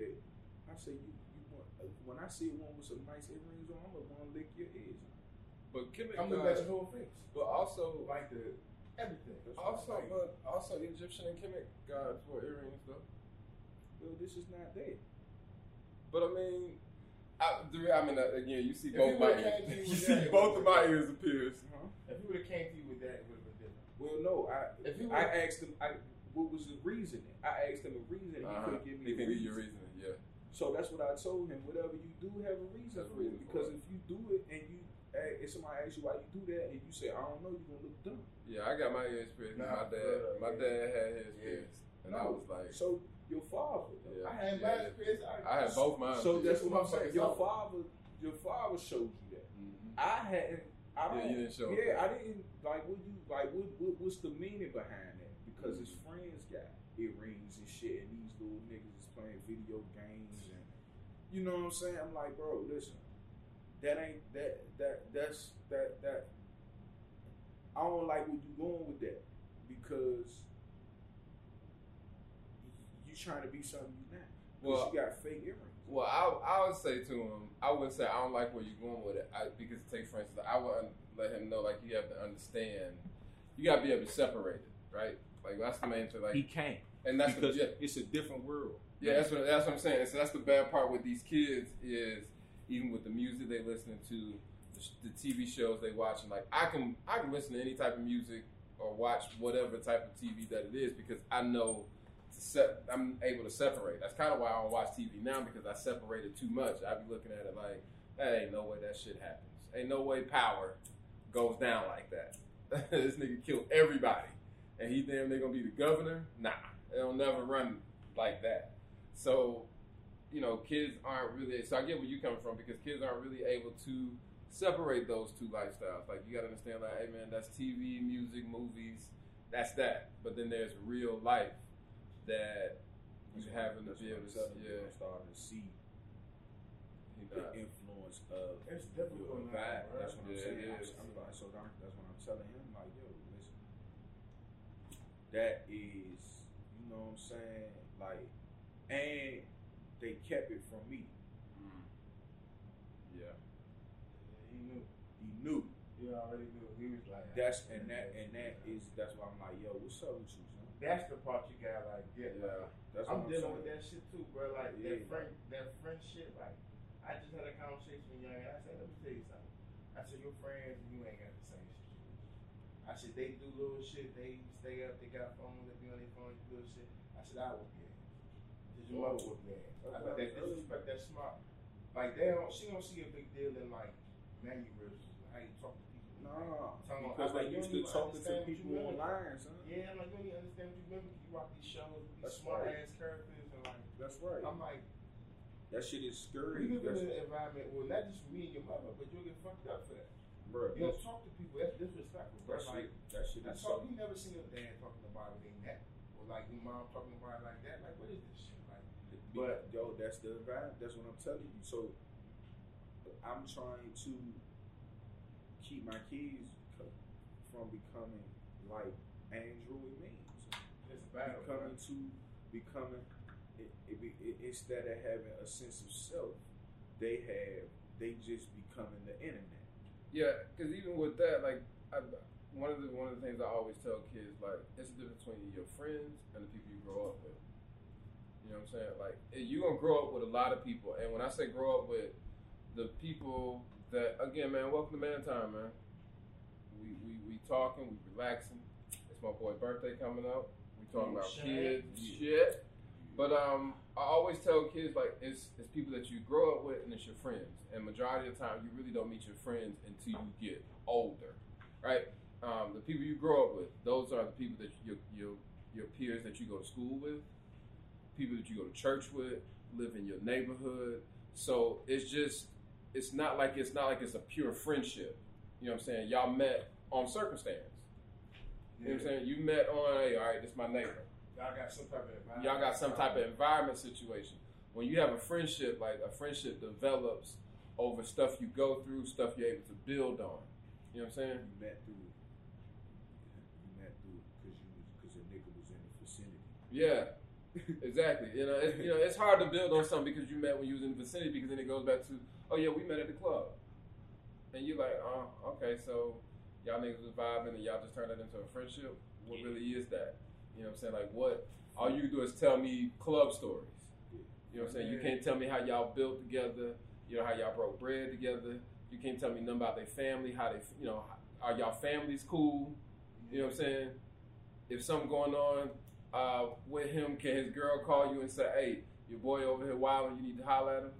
that. I say you you want when I see one with some nice earrings on, I'm gonna want to lick your ears. But Kemet I'm looking at gods, your whole face, but also like the everything. That's also I'm like. but also Egyptian and Kemet gods wore earrings though. Well, this is not that. But I mean, I, I mean uh, again, you see If both my would've came to you. You see both of my been ears appears. Huh? If he would have came to you with that, it would have been different. Well, no, I If he I would've- asked him. I, what was the reasoning? I asked him a reason. and He Uh-huh. couldn't give me. He a can give you reason. a reason. Yeah. So that's what I told him. Whatever you do, have a reason for it. Because if you do it and you, if somebody asks you why you do that, and you say I don't know, you're gonna look dumb. Yeah, I got my experience. Nah, my dad, uh, my yeah. dad had his Yeah. pierced, and I was like, So your father. yeah, I had yeah, experience. pierced. I had both mine. So pierced. that's what I'm saying. Your father, your father showed you that. Mhm. I hadn't. I Yeah, don't. you didn't show Yeah, that. I didn't. Like, what you like? What, what what's the meaning behind that? Because his Mm-hmm. friends got earrings and shit, and these little niggas is playing video games, and you know what I'm saying. I'm like, bro, listen, that ain't that that that's that that. I don't like where you're going with that because you trying to be something you're not. Because Well- you got fake earrings. Well, I, I would say to him, I would say I don't like where you're going with it. I, because take for instance, I would un- let him know like you have to understand, you got to be able to separate it, right? Like that's the main thing. Like, he can't and that's the because yeah, it's a different world. yeah, that's what that's what I'm saying. So that's the bad part with these kids is even with the music they listening to, the, the TV shows they watching. Like I can I can listen to any type of music or watch whatever type of TV that it is because I know to set, I'm able to separate. That's kind of why I don't watch TV now because I separated too much. I be looking at it like that ain't no way that shit happens. Ain't no way power goes down like that. this nigga killed everybody, and he damn they gonna be the governor? Nah, it'll never run like that. So, you know, kids aren't really. So I get where you coming from because kids aren't really able to separate those two lifestyles. Like you got to understand, like, hey man, that's TV, music, movies, that's that. But then there's real life that you That's having to what- be able to. what I'm telling you. Yeah, I'm starting to see he the not. influence of It's your difficult now, vibe. bro. That's what I'm saying. it I'm, is. I'm like, so I'm- that's what I'm telling him. Like, yo, listen, that is, you know what I'm saying? Like, and they kept it from me. Mm. Yeah. He knew. He knew. He already knew. He was like, That's and that and that is that's why I'm like, yo, what's up with you, son? That's the part you gotta like get. Yeah. That's I'm what dealing saying. with that shit too, bro. Like Yeah. that friend, that friendship. Like I just had a conversation with young, and I said, let me tell you something. I said, your friends, and you ain't got the same shit. I said, they do little shit. They stay up. They got phones. They be on their phones. Do little shit. I said, I would be. Did your mother whoop your ass? I thought that disrespect, that smart. Like they don't, she don't see a big deal in like mannerisms, how you talk to people. Nah, because I'm like, they you used to even talking to understand what you people meant. online, son. Yeah, I'm like, you don't even understand what you remember. You rock these shows with these That's smart right. ass characters, and like, That's right. I'm like, that shit is scary. we live That's, in an environment where not just me and your mother, but you'll get fucked up for that. Bro, You don't talk to people. That's disrespectful. Bro. that Like, shit, that shit is that's so. You never seen your dad talking about it in that, or like your mom talking about it like that. Like, what is this shit? Like, But yo, that's the vibe. That's what I'm telling you. So I'm trying to keep my kids from becoming like Andrew and me. It's battle. becoming to becoming it, it, it, instead of having a sense of self, they have they just becoming the internet. Yeah, because even with that, like, I, one of the one of the things I always tell kids, like, it's the difference between your friends and the people you grow up with. You know what I'm saying? Like, you're gonna grow up with a lot of people, and when I say grow up with the people that, again, man, welcome to Man Time, man. We we we talking, we relaxing. It's my boy birthday coming up. We talking about Shit. kids, shit. But um, I always tell kids like it's it's people that you grow up with and it's your friends. And majority of the time, you really don't meet your friends until you get older, right? Um, the people you grow up with, those are the people that your your your peers that you go to school with, people that you go to church with, live in your neighborhood. So it's just it's not like it's not like it's a pure friendship. You know what I'm saying? Y'all met on circumstance. You know what I'm saying? You met on, hey, all right, this is my neighbor. Y'all got some type of environment. Y'all got some type of environment situation. When you have a friendship, like a friendship develops over stuff you go through, stuff you're able to build on. You know what I'm saying? You met through you met through because you because a nigga was in the vicinity. Yeah, exactly. You know, it, you know, it's hard to build on something because you met when you was in the vicinity. Because then it goes back to, oh yeah, we met at the club, and you're like, oh, okay, so y'all niggas was vibing and y'all just turned that into a friendship. What really is that? You know what I'm saying? Like, what? All you do is tell me club stories. You know what I'm saying? You can't tell me how y'all built together. You know how y'all broke bread together. You can't tell me nothing about their family. How they, you know, are y'all families cool? You know what I'm saying? If something going on uh, with him, can his girl call you and say, "Hey, your boy over here wilding. You need to holler at him."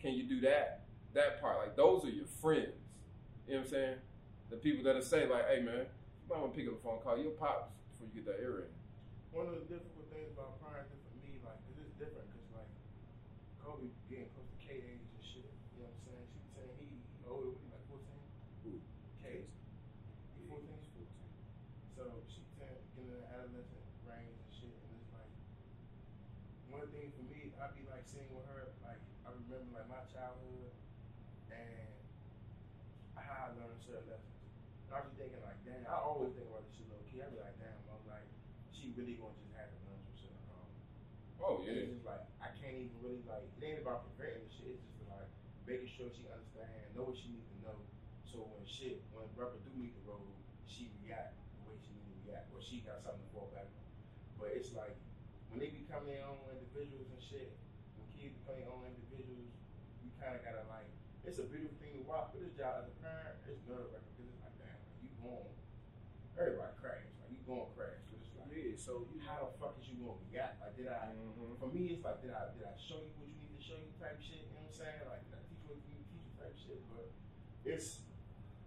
Can you do that? That part, like those are your friends. You know what I'm saying? The people that'll say like, "Hey, man, you might want to pick up the phone, call your pops before you get that earring." One of the difficult things about prime for me, like, 'cause it's different, cause like Kobe getting close to K age and shit. You know what I'm saying? She was saying he, he older, what, he like 14? Who? K. Yeah, 14? he's 14. So she said getting in the adolescent range and shit, and it's like one thing for me, I'd be like sitting with her, like I remember like my childhood and how I learned certain lessons. And I be thinking like, damn, I always think about this shit low key. I be like, damn, I'm like, she really gonna just have to learn some shit on her own. Oh And It's just like I can't even really like it ain't about preventing the shit. It's just like making sure she understand, know what she needs to know. So when shit, when rubber do meet the road, she react the way she need to react, or she got something to fall back on. But it's like when they become their own individuals and shit, when kids become their own individuals, you kind of gotta like. It's a beautiful thing to watch, but this job as a parent, it's nerve wracking because it's like, damn, like, you going, everybody crash, like you going crash, but it's like Yeah, so you how the fuck is you gonna react? Like, did I? Mhm. For me, it's like, did I did I show you what you need to show you type shit? You know what I'm saying? Like, did I teach you what you need to teach you type shit? But it's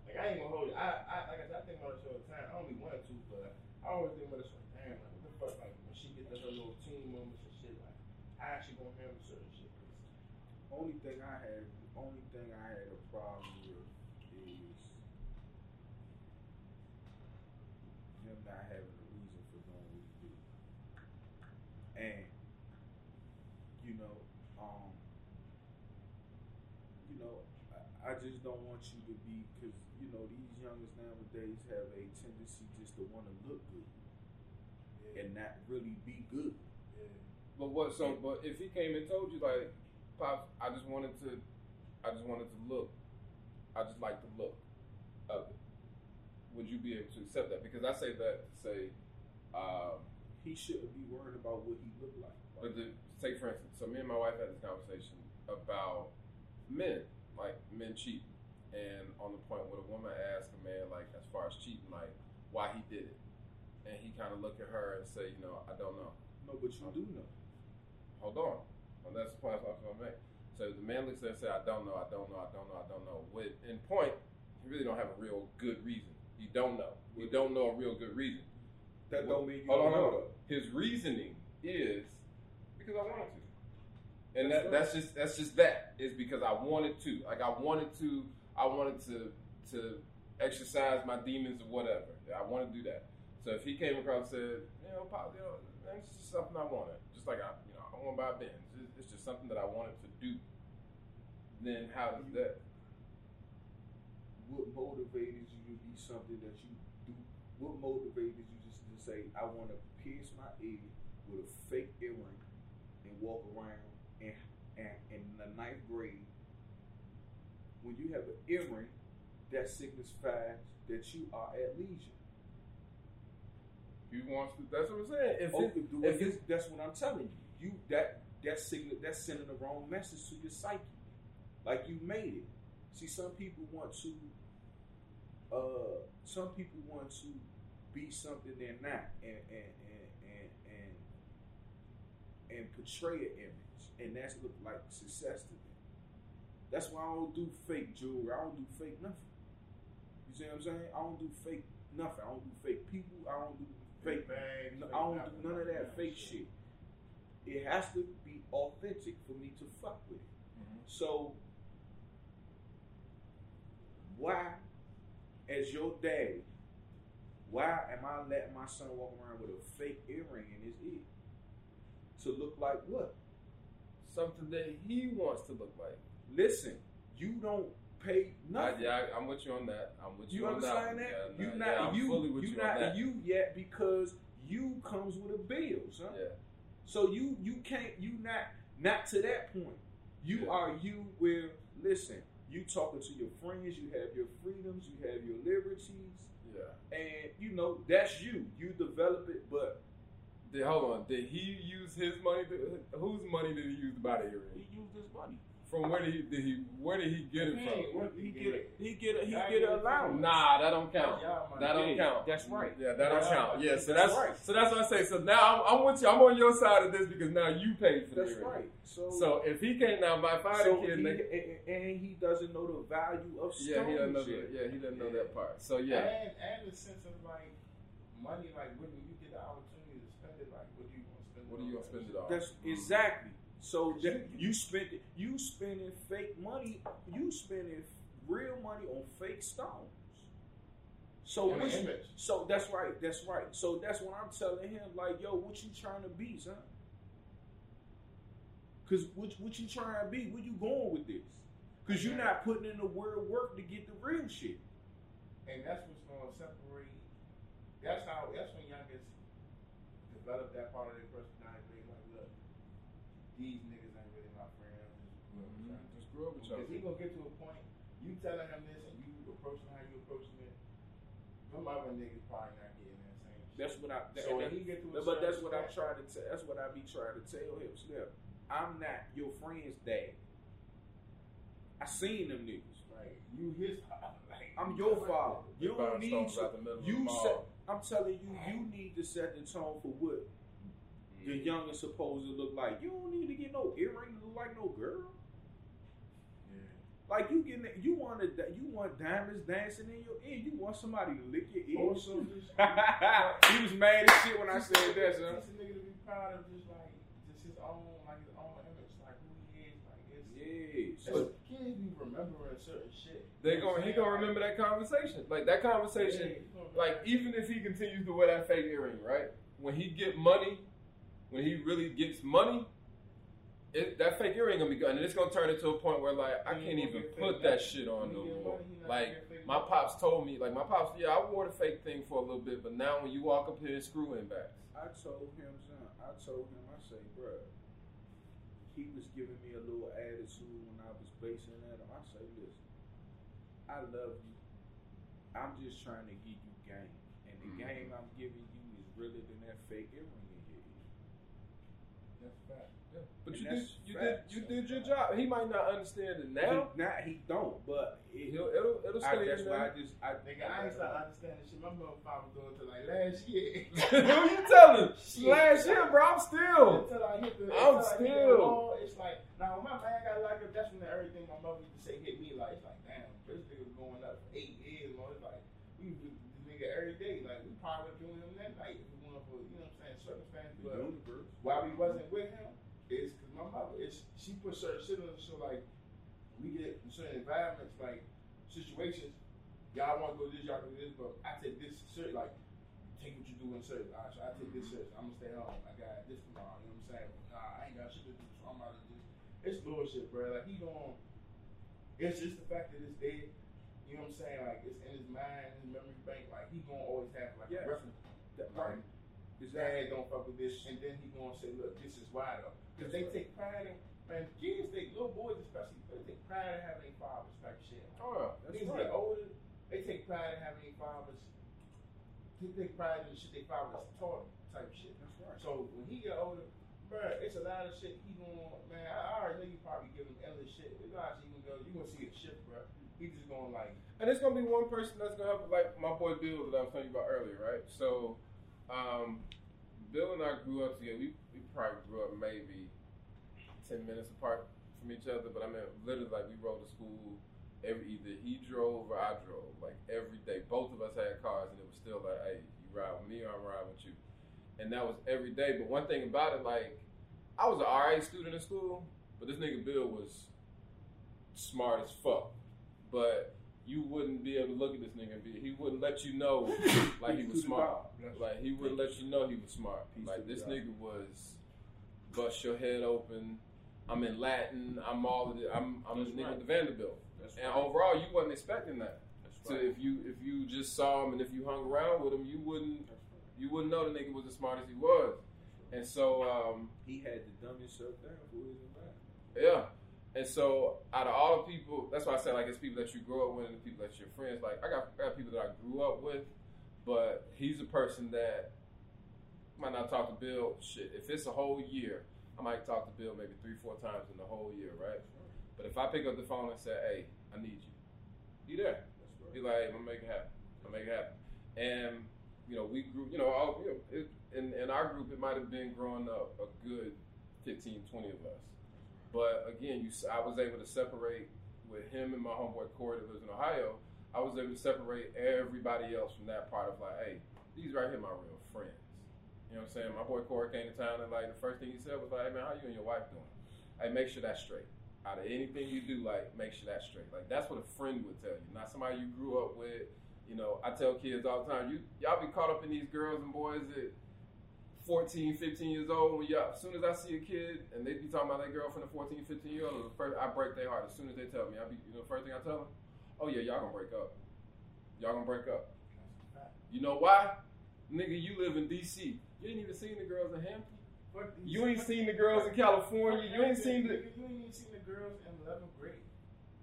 like I ain't gonna hold it. I, I like I said, I think about this all the time. I only wanted to, I always think about this like, damn, like what the fuck? Like when she get to her little teen moments and shit, like how she gonna handle certain shit? only thing I had, only thing I had a problem with is him not having a reason for doing what he did, and you know, um, you know, I, I just don't want you to be because you know these youngers nowadays have a tendency just to want to yeah, and not really be good. yeah. But what? So, but if he came and told you like, pops, I just wanted to, I just wanted to look, I just like the look of it. Would you be able to accept that? Because I say that to say, um, He shouldn't be worried about what he looked like. but the, take for instance. So me and my wife had this conversation about men, like men cheating, and on the point where a woman asked a man like, as far as cheating, like why he did it, and he kind of look at her and say, you know, I don't know. No, but you do know. hold on. Well, that's the point I was going to make. So the man looks at it and says, I don't know, I don't know, I don't know, I don't know. With in point, you really don't have a real good reason. You don't know. You don't know a real good reason. That don't mean you Hold don't know. hold on. His reasoning is because I wanted to. And That's that, that's just that's just that. Is because I wanted to. Like I wanted to I wanted to to exercise my demons or whatever. I want to do that. So if he came across and said, you know, Pop, you know, it's just something I wanted. Just like I, you know, I want to buy a Benz. It's, it's just something that I wanted to do. Then how does that? What motivated you to be something that you do? What motivated you just to say, I want to pierce my ear with a fake earring and walk around and, and, in the ninth grade? When you have an earring, that signifies that you are at leisure. He wants to. That's what I'm saying. If Oh, it, if it, that's what I'm telling you. You that that signal that's sending the wrong message to your psyche. Like you made it. See, some people want to. Uh, some people want to be something they're not, and and and and and, and portray an image, and that's look like success to them. That's why I don't do fake jewelry. I don't do fake nothing. You see what I'm saying? I don't do fake nothing. I don't do fake people. I don't do fake bags. no, I don't nothing, do none of that nothing, fake shit. It has to be authentic for me to fuck with it. Mhm. So, why, as your daddy, why am I letting my son walk around with a fake earring in his ear? To look like what? something that he wants to look like. Listen, you don't pay nothing. yeah, I, I'm with you on that. I'm with you, You on understand that. that? one. you Yeah, not yeah, you. you you not you yet because you comes with a bill, son. Yeah. So you you can't you not not to that point. You Yeah. are you where listen, you talking to your friends, you have your freedoms, you have your liberties, Yeah. and you know that's you. You develop it, but Did, hold on. Did he use his money? To, whose money did he use to buy the he used his money. From where did he? Did he? Where did he get it Hey, from? what- He get it. he get a, he Y'all get get an it allowance. Nah, that don't count. That don't count. That's right. Yeah, that don't count. Yeah, so That's that's right. so that's what I say. So now I'm, I'm with you. I'm on your side of this because now you paid for the That's right. So So if he can't now buy five so kid, he, nigga, and, and he doesn't know the value of yeah, stone he doesn't know shit. that. Yeah, he doesn't know Yeah. that part. So yeah, And and the sense of like money, like when you get the opportunity to spend it, like what do you want to spend? what do you on? gonna spend it on? That's exactly. So that you spend it, you spending fake money, you spending real money on fake stones. So which, so that's right, that's right. So that's what I'm telling him, like, yo, what you trying to be, son? Cause what, what you trying to be? Where you going with this? Cause you're not putting in the real work to get the real shit. And that's what's going to separate. That's how. That's when y'all gets develop that part of their personality. Like, look, these niggas ain't really my friends. Mhm. Just grew up with y'all. Because he gonna get to a point. You telling him this and you approaching how you approaching it. Them other niggas probably not getting that same. shit. That's what I. That, So that- he get to a but that's what I'm step- trying to. T- that's what I be trying to tell him. Slim, I'm not your friend's dad. I seen them niggas. Like you his. Like I'm your father. You don't need to. out the middle of You set. I'm telling you, you need to set the tone for what your Mm-hmm. young is supposed to look like. You don't need to get no earring to look like no girl. Like you getting, you want to, you want diamonds dancing in your ear. You want somebody to lick your ear. Also, just, he was mad as shit when I said that, son. Just a nigga to be proud of, just like just his own, like his own image, like who he is, like it's. Yeah. So So kids be remembering certain shit. They going he gonna remember that conversation. Like that conversation. Like even if he continues to wear that fake earring, right? When he get money, when he really gets money, it, that fake earring gonna be gone, and it's gonna turn into a point where like I can't even put that shit on no more. Like my pops told me, like my pops, yeah, I wore the fake thing for a little bit, but now when you walk up here and screw in backs, I told him, son. I told him, I say, bruh, he was giving me a little attitude when I was basing at him. I say, listen, I love you. I'm just trying to give you game, and the Mhm. game I'm giving you is really than that fake earring in your ear. That's fact. yeah. But And you did, you facts. did, you did your job. He might not understand it now. He, not he don't, but it, He'll, it'll, it'll I, stay that's why I there. just I Nigga, I ain't start understanding shit. My motherfucker was doing till like last year. Who you telling? Shit. Last year, bro, I'm still. Until I hit the, I'm until I hit the still- wall, it's like now when my man got locked up. That's when everything my mother used to say hit me like it's like damn, this nigga going up for eight years. Man. It's like we do this nigga every day. Like we probably doing him that night if we want for you know what I'm saying circumstances. the But universe. why we wasn't with him is because my mother is she put certain shit on. So like we get in certain environments like situations. Y'all want to go this, y'all do this, but I take this serious. Like take what you do in service. All right, so I take this serious. I'm gonna stay home. I got this tomorrow. You know what I'm saying? Nah, I ain't got shit to do, so I'm out of this. It's bullshit, bro. Like he going It's just the fact that it's dead. You know what I'm saying? Like it's in his mind, his memory bank. Like he gonna always have like Yes. a reference. That- Like right. His dad don't fuck with this, and then he gonna say, "Look, this is why though." Because they take pride in, man. Kids, they little boys especially, they take pride in having fathers type shit. Oh, That's Niggas right. older, they take pride in having fathers. They take pride in the shit they fathers taught them type shit. That's right. So when he get older, bruh, it's a lot of shit he gonna man. I, I already know you probably give him endless shit. There's a lot of shit he gonna go. You gonna see a shift, bruh. He just gonna like. And it's gonna be one person that's gonna help, like my boy Bill that I was telling you about earlier, right? So, um, Bill and I grew up together. We, we probably grew up maybe ten minutes apart from each other, but I mean, literally, like we rode to school. Every either he drove or I drove, like every day. Both of us had cars, and it was still like, hey, you ride with me or I ride with you, and that was every day. But one thing about it, like, I was an RA student in school, but this nigga Bill was smart as fuck but you wouldn't be able to look at this nigga and be, he wouldn't let you know like he was smart. Like he wouldn't let you know he was smart. Peace Like this nigga was bust your head open. I'm in Latin. I'm all of it. I'm I'm That's a nigga right. with the Vanderbilt. That's And right. overall, you wasn't expecting that. That's So right. if you if you just saw him and if you hung around with him, you wouldn't right. you wouldn't know the nigga was as smart as he was. And so, um, He had to dumb himself down for his environment. yeah. And so, out of all the people, that's why I said like it's people that you grow up with and people that you're friends. Like I got, I got people that I grew up with, but he's a person that might not talk to Bill. Shit, if it's a whole year, I might talk to Bill maybe three, four times in the whole year, right? But if I pick up the phone and say, "Hey, I need you," he there. Right. Be like, hey, I'm gonna make it happen. I'm make it happen. And you know, we grew. You know, all, you know it, in in our group, it might have been growing up a good 15, 20 of us. But again, you, I was able to separate with him and my homeboy Corey that lives in Ohio. I was able to separate everybody else from that part of like, hey, these right here my real friends. You know what I'm saying? My boy Corey came to town and like the first thing he said was like, hey man, how you and your wife doing? Hey, make sure that's straight. Out of anything you do, like make sure that's straight. Like that's what a friend would tell you, not somebody you grew up with. You know, I tell kids all the time, you y'all be caught up in these girls and boys at 14, 15 years old. When y'all, as soon as I see a kid and they be talking about their girlfriend at 14, 15 years old, the first I break their heart as soon as they tell me. I be, you know, the first thing I tell them, oh yeah, y'all gonna break up. Y'all gonna break up. That's a fact. You know why? Nigga, you live in D.C. You ain't even seen the girls in Hampton. These- You ain't seen the girls in California. You ain't seen the You ain't even seen the girls in 11th grade.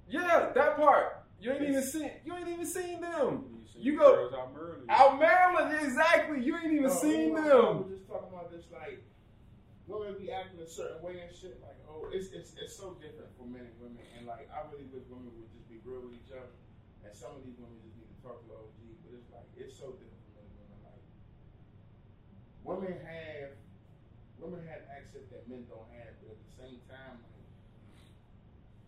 yeah that part. You ain't even seen. You ain't even seen them. see You go- out Maryland. Out Maryland, exactly. You ain't even No, seen them. We're just talking about this like women be acting a certain way and shit. Like, oh, it's it's it's so different for men and women. And like, I really wish women would just be real with each other. And some of these women just need to talk to OG. But it's like it's so different for men and women. Like, women have women have access that men don't have. But at the same time, like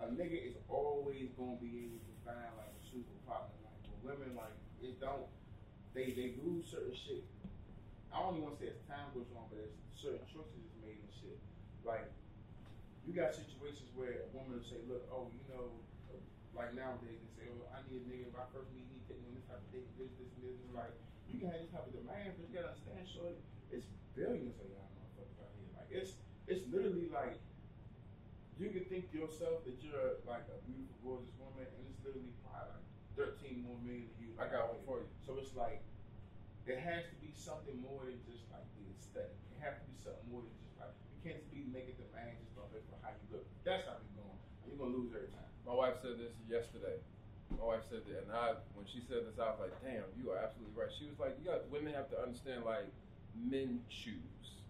a nigga is always gonna be able to find like a super partner. Like, but women like it don't. They they lose certain shit. I don't even want to say as time goes on, but as certain choices is made and shit. Like you got situations where a woman will say, "Look, oh, you know, like nowadays they say, oh, I need a nigga. If I first meet, he take me on this type of date, this, this, and this." Like you can have this type of demand, but you gotta understand, shorty, it's billions of y'all motherfuckers out here. Like it's it's literally like you can think to yourself that you're like a beautiful, gorgeous woman, and it's literally probably like thirteen more million of you. I got one for you. So it's like there has to be something more than just like the aesthetic. It has to be something more than just like you can't just be making demands just off of how you look. That's how we going. You're gonna lose every time. My wife said this yesterday. My wife said that, and I, when she said this, I was like, "Damn, you are absolutely right." She was like, "You got women have to understand like men choose,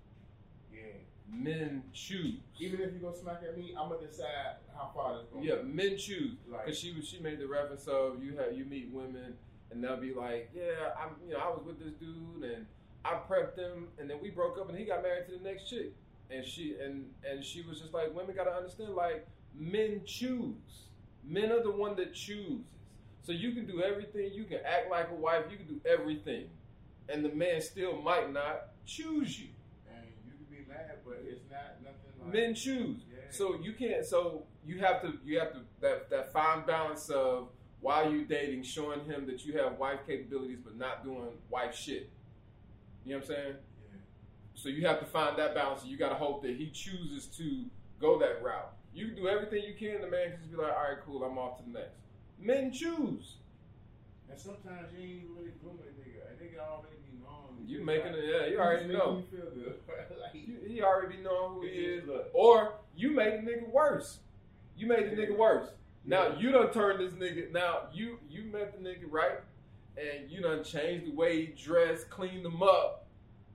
Yeah. Men choose." Even if you go smack at me, I'm gonna decide how far this going. Yeah, men choose. Like- Because she was, she made the reference of you have you meet women and they'll be like, yeah, I'm you know I was with this dude and I prepped him and then we broke up and he got married to the next chick and she and and she was just like women got to understand like men choose. Men are the one that chooses. So you can do everything. You can act like a wife. You can do everything, and the man still might not choose you. And you can be mad, but it's not nothing like Men choose. Yeah. So you can't. So you have to. You have to that that fine balance of while you dating, showing him that you have wife capabilities, but not doing wife shit. You know what I'm saying? Yeah. So you have to find that balance. and You got to hope that he chooses to go that route. You can do everything you can. The man can just be like, all right, cool, I'm off to the next. Men choose. And sometimes you ain't really grooming a nigga. A nigga already. You making it? Yeah, you already know. You like, You, he already be knowing who he is. Or you made the nigga worse. You made the nigga worse. Now Yeah. you done turned this nigga. Now you you met the nigga right, and you done changed the way he dressed, cleaned him up.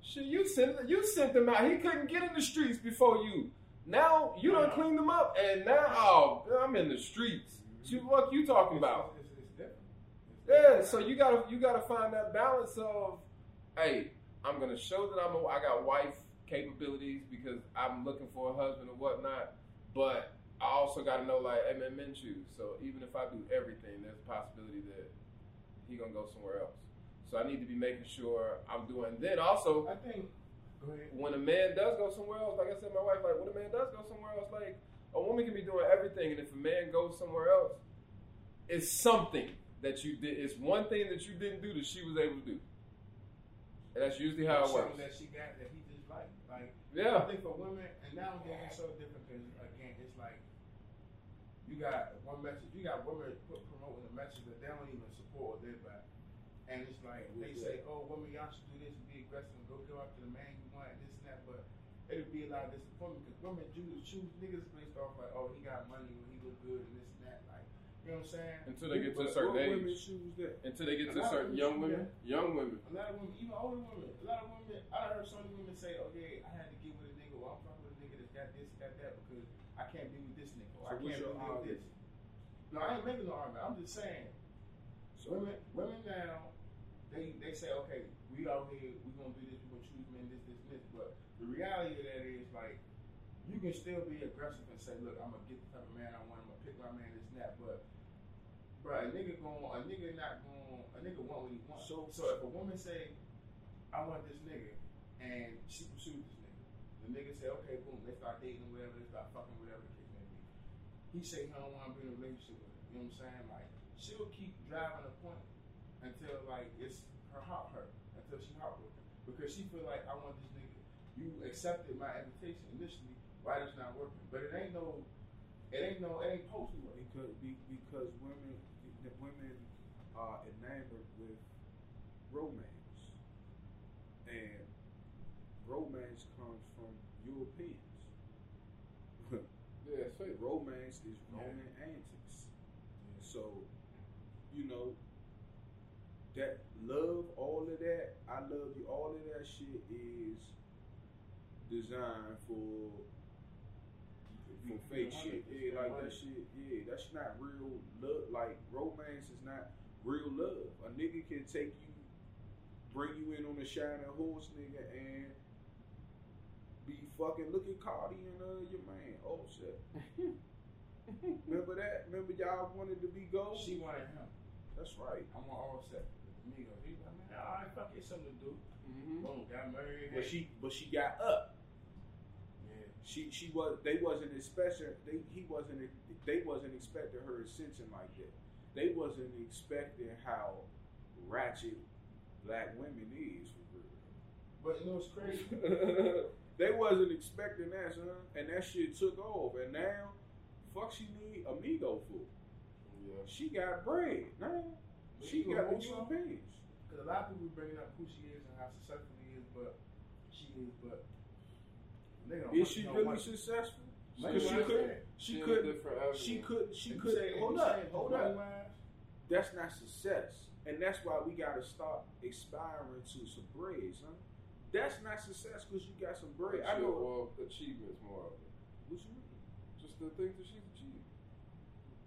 Shit, you sent you sent him out. He couldn't get in the streets before you. Now you done cleaned him up, and now oh, I'm in the streets. What what you talking about? It's, it's, it's Yeah, so you gotta you gotta find that balance of, hey, I'm gonna show that I'm a, I got wife capabilities because I'm looking for a husband or whatnot, but I also gotta know like, hey man, men choose. So even if I do everything, there's a possibility that he gonna go somewhere else. So I need to be making sure I'm doing. Then also, I think. When a man does go somewhere else, like I said, my wife, like when a man does go somewhere else, like a woman can be doing everything, and if a man goes somewhere else, it's something that you did. It's one thing that you didn't do that she was able to do, and that's usually how it works. Something that she got that he just liked. Like I Yeah, I think for women, and nowadays it's so different because again, it's like you got one message. You got women promoting a message that they don't even support or live by, and it's like they say, "Oh, women, y'all should do this and be aggressive and go go after the man you want, this and that." But it'll be a lot of disappointment because women choose, choose niggas based off like, oh, he got money, he look good, and this and that. Like, you know what I'm saying? Until they get to a certain what women age. choose that? Until they get to a certain women young do women. Young women. A lot of women, even older women, a lot of women, I heard some women say, oh, okay, I had to get with a nigga, or I'm fucking with a nigga that's got this, got that, because I can't be with this nigga, or So I can't be with this. No, I ain't making no argument. I'm just saying, So women, women now, they they say, okay, we out here, we gonna do this, we gonna choose men, this, this, and this. But the reality of that is, like, you can still be aggressive and say, look, I'm gonna get the type of man I want, I'm gonna pick my man, this and that. But, bro, a nigga going, a nigga not going, a nigga want what he wants. So- so if a woman say, I want this nigga, and she pursued this nigga, the nigga say, okay, boom, they start dating, whatever, they start fucking, whatever the case may be. He say he don't want to be in a relationship with her. You know what I'm saying? Like, she'll keep driving a point until like it's her heart hurt until she heartbroken because she feel like I want this nigga. You accepted my invitation initially. Why that's not working? But it ain't no, it ain't no, it ain't work. because be, because women the women are enamored with romance, and romance comes from Europeans. Yeah, fake. romance is Yeah. Roman antics. So, you know, that love, all of that, I love you, all of that shit is designed for for fake shit. Yeah, like that shit. Yeah, that's not real love. Like romance is not real love. A nigga can take you, bring you in on a shining horse, nigga, and be fucking. Look at Cardi and uh, your man. Oh shit. Remember that? Remember y'all wanted to be gold? She wanted him. That's right. I want Offset. Amigo. He like, man, all right, fuck, it's something to do. Mm-hmm. Boom, got married. But she, but she got up. She, she was. They wasn't expecting. They, he wasn't. They wasn't expecting her ascension like that. They wasn't expecting how ratchet black women is for real. But you know what's crazy? they wasn't expecting that, son. And that shit took off. And now, fuck, she need amigo for. Yeah. She got bread, man. She got the. Because a lot of people bringing up who she is and how successful she is, but she is, but nigga don't Is she really want- successful? Money Because she wise, could. yeah. She could. different. She could. She If you could. say- Hold up. Hold up. That's not success, and that's why we got to stop aspiring to some bread, son. That's not success because you got some bread. I know. Well, achievements more of it. What you mean? Just the things that she's achieved.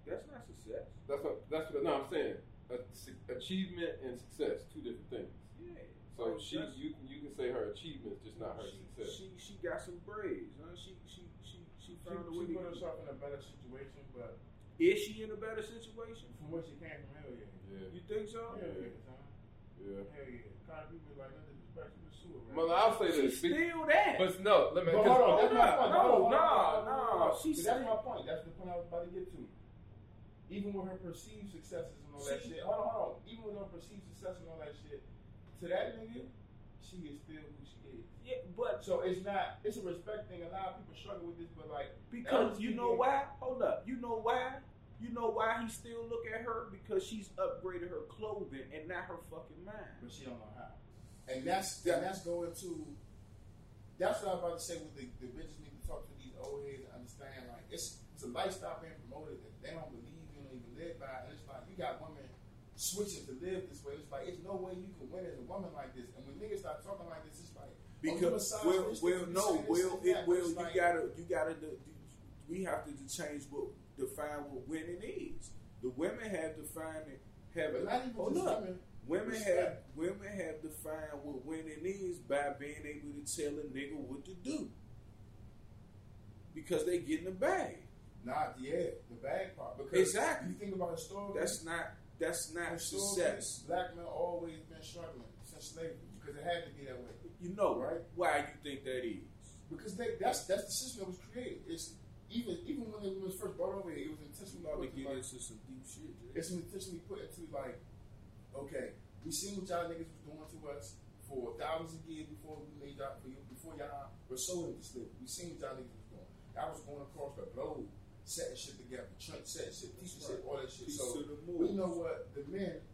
That's not success. That's what. That's what. No, I'm saying. A, achievement and success, two different things. Yeah. So Like, she, you, can- you can say her achievements, just not her she, success. She she got some braids, huh? She she she she she, found a she way. put to- herself in a better situation, but Is she in a better situation? from where she came from, hell yeah. yeah, You think so? Hell yeah, son. yeah. Hell yeah. Kind of people like, nothing disrespect, she was sewer, right? Mother, I'll say She's this. still that. But no, let me. But 'cause- hold on, that's my point. up. Hold No, on, hold no, no. See, She that's said- my point. That's the point I was about to get to. Even with her perceived successes and all that See- shit. Hold on, hold on. Even with her perceived success and all that shit, to that nigga, she is still who she is. yeah, but So it's not. It's a respect thing. A lot of people struggle with this, but like, Because you know why? Hold up. You know why? You know why he still look at her? Because she's upgraded her clothing and not her fucking mind. but she don't know how. And that's and that's going to. That's what I'm about to say. With the, the bitches need to talk to these old heads and understand like it's it's a lifestyle being promoted that they don't believe in or even live by. And it's like you got women switching to live this way. It's like it's no way you can win as a woman like this. And when niggas start talking like this, it's like oh, Because well, misogynistic, well, no, well, it that, will. You like- gotta, you gotta. do- do- We have to change what define what winning is. The women have defined it. Have But not even hold just women. Women have women have defined what winning is by being able to tell a nigga what to do because they get in the bag. Not yeah, the bag part. Because Exactly. you think about historically, That's not. That's not historically, success. black men always been struggling since slavery because it had to be that way. You know Right. why you think that is? Because they, that's that's the system that was created. It's even even when it was first brought over here, it was intentionally put to, get like, into some deep shit. Jay. it's intentionally put into like, okay, we seen what y'all niggas was doing to us for thousands of years before we made y'all for you before y'all were sold into slavery. We seen what y'all niggas was doing. Y'all was going across the globe, setting shit together, Trent set shit, teaching shit, all that shit. Piece So we know what the men,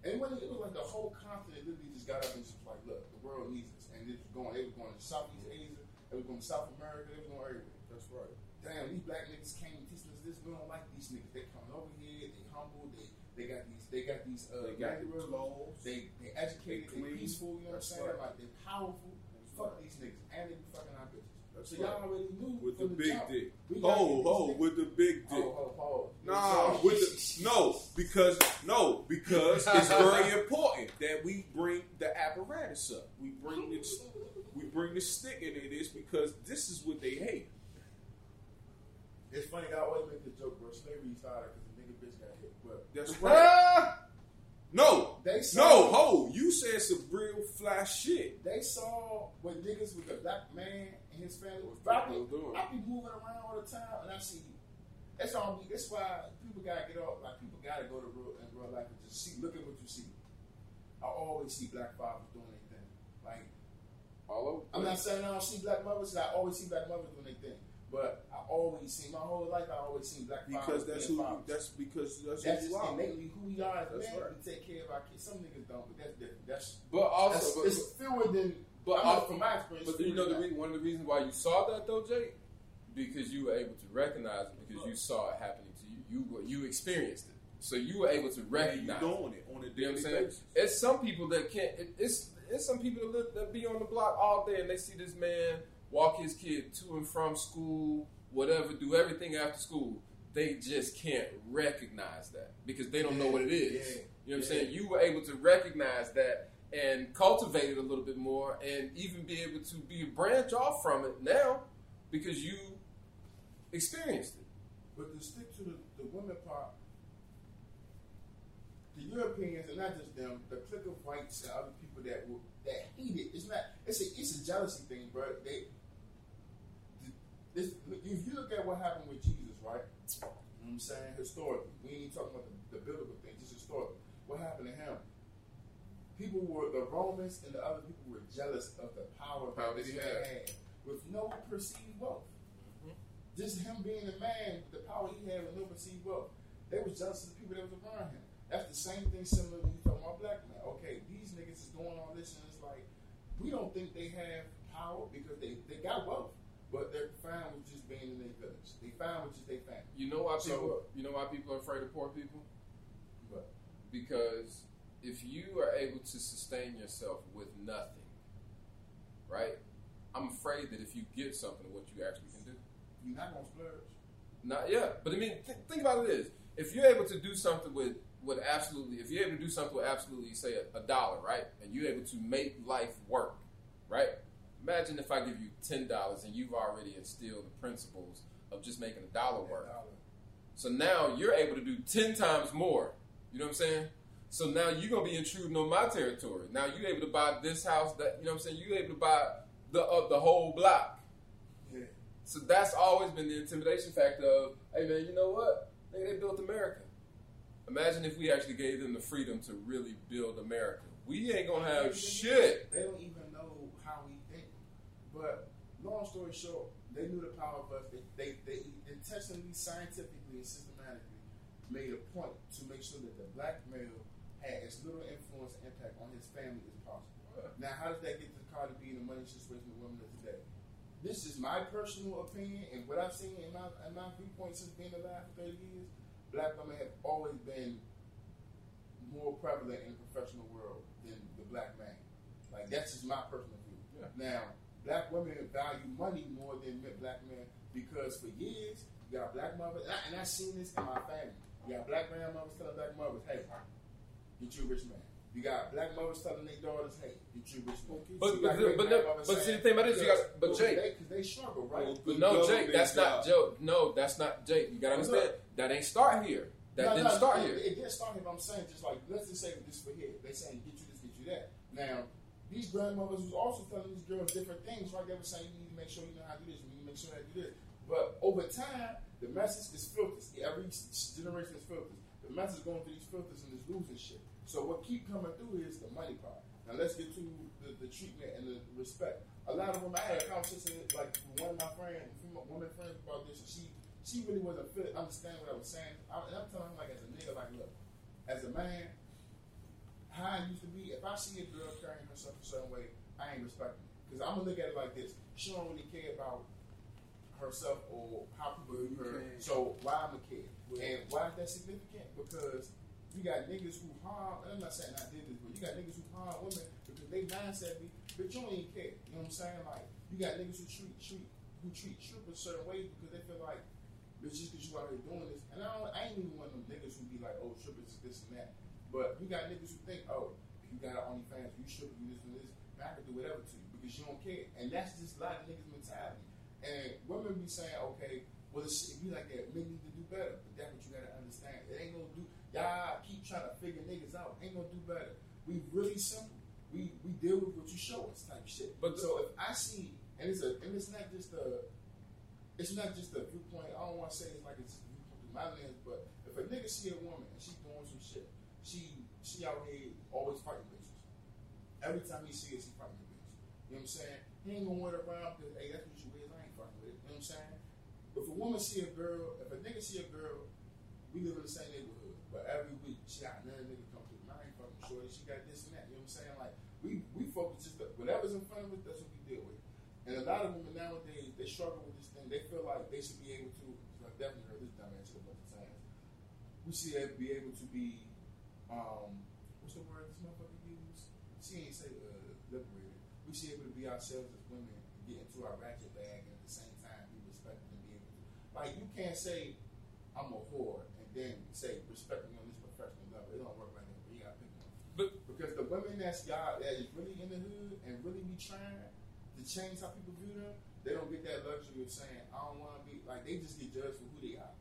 and when it was like the whole continent literally just got up and just like, look, the world needs us, and it was going. They was going to Southeast Asia, They was going to South America. They was going everywhere. That's right. Damn, these black niggas came teaching us this. We don't like these niggas. They coming over here. They humble. They they got these. They got these. Uh, They got the clothes. They they educated. They They, peaceful. You know what I'm saying? right. Like they powerful. That's Fuck right. these niggas, and they be fucking our bitches. That's so right. y'all already knew with the from big jump. dick. We gotta Ho ho with the big oh, dick. Oh, oh, oh. Nah, with the no, because no, because it's very important that we bring the apparatus up. We bring the we bring the stick into this because this is what they hate. It's funny. I always make the joke, bro. Slavery started because the nigga bitch got hit, but That's right. No, they saw, no, ho, you said some real fly shit. They saw what niggas with a black man and his family was What probably. they was doing. I be moving around all the time, and I see. That's all. Me. That's why people gotta get off. Like people gotta go to real in real life and just see. Look at what you see. I always see black fathers doing their thing. Like All over. I'm not saying I don't see black mothers. I always see black mothers doing their thing. But I always seen my whole life. I always seen black Because fathers that's who. fathers. That's because that's, That's who you are. innately who we are as That's men. right. We take care of our kids. Some niggas don't, but that's different. That's But also, that's, but, it's fewer than. but I'm also- from my experience. But you know the fewer re- one of the reasons why you saw that though, Jake, because you were able to recognize it because you saw it happening to you. You were, you experienced it, so you were able to recognize. you it. doing it on a You know what I'm saying? basis. It's some people that can't. It, it's it's some people that, live, that be on the block all day and they see this man walk his kid to and from school, whatever, do everything after school. They just can't recognize that because they don't know what it is. Yeah, You know what I'm saying? You were able to recognize that and cultivate it a little bit more and even be able to be a branch off from it now because you experienced it. But to stick to the, the women part, the Europeans and not just them, the clique of whites and other people that will that hate it. It's not. It's a it's a jealousy thing, bro. They. This, if you look at what happened with Jesus, right? You know what I'm saying historically, we ain't talking about the, the biblical thing, just historically. What happened to him? People were the Romans and the other people were jealous of the power Power that he had. had with no perceived wealth Mhm. just him being a man, the power he had with no perceived wealth, they was jealous of the people that was around him. That's the same thing similar when you talking about black men. Okay, these niggas is doing all this and it's like we don't think they have power because they, they got wealth. But they're fine with just being in their village. They fine with just their family. You know why So- people? you know why people are afraid of poor people? But Because if you are able to sustain yourself with nothing, right? I'm afraid that if you get something, of what you actually can do. you're not gonna splurge. Not yeah, but I mean, th- think about it this: if you're able to do something with with absolutely, if you're able to do something with absolutely, say a, a dollar, right, and you're able to make life work, right? Imagine if I give you ten dollars and you've already instilled the principles of just making a dollar work. So now you're able to do ten times more. You know what I'm saying? So now you're gonna be intruding on my territory. Now you're able to buy this house. That you know what I'm saying? You're able to buy the uh, the whole block. Yeah. So that's always been the intimidation factor of, hey man, you know what? They, they built America. Imagine if we actually gave them the freedom to really build America. We ain't gonna have shit. They don't even know how we think. But long story short, they knew the power of us. They, they, they intentionally, scientifically, and systematically made a point to make sure that the black male had as little influence and impact on his family as possible. Now, how does that get to Cardi B and the money situation with women of today? This is my personal opinion and what I've seen in my, in my viewpoint since being alive for 30 years. Black women have always been more prevalent in the professional world than the black man. Like that's just my personal view. Yeah. Now, black women value money more than black men because for years you got black mothers, and I, and I seen this in my family. You got black grandmothers telling black mothers, "Hey, get you a rich man." You got black mothers telling their daughters, "Hey, get you a rich man." But- You got but- but no- but see, the thing about this, you got- but Jake- they, 'cause they struggle, right? Well, But no, Jake, that's not job. Joe. No, that's not Jake. You gotta What's understand that ain't start here. That No, didn't no, start it, here. It didn't start here. But I'm saying just like let's just say this for here. They saying get you this, get you that. Now these grandmothers was also telling these girls different things, right? They were saying you need to make sure you know how to do this, you need to make sure how to do this. But over time, the message is filters. Every generation is filters. The message going through these filters and is losing shit. So what keep coming through is the money part. Now let's get to the, the treatment and the respect. A lot of them, I had a conversation like one of my friends, one female women friends about this, and she she really wasn't fit, understanding what I was saying. I, and I'm telling like as a nigga, like look, as a man, how used to be, if I see a girl carrying herself a certain way, I ain't respecting it Because I'm gonna look at it like this: she don't really care about herself or how people view her. So why I'ma care? And why is that significant? Because you got niggas who harm. and I'm not saying I did this, but you got niggas who harm women because they mindset be, but you don't even care. You know what I'm saying? Like you got niggas who treat treat who treat strippers certain ways because they feel like it's just because you out here doing this. And I, don't, I ain't even one of them niggas who be like, oh, strippers is this and that. But you got niggas who think, oh, if you got an OnlyFans, you stripper, you this and this, I can do whatever to you because you don't care. And that's just a lot of niggas' mentality. And women be saying, okay, well, it's, if you like that, men need to do better. But that's what you gotta understand. It ain't gonna do. Y'all keep trying to figure niggas out. Ain't gonna do better. We really simple. We we deal with what you show us type shit. But so if I see, and it's a, and it's not just a, it's not just a viewpoint. I don't want to say it's like it's a viewpoint through my lens, but if a nigga see a woman and she doing some shit, she out here always fighting bitches. Every time he see her, she fighting a bitch. You know what I'm saying? He ain't gonna wear around because hey, that's what you is. I ain't fucking with it. You know what I'm saying? If a woman see a girl, if a nigga see a girl, we live in the same neighborhood, but every week she got another nigga come through. I ain't fucking shorty. She got this and that. You know what I'm saying? Like we we focus just whatever's in front of us. That's what we deal with. And a lot of women nowadays they struggle with this thing. They feel like they should be able to. I've definitely heard this dumbass a bunch of times. We should be able to be. Um, what's the word this motherfucker use? She ain't say uh, liberated. We should be able to be ourselves as women, and get into our ratchet bag, and at the same time be respected and be able to. Like you can't say I'm a whore and then say respect me on this professional level. It don't work like that. But you gotta pick one. But Because the women that's y'all that is really in the hood and really be trying to change how people view them, they don't get that luxury of saying, I don't want to be like they just get judged for who they are.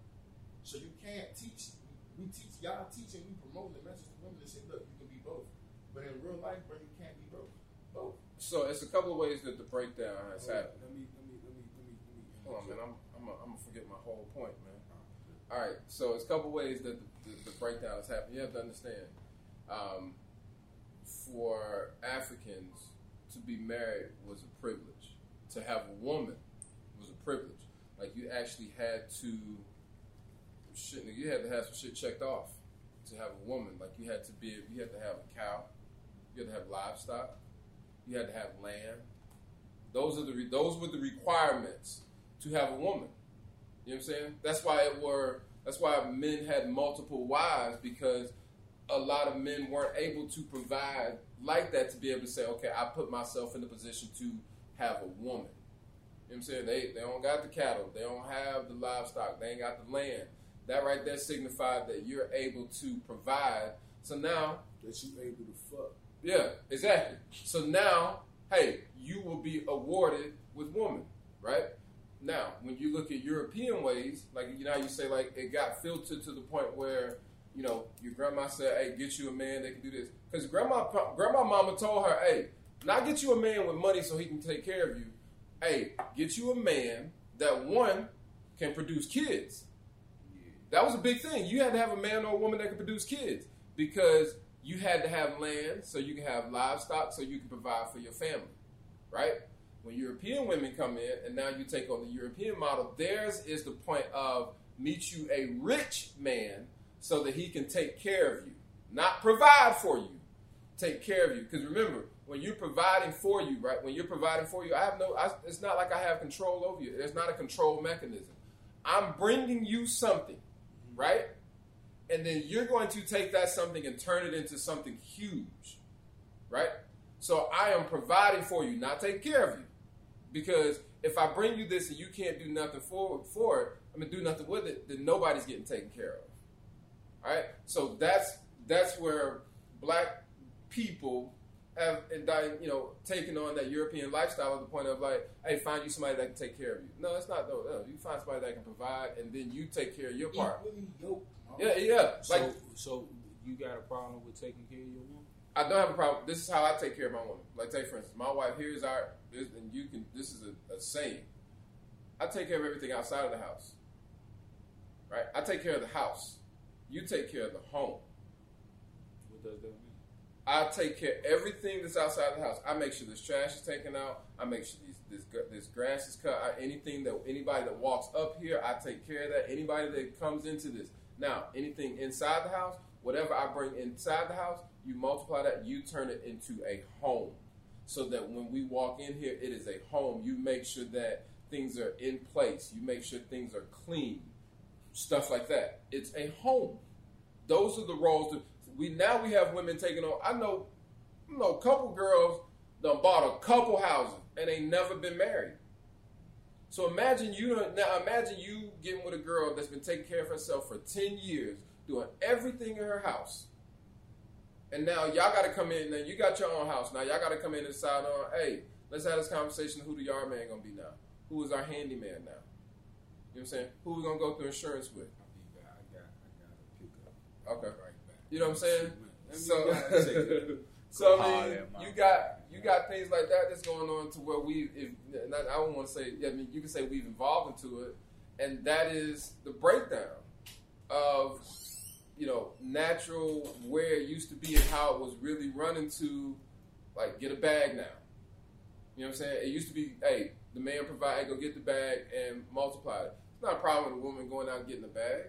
So you can't teach. We teach y'all teaching. We promote the message to women to say, look, you can be both. But in real life, bro, you can't be broke. Both. so it's a couple of ways that the breakdown has happened. Let me let me let me let me let me. Hold on, man. I'm I'm gonna forget my whole point, man. All right, so it's a couple ways that the, the, the breakdown has happened. You have to understand, um, for Africans to be married was a privilege. To have a woman was a privilege. Like you actually had to, shit, you had to have some shit checked off to have a woman. Like you had to be, you had to have a cow, you had to have livestock, you had to have land. Those are the re- those were the requirements to have a woman. You know what I'm saying? That's why it were. That's why men had multiple wives because a lot of men weren't able to provide like that to be able to say, okay, I put myself in the position to have a woman. You know what I'm saying? They they don't got the cattle, they don't have the livestock, they ain't got the land. That right there signified that you're able to provide. So now That you able to fuck. Yeah, exactly. So now, hey, you will be awarded with woman, right? Now, when you look at European ways, like you know, you say like it got filtered to the point where you know your grandma said, "Hey, get you a man that can do this," because grandma, grandma, mama told her, "Hey, not get you a man with money so he can take care of you. Hey, get you a man that one can produce kids." That was a big thing. You had to have a man or a woman that could produce kids because you had to have land so you can have livestock so you can provide for your family, right? When European women come in and now you take on the European model, theirs is the point of meet you a rich man so that he can take care of you, not provide for you, take care of you. Because remember, when you're providing for you, right? When you're providing for you, I have no. I, it's not like I have control over you. There's not a control mechanism. I'm bringing you something, right? And then you're going to take that something and turn it into something huge, right? So I am providing for you, not taking care of you. Because if I bring you this and you can't do nothing for, for it, I mean, do nothing with it, then nobody's getting taken care of. All right? So that's that's where black people have, and you know, taken on that European lifestyle at the point of like, hey, find you somebody that can take care of you. No, it's not. No, no. you find somebody that can provide, and then you take care of your part. Equally yoked. Yeah, yeah. So, Like so you got a problem with taking care of your woman? I don't have a problem. This is how I take care of my woman. Like, take for instance, my wife. Here's our, this, and you can. This is a, a saying. I take care of everything outside of the house. Right. I take care of the house. You take care of the home. What does that mean? I take care of everything that's outside of the house. I make sure this trash is taken out. I make sure these, this this grass is cut. I, anything that anybody that walks up here, I take care of that. Anybody that comes into this. Now, anything inside the house, whatever I bring inside the house, you multiply that, you turn it into a home. so that when we walk in here, it is a home. You make sure that things are in place. You make sure things are clean, stuff like that. It's a home. Those are the roles that we now we have women taking on. I know, you know, a couple girls done bought a couple houses and they never been married. So imagine you now imagine you getting with a girl that's been taking care of herself for ten years, doing everything in her house. And now y'all got to come in. and you got your own house. Now y'all got to come in and decide on. Hey, let's have this conversation. Who the yard man gonna be now? Who is our handyman now? You know what I'm saying? Who we gonna go through insurance with? I'll be back. I got, I got pick up. Okay. Right. You know what I'm saying? So, gotta so I mean, you got. You got things like that that's going on to where we, if not, I don't want to say, I mean, you can say we've evolved into it, and that is the breakdown of you know natural where it used to be and how it was really running to like get a bag now. You know what I'm saying? It used to be, hey, the man provide, go get the bag and multiply it. It's not a problem with a woman going out and getting the bag.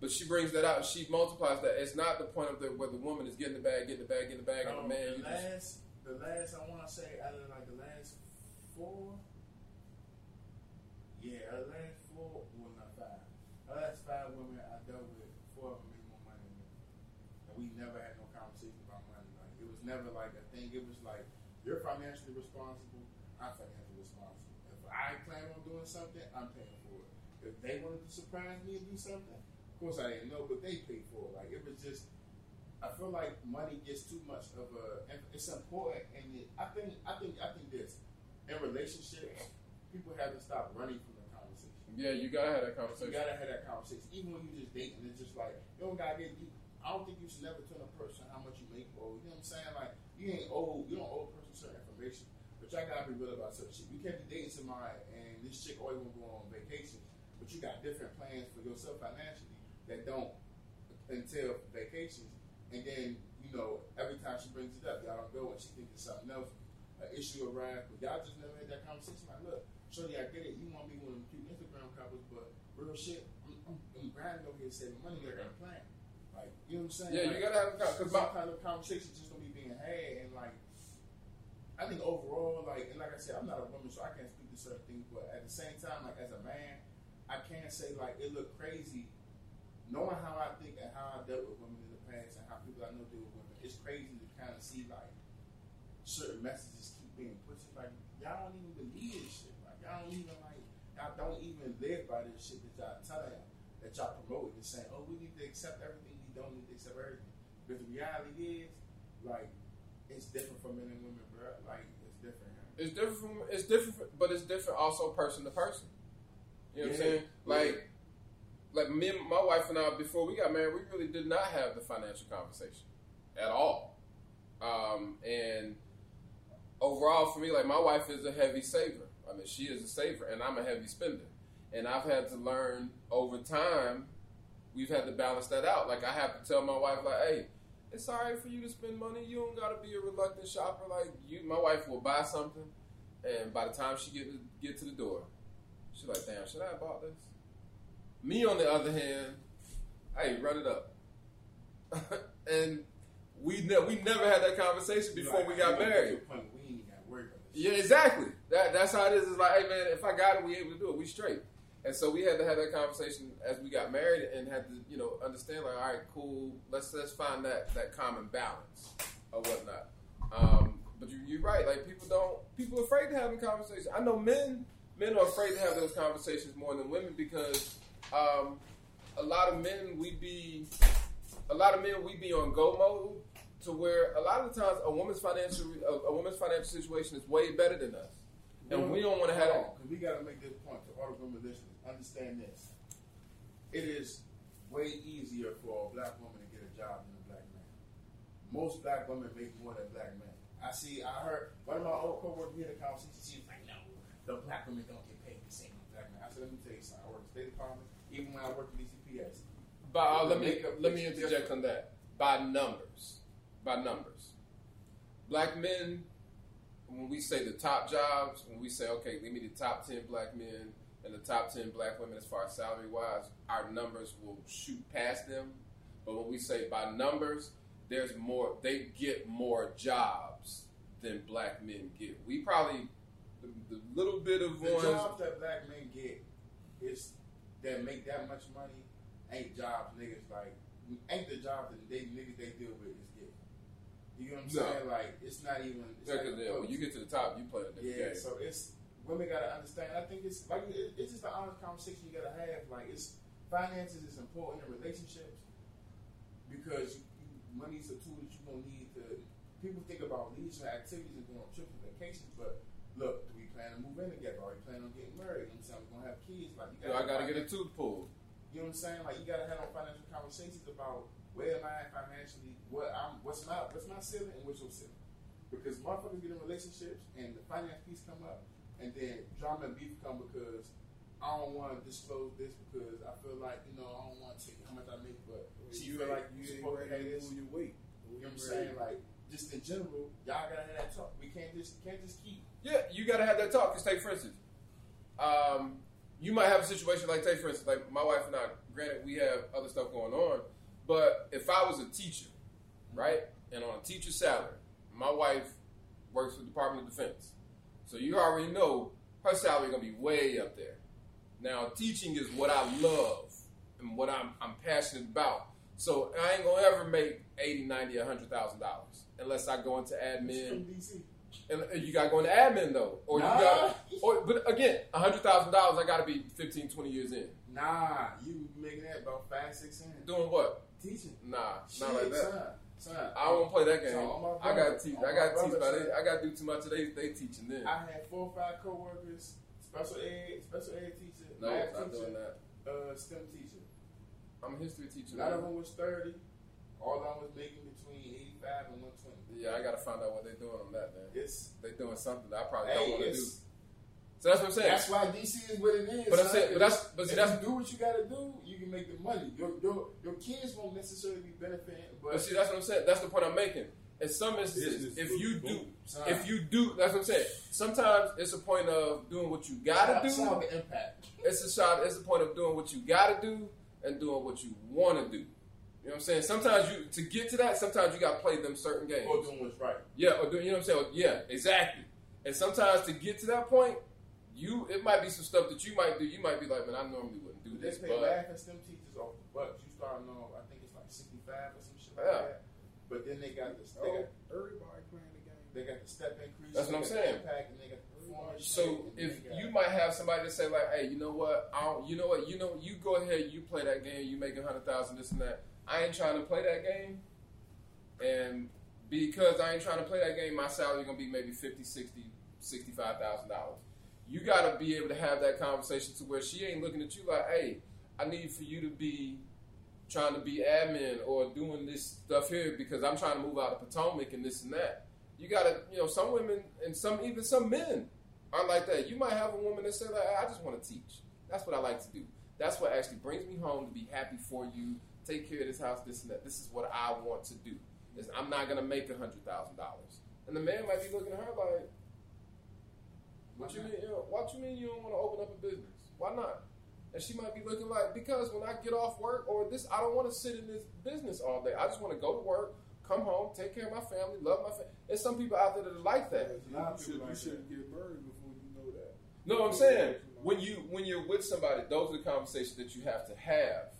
But she brings that out and she multiplies that. It's not the point of the where the woman is getting the bag, getting the bag, getting the bag, and the man the last, the last I want to say out of like the last four, yeah, the last four, well not five, the last five women I dealt with, four of them made more money than me, and we never had no conversation about money. Like it was never like a thing. It was like you're financially responsible, I'm financially responsible. If I plan on doing something, I'm paying for it. If they wanted to surprise me and do something, of course I didn't know, but they paid for it. Like it was just. I feel like money gets too much of a. It's important, and it, I think, I think, I think this in relationships, people have to stop running from the conversation. Yeah, you gotta have that conversation. You gotta have that conversation, even when you just dating. It's just like you don't gotta get. You, I don't think you should never tell a person how much you make or you know what I'm saying. Like you ain't owe you don't owe a person certain information, but y'all gotta be real about certain shit. You can't be dating somebody and this chick always wanna go on vacation, but you got different plans for yourself financially that don't entail vacations. And then you know every time she brings it up, y'all don't go and she thinks it's something else. An issue arise, but y'all just never had that conversation. Like, look, Shorty, I get it. You want to be one of them cute Instagram couples, but real shit, I'm, I'm, I'm grinding over here saving money. I got a plan. Like, you know what I'm saying? Yeah, like, you gotta have a because because some kind of conversation just don't be being had, and like, I think overall, like, and like I said, I'm not a woman, so I can't speak to certain things, but at the same time, like as a man, I can't say like it looked crazy. Knowing how I think and how I dealt with women in the past and how people I know deal with women, it's crazy to kind of see like certain messages keep being pushed. Like y'all don't even believe this shit. Like y'all don't even like y'all don't even live by this shit that y'all telling that y'all promoting and saying, oh, we need to accept everything. We don't need to accept everything. Because the reality is, like, it's different for men and women, bro. Like it's different. It's different from it's different, but it's different also person to person. You know what I'm saying? Like, like me, and my wife and I before we got married, we really did not have the financial conversation at all. Um, and overall, for me, like my wife is a heavy saver. I mean, she is a saver, and I'm a heavy spender. And I've had to learn over time. We've had to balance that out. Like I have to tell my wife, like, hey, it's all right for you to spend money. You don't gotta be a reluctant shopper. Like you, my wife will buy something, and by the time she get to, get to the door, she's like, "Damn, should I have bought this?" Me, on the other hand, hey, run it up. and we ne- we never had that conversation before Like, we got you gonna get married. point we ain't got to worry. Yeah, exactly. That that's how it is. It's like, hey man, if I got it, we able to do it. We straight. And so we had to have that conversation as we got married, and had to you know understand like, all right, cool. Let's let's find that that common balance or whatnot. Um, but you, you're right. Like people don't people are afraid to have a conversation. I know men men are afraid to have those conversations more than women because um, a lot of men we be a lot of men we be on go mode to where a lot of the times a woman's financial a, a woman's financial situation is way better than us, and we don't want to have that. Because we got to make this point to all the women listeners. Understand this. It is way easier for a black woman to get a job than a black man. Most black women make more than black men. I see. I heard one of my old coworkers we had a conversation. She was like, "No, the black women don't get paid the same as black men." I said, "Let me tell you something. I work at the State Department. Even when I worked at DCPS, But uh, let me let me interject on that. By numbers, by numbers, black men. When we say the top jobs, when we say okay, give me the top ten black men and the top ten black women as far as salary wise, our numbers will shoot past them. But when we say by numbers, there's more. They get more jobs than black men get. We probably the, the little bit of The ones. jobs that black men get is that make that much money ain't jobs niggas like ain't the jobs that they niggas they deal with is getting. You know what I'm No. saying? Like it's not even. It's Yeah, yeah, when you get to the top, you play different Yeah, game. so it's women gotta understand. I think it's like it's just an honest conversation you gotta have. Like it's finances is important in relationships because you, you, money's a tool that you gonna need to. People think about leisure activities and going on trips and vacations, but look, plan to move in together? Are we planning on getting married? You know what I'm saying we're gonna have kids. Like you You know, I gotta get a tooth pulled. You know what I'm saying? Like you gotta have on financial conversations about where am I financially? What I'm? What's my what's my ceiling and what's your ceiling? Because motherfuckers get in relationships and the finance piece come up, and then drama and beef come because I don't want to disclose this because I feel like you know I don't want to take how much I make, but she feel like you supposed to pay this. lose your weight. You know what I'm saying? Like just in general, y'all gotta have that talk. We can't just can't just keep. Yeah, you gotta have that talk. Cause take for instance, um, you might have a situation like take for instance, like my wife and I. Granted, we have other stuff going on, but if I was a teacher, right, and on a teacher salary, my wife works for the Department of Defense, so you already know her salary gonna be way up there. Now, teaching is what I love and what I'm I'm passionate about. So I ain't gonna ever make eighty, ninety, a hundred thousand dollars unless I go into admin. And and you got to go into admin though, or Nah. you got, or but again, a hundred thousand dollars. I got to be 15, 20 years in. Nah, you making that about five, six cents. Doing what? Teaching. Nah, Shit, not like that. Son, son. I don't play that game. my I got to teach. I got to teach. By they, I got to do too much of they they teaching then. I had four or five coworkers, special ed, special ed teacher, no, math not doing teacher, that. uh, STEM teacher. I'm a history teacher. None of them was thirty. All them was making between eighty-five and one twenty. Yeah, I got to find out what they're doing on that man. It's They doing something that I probably don't want to do. So that's what I'm saying. that's why DC is what it is. But I'm saying- but that's- but see, if that's- you do what you got to do, you can make the money. Your your your kids won't necessarily be benefiting, but But see, that's what I'm saying. That's the point I'm making. In some instances, if boom, you do, boom. if you do, that's what I'm saying. Sometimes it's a point of doing what you gotta do. impact. It's a shot. It's a point of doing what you gotta do and doing what you want to do. You know what I'm saying? Sometimes you to get to that. Sometimes you gotta play them certain games. Or doing what's right. Yeah, or doing. You know what I'm saying? Yeah, exactly. And sometimes to get to that point, you it might be some stuff that you might do. You might be like, man, I normally wouldn't do They this, pay but math and STEM teachers off the bucks. You starting on, I think it's like sixty-five or some shit like Yeah. that. But then they got this. They Oh, got everybody playing the game. They got the step increase. That's they what I'm saying. Impact, and they got performance. So if they you might have somebody to say like, hey, you know what? I don't, you know what? You know, you go ahead, you play that game. You make a hundred thousand, this and that. I ain't trying to play that game, and because I ain't trying to play that game, my salary gonna be maybe 50 60 65000 dollars. You gotta be able to have that conversation to where she ain't looking at you like, hey, I need for you to be trying to be admin or doing this stuff here because I'm trying to move out of Potomac and this and that. You gotta, you know, some women and some even some men are like that. You might have a woman that say like, I just want to teach. That's what I like to do. That's what actually brings me home to be happy for you, take care of this house, this and that. This is what I want to do. Is I'm not gonna make a hundred thousand dollars. And the man might be looking at her like, What you mean? You know, what you mean you don't want to open up a business? Why not? And she might be looking like, because when I get off work or this, I don't want to sit in this business all day. I just want to go to work, come home, take care of my family, love my family. There's some people out there that are like that. You, should, people you like shouldn't get married before you know that. No, I'm saying when you when you're with somebody, those are the conversations that you have to have.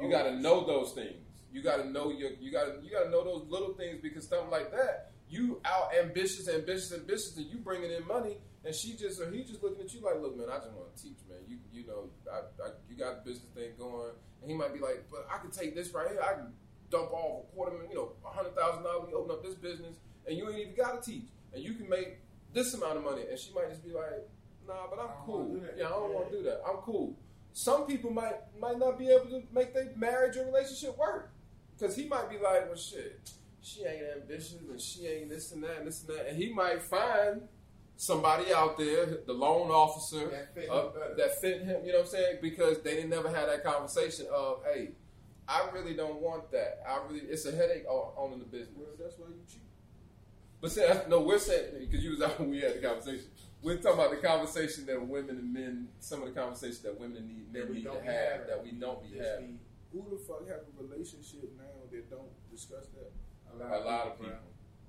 You Oh, got to know those things. You got to know your you got to you got to know those little things because something like that, you out ambitious, ambitious, ambitious, and you bringing in money, and she just or he just looking at you like, look, man, I just want to teach, man. You you know, I, I, you got the business thing going, and he might be like, but I can take this right here, I can dump off a quarter million, you know, a hundred thousand dollars, we open up this business, and you ain't even got to teach, and you can make this amount of money, and she might just be like, nah, but I'm cool. wanna do that. Yeah, I don't want to do that. I'm cool. Some people might might not be able to make their marriage or relationship work because he might be like, well, shit, she ain't ambitious and she ain't this and that and this and that, and he might find somebody out there, the loan officer That fit him uh, that fit him. You know what I'm saying? Because they didn't never had that conversation of, hey, I really don't want that. I really, it's a headache on- owning the business. Well, that's why you cheat. But that's- no, we're saying because you was out when we had the conversation. We're talking about the conversation that women and men, some of the conversations that women need, men need to don't have, have. that we don't be having. be Who the fuck have a relationship now that don't discuss that? a A lot of people,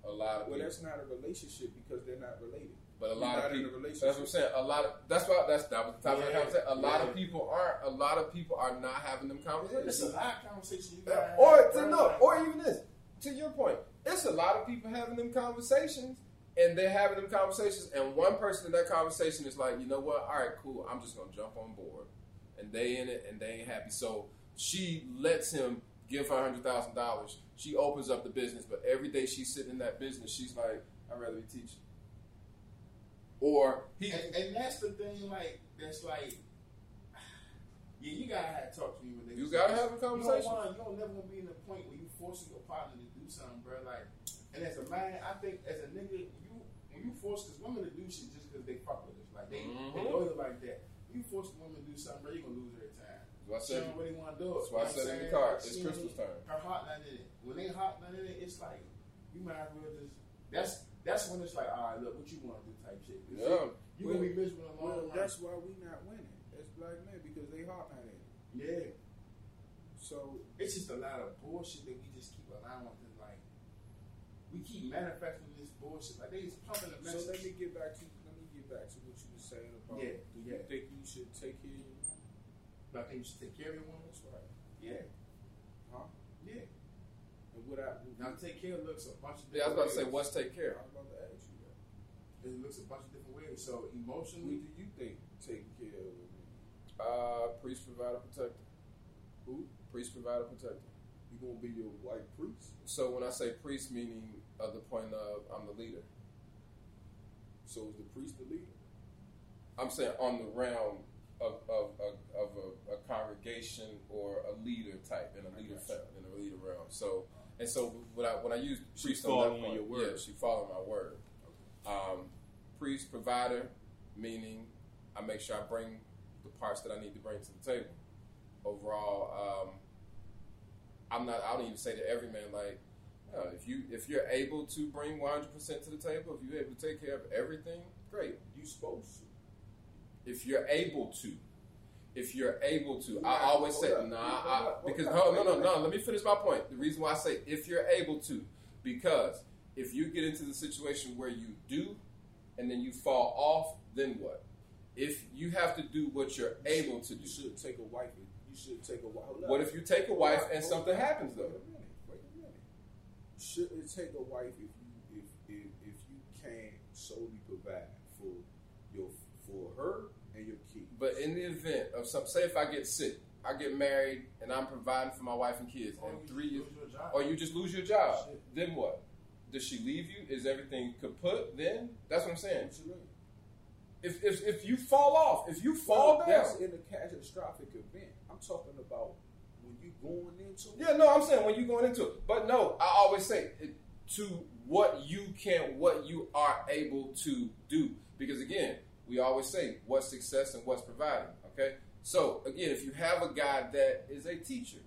a lot of Well, people. that's not a relationship because they're not related. But a You're lot of people. That's what I'm saying. A lot of that's why that's that was the topic of the Yeah, conversation. A lot yeah. of people aren't. A lot of people are not having them conversations. It's a conversations. lot of conversation you gotta or have, to no, or even this. To your point, it's a lot of people having them conversations, and they're having them conversations, and one person in that conversation is like, you know what? All right, cool. I'm just gonna jump on board, and they in it, and they ain't happy. So she lets him give her hundred thousand dollars. She opens up the business, but every day she's sitting in that business, she's like, I'd rather be teaching. Or he, and, and that's the thing, like that's like, yeah, you gotta have to talk to me when they. You gotta have a conversation. You don't want, you don't never gonna be in the point where you forcing your partner to do something, bro. Like, and as a man, I think as a nigga, you force this woman to do shit just because they fuck with us, like they they Mhm. loyal like that. You force a woman to do something, bro, you gonna lose every time. That's why I She said, don't really want to do it. that's why I You know said in the car, saying? it's She Crystal's ain't- turn. Her heart not in it. When they heart not in it, it's like you might as well just. That's that's when it's like, all right, look, what you want to do type shit. 'Cause Yeah. You gonna be miserable in the long Well, run. that's why we not winning as black men because they heart not in it. yeah. So It's just a lot of bullshit that we just keep allowing to like. We keep manifesting this bullshit. Like they just pumping the so let me get back to let me get back to what you were saying about Yeah, do you yeah. think you should take care of your woman? I think you should take care of your woman. That's right. Yeah, Huh? yeah. And what I Now take care looks a bunch of. yeah, I was about to say, what's take care. I was about to ask you that. ways. It looks a bunch of different ways. So emotionally, do you think taking care of a? Uh, priest, provider, protector. Who? Priest, provider, protector. You gonna be your white priest? So when I say priest, meaning of the point of I'm the leader. So is the priest the leader? I'm saying on the realm of of, of, of a, a congregation or a leader type in a leader in a leader realm. So and so when I when I use She priest on following that point, your word. yeah, she follow my word. Um, priest, provider, meaning I make sure I bring the parts that I need to bring to the table. Overall, um, I'm not. I don't even say to every man like, no, if you if you're able to bring 100 percent to the table, if you're able to take care of everything, great. You supposed to. If you're able to, if you're able to, I always say up. nah. I, because hold, no, no, no. Let me finish my point. The reason why I say if you're able to, because if you get into the situation where you do, and then you fall off, then what? If you have to do what you're able to do, You should take a wife. You should take a wife. What if you take a wife and something happens though? Wait a minute. Wait a minute. Should it take a wife if you if if, if you can't solely provide for your for her and your kids? But in the event of some, say if I get sick, I get married, and I'm providing for my wife and kids, or and three years, lose your job. or you just lose your job, Shit. then what? Does she leave you? Is everything kaput? Then that's what I'm saying. What you mean? If if, if you fall off, if you fall Well, down, That's in a catastrophic event. I'm talking about when you going into yeah, no, I'm saying when you're going into it. But no, I always say to what you can, what you are able to do. Because again, we always say what's success and what's providing. Okay, so again, if you have a guy that is a teacher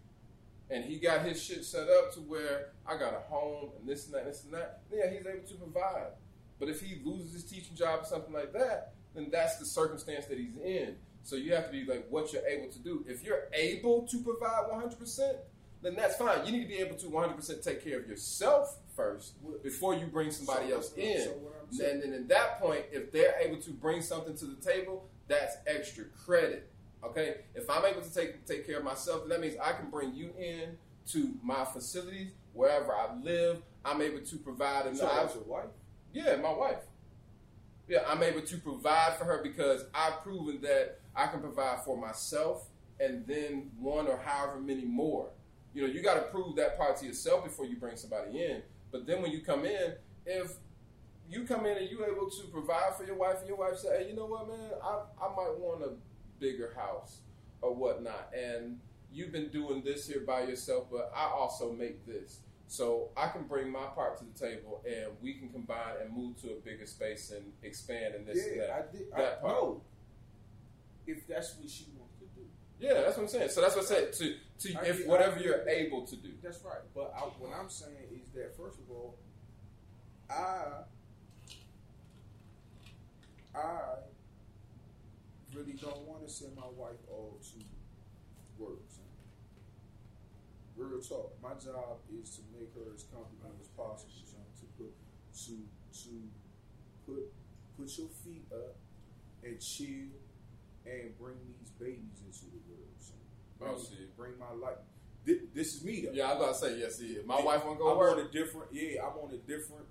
and he got his shit set up to where I got a home and this and that, this and that, yeah, he's able to provide. But if he loses his teaching job or something like that, then that's the circumstance that he's in. So you have to be like what you're able to do. If you're able to provide 100%, then that's fine. You need to be able to 100% take care of yourself first before you bring somebody So- else in. so what I'm saying- and then at that point, if they're able to bring something to the table, that's extra credit. Okay? If I'm able to take take care of myself, then that means I can bring you in to my facilities, wherever I live. I'm able to provide and So your wife. yeah, my wife. Yeah, I'm able to provide for her because I've proven that I can provide for myself and then one or however many more. You know, you got to prove that part to yourself before you bring somebody in. But then when you come in, if you come in and you're able to provide for your wife and your wife say, hey, you know what, man, I, I might want a bigger house or whatnot. And you've been doing this here by yourself, but I also make this. So I can bring my part to the table, and we can combine and move to a bigger space and expand and this and that. I did. that I part. know. If that's what she wants to do, Yeah, that's what I'm saying. So that's what I said. To to I if get- whatever you're get- able to do. that's right. But I, what I'm saying is that first of all, I I really don't want to send my wife off to work. Son. Real talk. My job is to make her as comfortable as possible. son, To put to to put put your feet up and chill and bring these babies into the world. So oh, bring, Oh, shit. bring my life. This, this is me though. Yeah, I was about to say yes. Yeah, my wife won't go I'm work. on a different. Yeah, I'm on a different.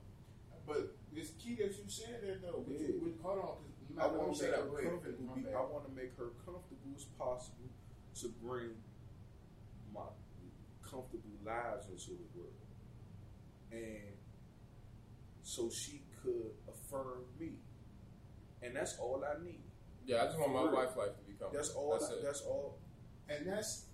But it's key that you said that though. But Yeah. you, but hold on, because I want to make her that. Go ahead, finish comfortable. Be. I want to make her comfortable as possible to bring my comfortable lives into the world, and so she could affirm me, and that's all I need. yeah, I just want my For real. wife's life to be comfortable. That's all. That's I, it. that's all. And that's,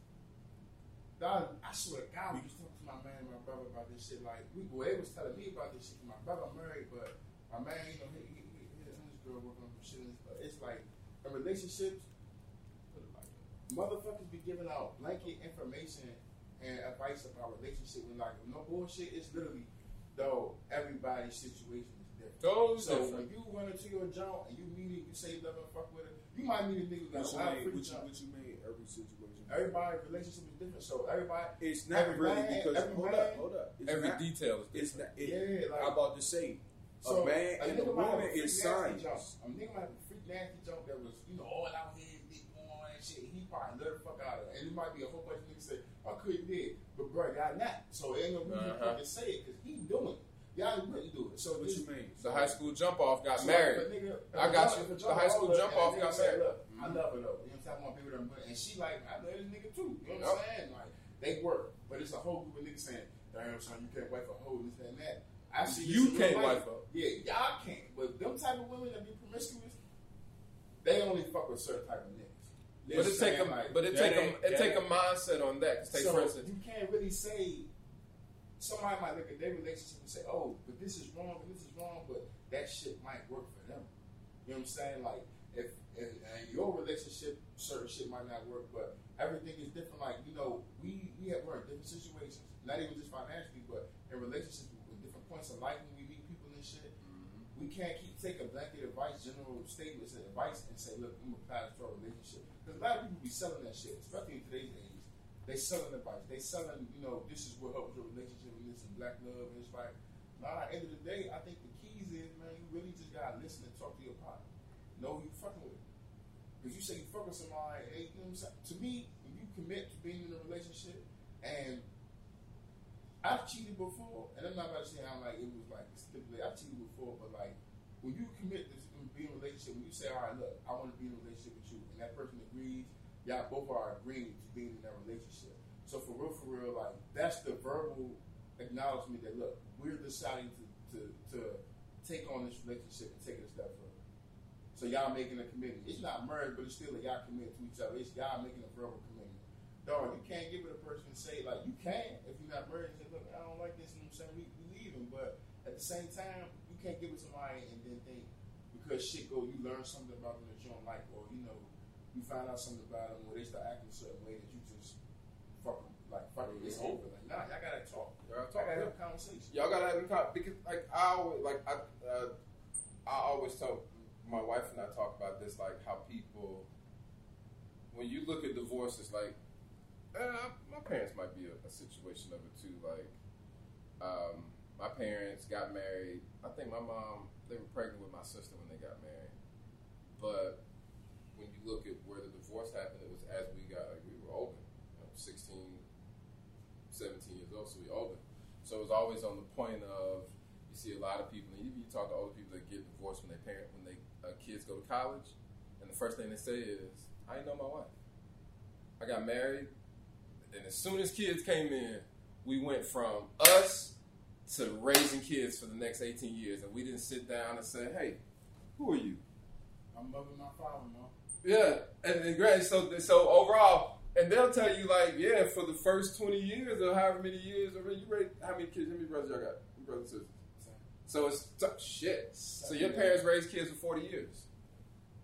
dog, I swear to God, we was talking to my man and my brother about this shit. Like, we, well, they was telling me about this shit. 'cause My brother married, but my man, you know, he, he, he, he and this girl working on some shit. But it's like, in relationships, put it like that, motherfuckers be giving out blanket information and advice about relationship when, like, no bullshit. It's literally, though, everybody's situation is different. Those So different. when you run into your joint and you meet it, you say love and fuck with it, you might meet a nigga that's you like, mean? wow, What you, what you mean? Every situation. Everybody's relationship is different, so everybody, It's not every really man- because every hold man- up, hold up. It's Every not, detail is It's not. It, yeah, like I'm about to say so, a man and a might have woman is science. A nigga might have a freak nasty joke that was, you know, all out here, big boy and shit. He probably let the fuck out of it, and it might be a whole bunch of "I couldn't did," but bro, y'all not. So ain't no reason Uh-huh. to say it because he doing it. Y'all really do it. So What you mean? The high school jump off got So married. nigga- I got you. The high school jump off got married. Look, I love her though. You know what I'm saying? I want to her, but and she like, I love this nigga too. You know what I'm saying? Like they work, but it's a whole group of niggas saying, "Damn, son, you can't wife a hoe this that, and that." I see You can't wife her. Yeah, y'all can't. But them type of women that be promiscuous, they only fuck with certain type of niggas. You But it take a? Like, but it take a it take a mindset on that. 'Cause take so for instance, you can't really say somebody might look at their relationship and say, "Oh, but this is wrong, but this is wrong," but that shit might work for them. You know what I'm saying? Like if, if in your relationship, certain shit might not work, but everything is different. Like you know, we we have we're in different situations, not even just financially, but in relationships with different points of life when we meet people and shit. We can't keep taking blanket advice, general statements and advice, and say, "Look, I'm gonna apply this to our relationship." Because a lot of people be selling that shit, especially in today's age. They selling advice. They selling, you know, this is what helps your relationship and this is black love. And it's like, at the end of the day, I think the keys is, man, you really just gotta listen and talk to your partner. Know who you fucking with. Because you say you fucking somebody, and you know what I'm saying? To me, when you commit to being in a relationship, and I've cheated before, and I'm not about to say I'm like it was like stipulated. I've cheated before, but like when you commit to being in a relationship, when you say, all right, look, I want to be in a relationship with you, and that person agrees, y'all both are agreeing to being in that relationship. So for real, for real, like that's the verbal acknowledgement that look, we're deciding to to, to take on this relationship and take it a step further. So y'all making a commitment. It's not marriage, but it's still a y'all commit to each other. It's y'all making a verbal commitment. Dog, you can't get with a person and say like you can if you're not married and say, look, I don't like this, I'm saying we, we leaving, but at the same time, can't get with somebody and then think because shit go, you learn something about them that you don't like, or you know, you find out something about them where they start acting a certain way that you just fuck 'em, like fuck it, it's over. Like nah, y'all gotta talk. Y'all Y'all gotta yeah. have a conversation. Y'all gotta have them talk because like I always like I uh, I always tell my wife and I talk about this like how people when you look at divorce it's like uh, my parents might be a, a situation of it too like um, my parents got married. I think my mom they were pregnant with my sister when they got married. But when you look at where the divorce happened it was as we got like, we were older. You know, 16 17 years old so we older. So it was always on the point of you see a lot of people, and even you talk to older people that get divorced when they parent when they uh, kids go to college, and the first thing they say is, "I didn't know my wife. I got married, and as soon as kids came in, we went from us to raising kids for the next 18 years, and we didn't sit down and say, "Hey, who are you?" I'm loving my father, man. Yeah, and, and great. So, so overall, and they'll tell you like, yeah, for the first twenty years or however many years, or you rate how many kids, how many brothers y'all got, brothers sisters. So it's t- shit. So your parents raised kids for forty years.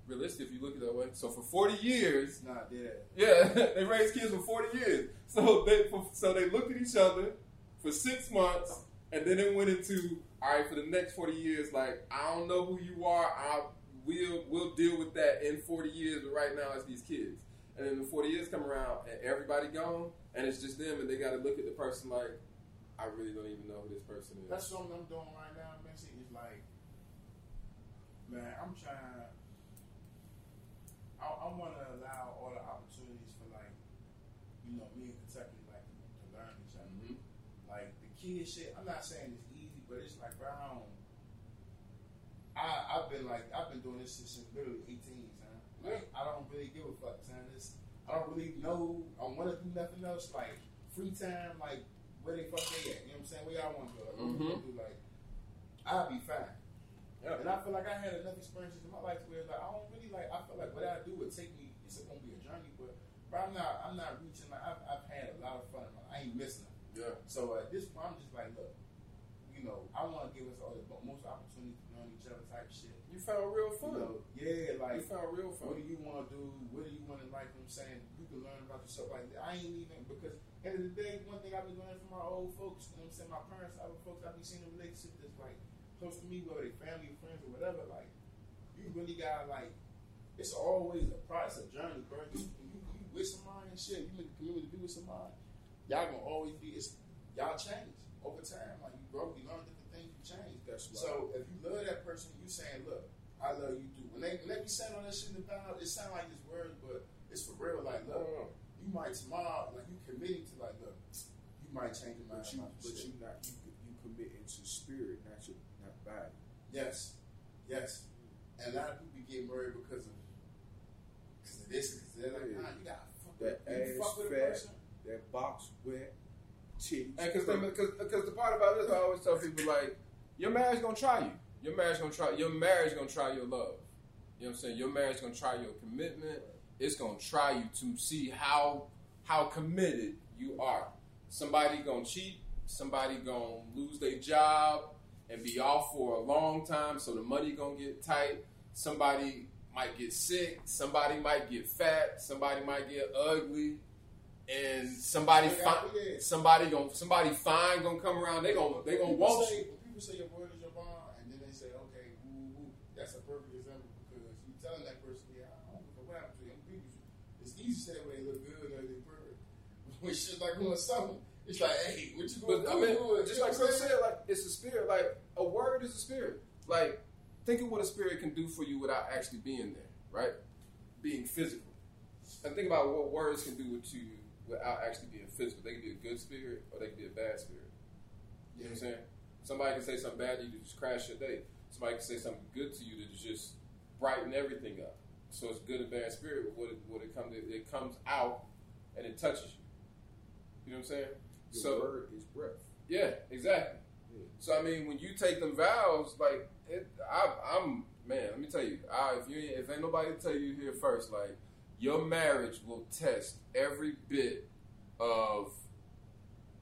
Realistic, if you look at it that way. So for forty years, Nah, dead. yeah, they raised kids for forty years. So they, for, so they looked at each other for six months, and then it went into all right for the next forty years. Like I don't know who you are. I we'll we'll deal with that in forty years. But right now it's these kids. And then the forty years come around, and everybody gone, and it's just them, and they got to look at the person like, I really don't even know who this person is. That's something I'm doing right now, Missy. Is like, man, I'm trying. I, I want to allow all the opportunities for like, you know, me and Kentucky like to, to learn each other. Mhm. Like the kid shit. I'm not saying it's easy, but it's like, bro, I don't. I I've been like I've been doing this since literally 18, son. Like I don't really give a fuck, son. This I don't really know. I want to do nothing else. Like free time, like where they fuck they at? You know what I'm saying? Where y'all want to go? Like, Mhm. do? Like I'll be fine. Yeah. And I feel like I had enough experiences in my life where like I don't really like. I feel like what I do would take me. It's gonna be a journey, but but I'm not. I'm not reaching. Like I've, I've had a lot of fun. in my life. I ain't missing. Yeah. So at this point, I'm just like, look, you know, I want to give us all the most opportunity to learn each other type shit. You found real You fun. know, yeah, like you found real fun. what do you want to do? What do you want to like? I'm saying you can learn about yourself like that. I ain't even because end of the day, one thing I've been learning from my old folks, you know what I'm saying, my parents, other folks, I've been seeing a relationship that's like close to me, whether they family or friends or whatever. Like you really got like it's always a process, a journey, bro. You, you, you with somebody and shit, you in the community, be with somebody, y'all gonna always be. It's y'all change over time. Like you grow, you learn different things, you change. That's right. So if you love that person, you saying, "Look, I love you too." When they when they be saying all that shit in the Bible, it sound like it's words, but it's for real. Like, look, uh-huh. you might tomorrow, like you committing to, like, look, you might change your mind but you, but you not you you committing to spirit, not your not body. Yes, yes. And a lot of people be getting married because of because of this, because they're like, nah, you gotta fuck That you fuck with a person. That box wet, curved. because the part about this, I always tell people like, your marriage gonna try you. Your marriage gonna try. Your marriage gonna try your love. You know what I'm saying? Your marriage gonna try your commitment. It's gonna try you to see how how committed you are. Somebody gonna cheat. Somebody gonna lose their job and be off for a long time, so the money gonna get tight. Somebody might get sick. Somebody might get fat. Somebody might get ugly. And somebody Yeah, fi- somebody gonna somebody fine gonna come around. They gonna they gonna People say, you. When people say your word is your bond, and then they say, okay, ooh, ooh, that's a perfect example because you telling that person, yeah, I don't give a what happened to you. I'm with you. It's easy to say that when they look good or they perfect. When shit like doing something, it's like, hey, what you gonna I do? mean, Do it. just You know like what I'm Chris said, like it's a spirit. Like a word is a spirit. Like think of what a spirit can do for you without actually being there, right? Being physical. And think about what words can do to you without actually being physical. They can be a good spirit or they can be a bad spirit. You know what I'm saying? Somebody can say something bad to you to just crash your day. Somebody can say something good to you to just brighten everything up. So it's good and bad spirit. But what it, what it comes it comes out and it touches you. You know what I'm saying? Your so word is breath. yeah, exactly. Yeah. So I mean, when you take them vows, like it, I, I'm man. Let me tell you, I, if you if ain't nobody tell you here first, like your marriage will test every bit of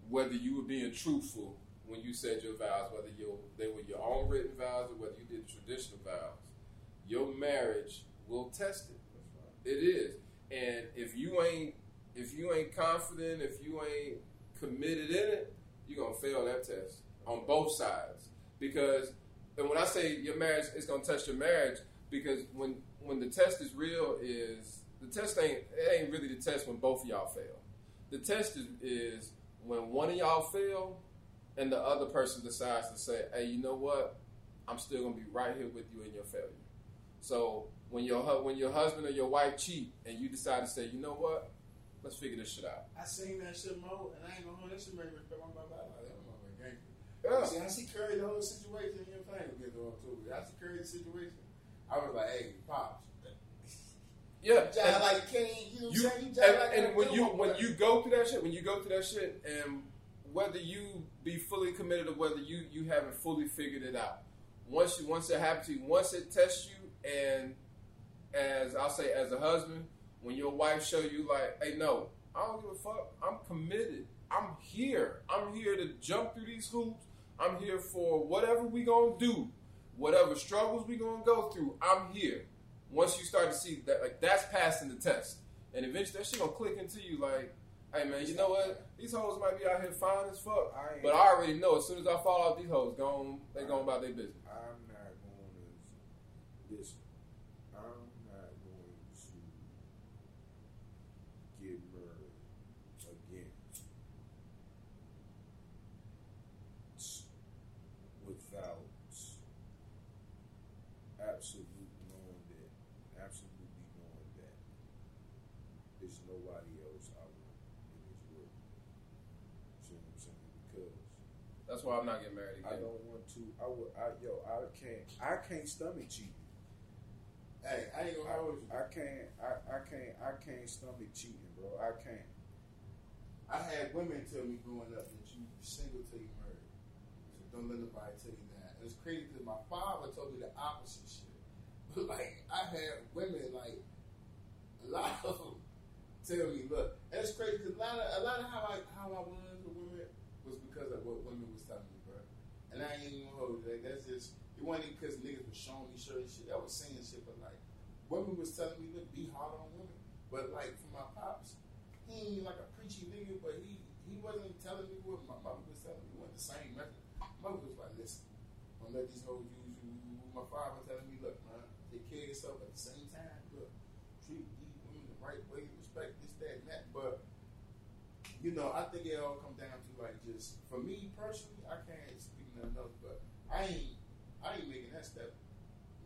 whether you were being truthful when you said your vows, whether they were your own written vows or whether you did traditional vows. Your marriage will test it. It is, and if you ain't if you ain't confident, if you ain't committed in it, you're gonna fail that test on both sides. Because and when I say your marriage is gonna test your marriage, because when when the test is real, is the test ain't it ain't really the test when both of y'all fail. The test is, is when one of y'all fail and the other person decides to say, "Hey, you know what? I'm still gonna be right here with you in your failure." So when your when your husband or your wife cheat and you decide to say, "You know what? Let's figure this shit out." I seen that shit, Mo, and I ain't gonna hold that shit make me my motherfucker. Yeah. See, I see Curry the whole situation. You know what I'm saying? Get on too. I see Curry the situation. I was like, hey, pops. Yeah, Jive and- like King, you know you? You and, like and when you when you go through that shit, when you go through that shit, and whether you be fully committed or whether you you haven't fully figured it out, once you once it happens to you, once it tests you, and as I'll say, as a husband, when your wife show you like, hey, no, I don't give a fuck, I'm committed, I'm here, I'm here to jump through these hoops, I'm here for whatever we gonna do, whatever struggles we gonna go through, I'm here once you start to see that, like that's passing the test, and eventually that shit gonna click into you. Like, hey man, you know what? These hoes might be out here fine as fuck, I but I already know as soon as I fall off these hoes, gone they going about their business. I'm not going to listen. I'm not going to get married again. That's why I'm not getting married I don't want to. I would. I yo. I can't. I can't stomach cheating. Hey, I ain't gonna hold you. I can't. I, I can't. I can't stomach cheating, bro. I can't. I had women tell me growing up that you single till you married. So don't let nobody tell you that. And it's crazy because my father told me the opposite shit. But like, I had women like a lot of them tell me, look, and it's crazy because a lot of a lot of how I how I was with women was because of what women was telling me, bro. And I ain't even hold. Like, that's just it wasn't even because niggas was showing me certain shit. I was saying shit, but like women was telling me, look, be hard on women. But like for my pops, he ain't like a preachy nigga, but he he wasn't telling me what my mother was telling me. It wasn't the same method. Mother was like, listen, don't let these hoes use you. My father was telling me, look, man, take care of yourself at the same time. Look, treat these women the right way, respect this, that, and that. But you know, I think it all come down to like just for me personally, I can't nothing but I ain't I ain't making that step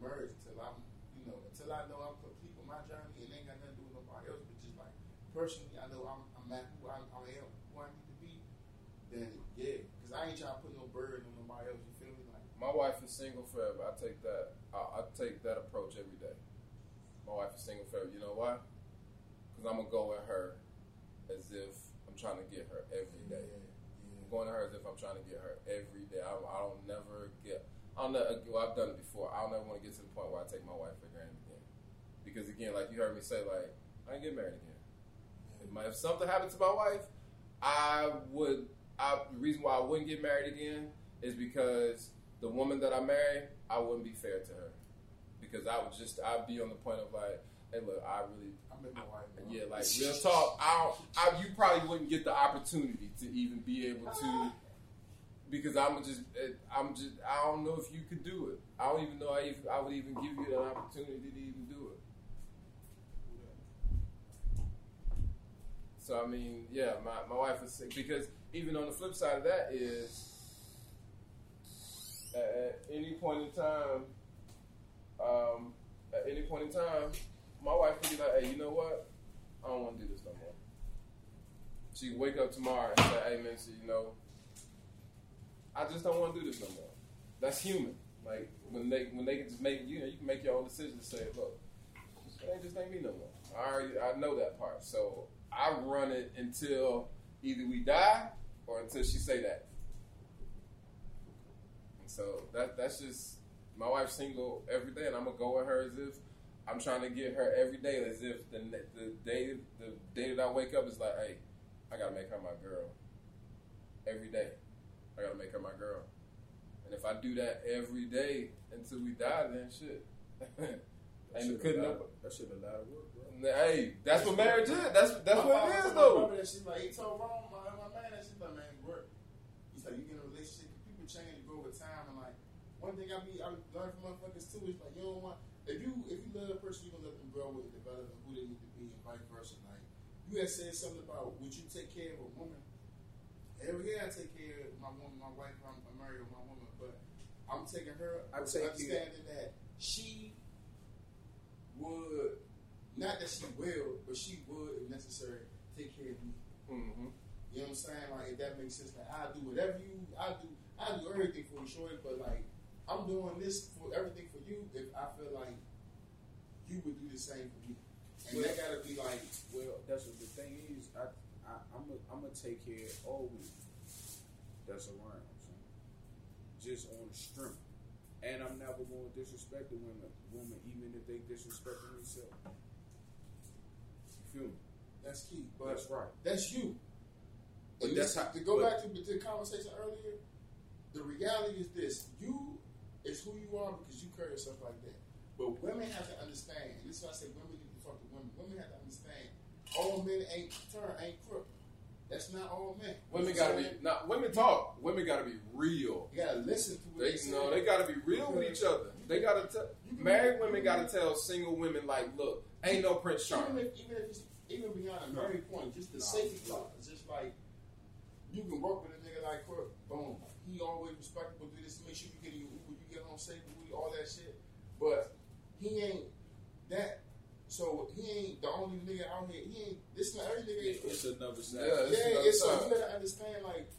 merge until I'm you know until I know I'm complete with my journey and ain't got nothing to do with nobody else, but just like personally, I know I'm, I'm at who I, I am, who I need to be. Then yeah, because I ain't trying to put no burden on nobody else. You feel me? Like My wife is single forever. I take that. I, I take that approach every day. My wife is single forever. You know why? Because I'm gonna go at her as if I'm trying to get her every going to her as if I'm trying to get her every day. I, I don't never get. I'll never. Well, I've done it before. I'll never want to get to the point where I take my wife for granted again. Because again, like you heard me say, like I ain't get married again. If, my, if something happened to my wife, I would. I, the reason why I wouldn't get married again is because the woman that I married, I wouldn't be fair to her. Because I would just, I'd be on the point of like, hey, look, I really, Yeah, like real talk. I, I, you probably wouldn't get the opportunity to even be able to, because I'm just, eh, I'm just, I don't know if you could do it. I don't even know I, even, I would even give you an opportunity to even do it. So I mean, yeah, my, my wife is sick because even on the flip side of that is at, at any point in time, um, at any point in time, my wife can be like, "Hey, you know what? I don't want to do this no more." She wake up tomorrow and say, "Hey, man, so, you know, I just don't want to do this no more." That's human. Like when they when they can just make you know you can make your own decision to say, "Look, ain't just ain't me no more." I already I know that part, so I run it until either we die or until she say that. And so that that's just my wife's single every day, and I'm gonna go with her as if I'm trying to get her every day, as if the the day the day that I wake up is like, hey, I gotta make her my girl every day. I gotta make her my girl, and if I do that every day until we die, then shit. Shit couldn't that shit a lot of work, bro. Hey, that's what marriage is. That's that's My what it is, though. That shit like he told wrong my, my man that shit like man work. He's like you get in a relationship, people change, you go over time, and like one thing I be I learn from motherfuckers too is like you don't want if you if you love a person you gonna let them grow and develop and who they need to be and vice versa. Like you had said something about would you take care of a woman? Hell yeah, I take care of my woman, my wife. I'm, I'm married with my woman, but I'm taking her. I with take understanding that she would not that she will, but she would, if necessary, take care of me. Mm-hmm. You know what I'm saying? Like if that makes sense. Like I do whatever you, I do, I do everything for you, shorty. But like I'm doing this for everything for you. If I feel like you would do the same for me, and that gotta be like, Well, that's what the thing is. I, I I'm gonna I'm gonna take care of all women that's around. Just on the strength, and I'm never going to disrespect the women, woman, even if they disrespect themselves. You feel me? that's key. But That's right. that's you. But And that's this- how- to go but- back to the conversation earlier. The reality is this: you is who you are because you carry yourself like that. But women have to understand, and this is why I say women need to talk to women. Women have to understand all men ain't turn, ain't crook. That's not all men. Women gotta be not women talk. Women gotta be real. You gotta listen to what They they, no, they gotta be real with each other. They gotta tell married women gotta tell single women like, look, ain't no Prince even Charming. if even if it's even beyond a married point, just the No. safety clause. It's just like you can work with a nigga like Crook, boom. He always respectable, do this, to make sure you get your Uber, you get home we all that shit. But he ain't that. So he ain't the only nigga out here. He ain't. This not every nigga. It's another side. Yeah, Yeah, It's another it's so you gotta understand, like,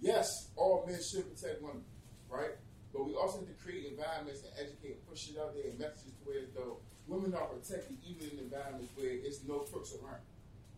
yes, all all men should protect women, right? But we also have to create environments and educate and push it out there and messages to where though women are protected even in environments where it's no crooks around.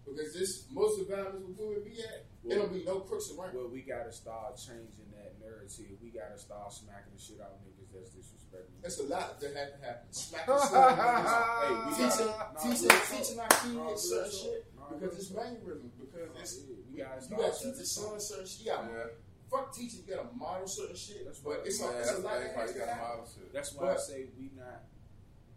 Because this most environments where women be at, Well- it'll be no crooks around. Well, we gotta start changing that narrative. We gotta start smacking the shit out of niggas that's disrespecting. There's a lot that had to happen. Smacking certain niggas. Hey, we teaching, teaching, teaching our kids certain shit because real it's talk. mannerism. Because it's we you, gotta you start got to teach setting your son something. certain shit. You got Yeah. fuck teaching. You got to model certain shit. That's but it's, Man, a, it's a lot that has you to gotta happen. model shit. That's why I say we not,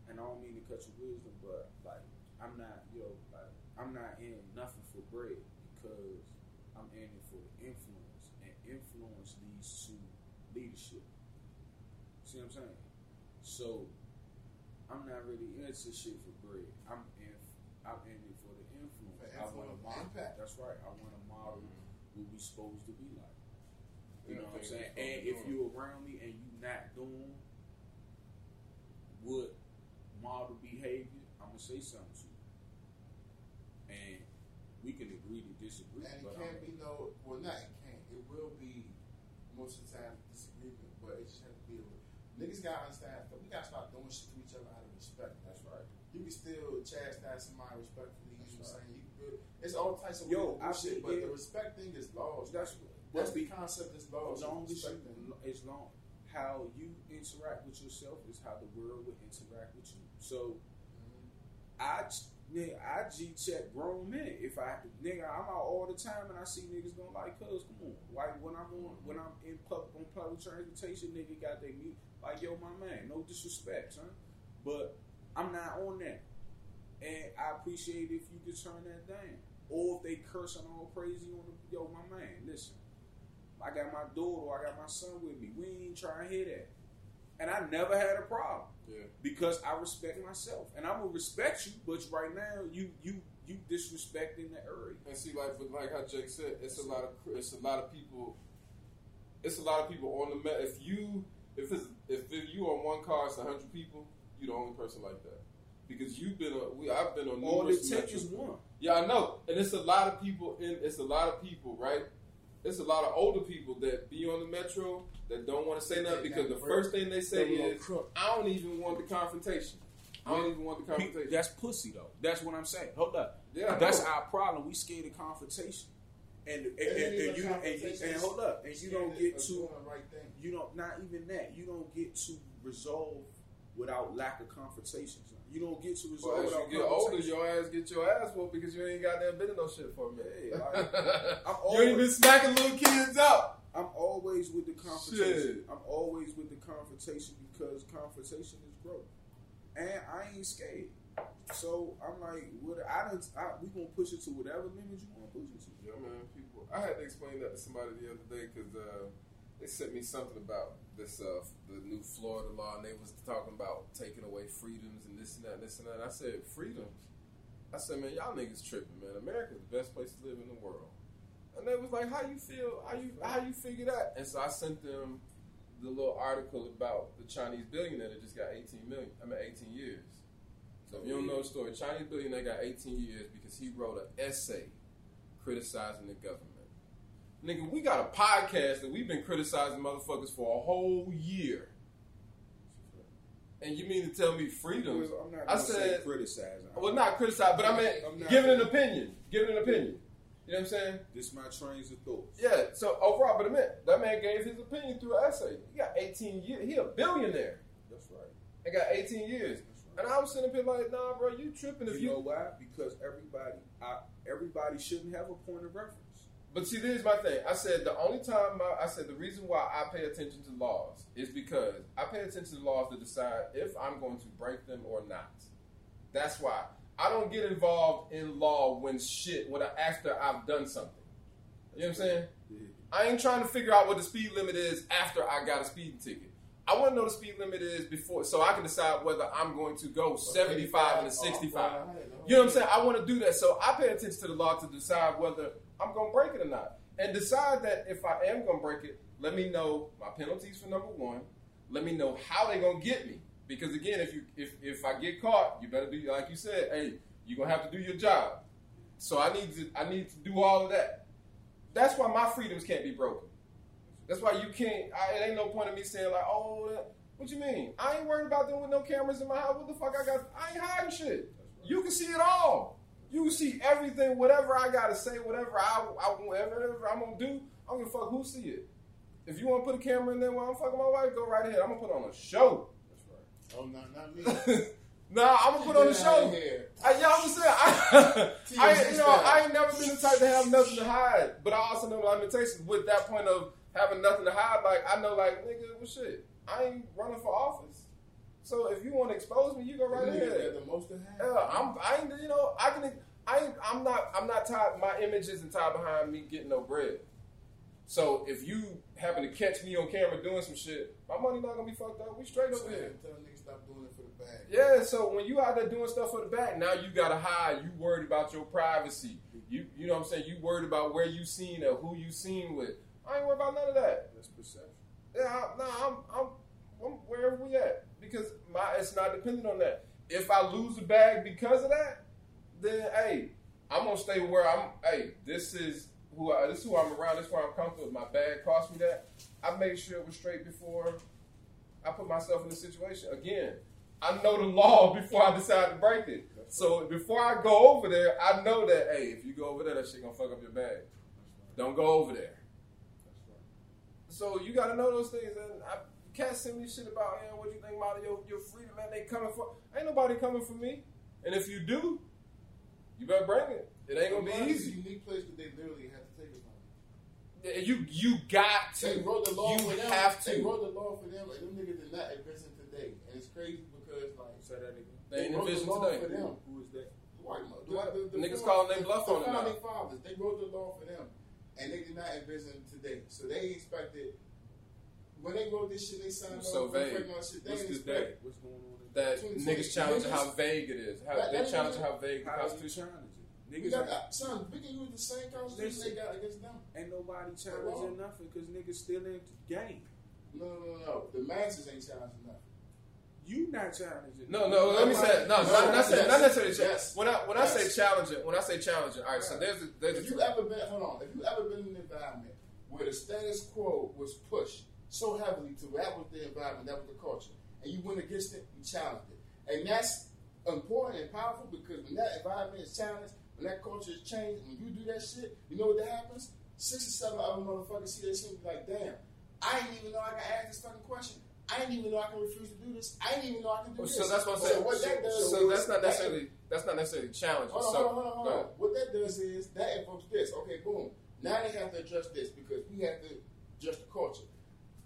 and I don't mean to cut your wisdom, but like I'm not, yo, like I'm not in nothing for bread because I'm in it for the influence, and influence leads to leadership. See what I'm saying? So I'm not really into shit for bread. I'm in, I'm in it for the influence. For I want to model. impact. That's right. I want to model mm-hmm. what we supposed to be like. You Yeah, know what I'm saying? And supposed if do. you around me and you not doing what model behavior, I'm gonna say something to you. And we can agree to disagree. And it but can't I'm- be no, well, not it can't. It will be most of the time disagreement, but it just has to be. Niggas gotta understand. that We gotta start doing shit to each other out of respect. That's right. You can still chastise somebody respectfully. You know what I'm saying? You can build, it's all types of Yo, I shit, but the respect thing is laws. That's That's the concept. Is as laws. long as thing. you, as long how you interact with yourself is how the world will interact with you. So mm-hmm. I nigga, I G check grown men. If I nigga, I'm out all the time and I see niggas going like, cuz come on. Like when I'm on when I'm in public on public transportation, nigga got their mute like yo my man, no disrespect, son. But I'm not on that. And I appreciate if you could turn that down. Or if they cursing all crazy on the yo, my man, listen. I got my daughter, I got my son with me. We ain't trying to hear that. And I never had a problem Yeah. because I respect myself, and I'm gonna respect you. But right now, you you you disrespecting the area. And see, like, like how Jake said, it's a lot of it's a lot of people. It's a lot of people on the met. If you if it's if, if you on one car, it's hundred people. You the only person like that because you've been on. We I've been on All it numerous takes is metro- one. Yeah, I know, and it's a lot of people in. It's a lot of people, right? It's a lot of older people that be on the metro that don't want to say nothing because the first thing they say is, "I don't even want the confrontation. I don't even want the confrontation." That's pussy though. That's what I'm saying. Hold up. Yeah, that's our problem. We scared of confrontation, and and, and, It and you and, and hold up, and you don't get to right thing. you don't not even that. You don't get to resolve without lack of confrontation. Son. You don't get to resolve Well, as without you get older, your ass get your ass whooped because you ain't got that bit of no shit for me. Hey, like, I'm always, you ain't been smacking little kids up. I'm always with the confrontation. Shit. I'm always with the confrontation because confrontation is growth, and I ain't scared. So I'm like, what? I don't. I, we gonna push it to whatever limit you want to push it to. Yeah, man. People, I had to explain that to somebody the other day because uh, they sent me something about this uh, the new Florida law, and they was talking about taking away freedoms and this and that, and this and that. I said freedoms. I said, man, y'all niggas tripping, man. America's the best place to live in the world. And they was like, how you feel? How you how you figure that? And so I sent them the little article about the Chinese billionaire that just got 18 million. I mean, 18 years. So if you don't know the story, Chinese billionaire got 18 years because he wrote an essay criticizing the government. Nigga, we got a podcast that we've been criticizing motherfuckers for a whole year. And you mean to tell me freedom? I'm not I said- criticizing. Well, not criticize, but I meant I'm giving an opinion. Giving an opinion. You know what I'm saying? This my trains of thought. Yeah. So oh, overall, but I meant that man gave his opinion through an essay. He got 18 years. He a billionaire. That's right. and got 18 years. That's right. And I was sitting up here like, nah, bro, you tripping if you you. know why? Because everybody, I, everybody shouldn't have a point of reference. But see, this is my thing. I said the only time I, I said the reason why I pay attention to laws is because I pay attention to laws to decide if I'm going to break them or not. That's why I don't get involved in law when shit when I, after I've done something. You know what I'm saying? I ain't trying to figure out what the speed limit is after I got a speeding ticket. I want to know the speed limit is before, so I can decide whether I'm going to go 75 and a 65. You know what I'm saying? I want to do that. So I pay attention to the law to decide whether I'm going to break it or not. And decide that if I am going to break it, let me know my penalties for number one. Let me know how they're going to get me. Because again, if you if, if I get caught, you better be like you said, hey, you're to have to do your job. So I need to I need to do all of that. That's why my freedoms can't be broken. That's why you can't. I, it ain't no point in me saying like, oh, what you mean? I ain't worried about them with no cameras in my house. What the fuck I got? I ain't hiding shit. You can see it all. You see everything. Whatever I gotta say, whatever I, I whatever I'm gonna do, I'm gonna fuck who see it. If you want to put a camera in there while I'm fucking my wife, go right ahead. I'm gonna put on a show. Oh, not, not me. nah, I'm gonna put on a show. here. I, yeah, I'm just saying. I, I, you know. I ain't never been the type to have nothing to hide, but I also know limitations. With that point of having nothing to hide, like I know, like nigga, well, shit, I ain't running for office. So if you want to expose me, you go right ahead. the most. Yeah, I'm. I ain't. You know, I can. I ain't, I'm not. I'm not tied. My image isn't tied behind me getting no bread. So if you happen to catch me on camera doing some shit, my money not gonna be fucked up. We straight over here. Tell niggas stop doing it for the bag. Yeah, so when you out there doing stuff for the back, now you gotta hide. You worried about your privacy. You you know what I'm saying? You worried about where you seen or who you seen with. I ain't worried about none of that. That's perception. Yeah, I, nah, I'm, I'm I'm wherever we at because my it's not dependent on that. If I lose the bag because of that, then hey, I'm gonna stay where I'm. Hey, this is who I this is who I'm around. This is where I'm comfortable. My bag cost me that, I made sure it was straight before I put myself in the situation. Again, I know the law before I decide to break it. So before I go over there, I know that hey, if you go over there, that shit gonna fuck up your bag. Don't go over there. So you gotta know those things. And I can't send me shit about, yeah, what you think about your, your freedom, man? They coming for ain't nobody coming for me. And if you do, you better bring it. It ain't gonna Mine be is a easy. unique place that they literally had to take it from. You you got to. They wrote the law you for them. have They to. wrote the law for them, and them niggas did not envision today. And it's crazy because like Say that again. They ain't wrote the envision law today. for them. Who is that? White mo- What? the- the- the Niggas founding- calling they bluff on it now. founding fathers. They wrote the law for them, and they did not envision today. So they expected when they wrote this shit, they signed So off vague. on shit. They What's didn't this day? What's going on? in- That Between niggas niggas- challenging how vague it is. How That- they that challenge is- how vague the How do you Constitution. challenge it? We got ain't, that, son. We can use the same constitution they got against them. ain't nobody Hello? challenging nothing because niggas still in the game. No, no, no, no. The masses ain't challenging nothing. You not challenging. No, no. Let me say no. No, Not, not, say, not necessarily. cha- Yes. When I when I say Yes. challenging, when I say challenging, all right. So there's a, there's If a, you ever been, hold on, if you ever been in an environment where the status quo was pushed so heavily to that was the environment, that was the culture, and you went against it, you challenged it, and that's important and powerful because when that environment is challenged, when that culture is changed, when you do that shit, you know what that happens? Six or seven other motherfuckers see that shit and be like, damn, I didn't even know I could ask this fucking question. I didn't even know I can refuse to do this. I didn't even know I can do this. so that's what I'm So saying. what that does So that's not that- necessarily that's not necessarily challenging. Hold on, So hold on, hold on, hold on. What that does is that invokes this. Okay, boom. Now they have to address this because we have to address the culture.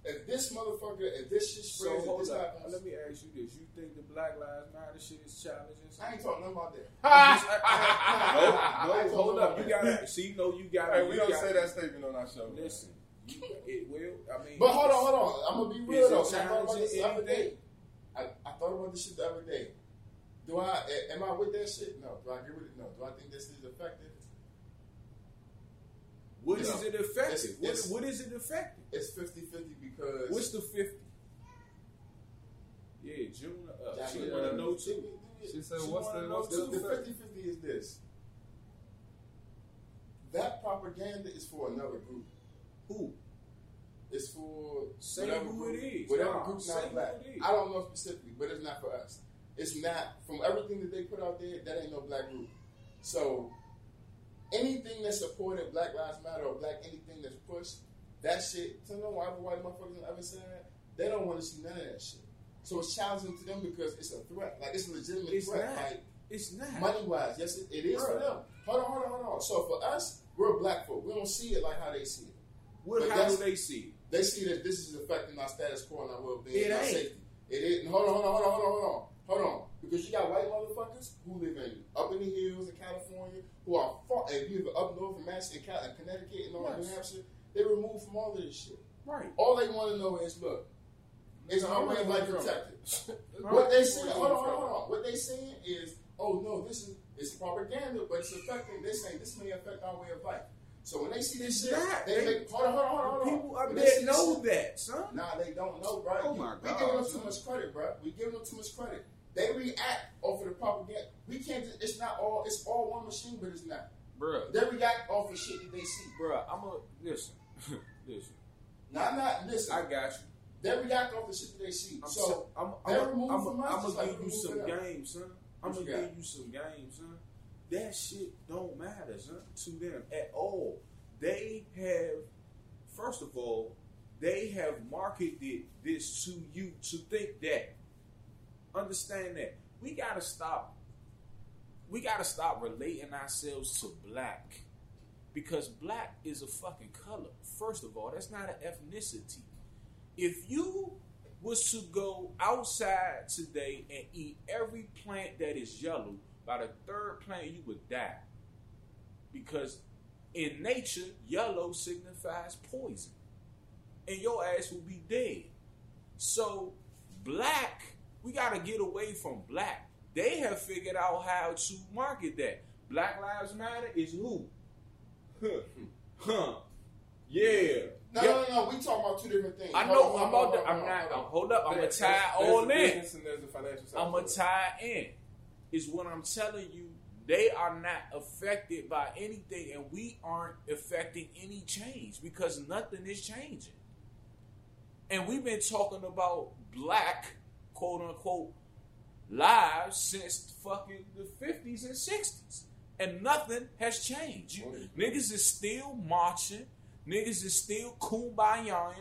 If this motherfucker, if this shit So spreads, if hold this up. happens, Let me ask you this: You think the Black Lives Matter shit is challenging? I ain't talking about that. no, no, hold up. You gotta see. No, you gotta. Hey, we you don't gotta- say that statement on our show. Listen, you, it will. I mean, But hold on, hold on. I'm gonna be real Is it though. 'cause I thought about this the other day. I, I thought about this shit the other day. Do I a- am I with that shit? No. Do I agree with it? No. Do I think this is effective? What is No. it effective? It's- What- it's- what is it effective? It's 50-50 because What's the fifty? Yeah, June. Uh, Jackie, she want to know she- too. She said, She "What's wanna the know what's The, the, the effect?" 50 50 is this. That propaganda is for another group. Who? It's for Say whatever who group, it is. Whatever Nah, group say not who black. it is. I don't know specifically, but it's not for us. It's not from everything that they put out there. That ain't no black group. So anything that supported Black Lives Matter or black anything that's pushed, that shit. To know why white motherfuckers on the other side, they don't want to see none of that shit. So it's challenging to them because it's a threat. Like it's a legitimate It's threat. not. Like It's not. money wise, yes, it, it is for them. Hold on, hold on, hold on. So for us, we're black folk. We don't see it like how they see it. What? But How that's- do they see it? They see that this is affecting our status quo and our well being and our ain't. safety. It is. Hold on, hold on, hold on, hold on, hold on, hold on. Because you got white motherfuckers who live in up in the hills in California who are far, and you live up north in Mass in Cal- in Connecticut and all Yes. New Hampshire. They removed from all of this shit. Right. All they want to know is, look, is I'm way of life protected? What they saying? Hold on, hold on, hold on. What they saying is, oh no, this is it's propaganda, but it's affecting. They saying this may affect our way of life. So when they see this shit, not. they, They- make hold on, hold on, hold on. People up there know shit- that, son. Nah, they don't know, bro. Oh my we God, giving them too much credit, bro. We giving them too much credit. They react off of the propaganda. We can't. Just, it's not all. It's all one machine, but it's not. Bruh. They react off of shit that they see. Bruh, I'm a listen. listen. Now, I'm not, listen, I got you. they react off the shit that they see. I'm so, so, I'm, I'm, I'm, I'm, gonna like give you some games, son. I'm What gonna got? give you some games, son. That shit don't matter, son, to them at all. They have, first of all, they have marketed this to you to think that. Understand that we gotta stop. We gotta stop relating ourselves to black because black is a fucking color. First of all, that's not an ethnicity. If you was to go outside today and eat every plant that is yellow, by the third plant you would die. Because in nature, yellow signifies poison. And your ass will be dead. So, black, we got to get away from black. They have figured out how to market that. Black Lives Matter is who? Huh. Huh. Yeah. no, Yeah. no, no, we talking about two different things. I know. I'm about to. I'm not. hold up. I'm gonna tie all in. business and there's the financial side. I'm gonna tie in. Is what I'm telling you. They are not affected by anything, and we aren't affecting any change because nothing is changing. And we've been talking about black, quote unquote, lives since fucking the 50s and 60s, and nothing has changed. You, niggas is still marching. Niggas is still kumbayaing.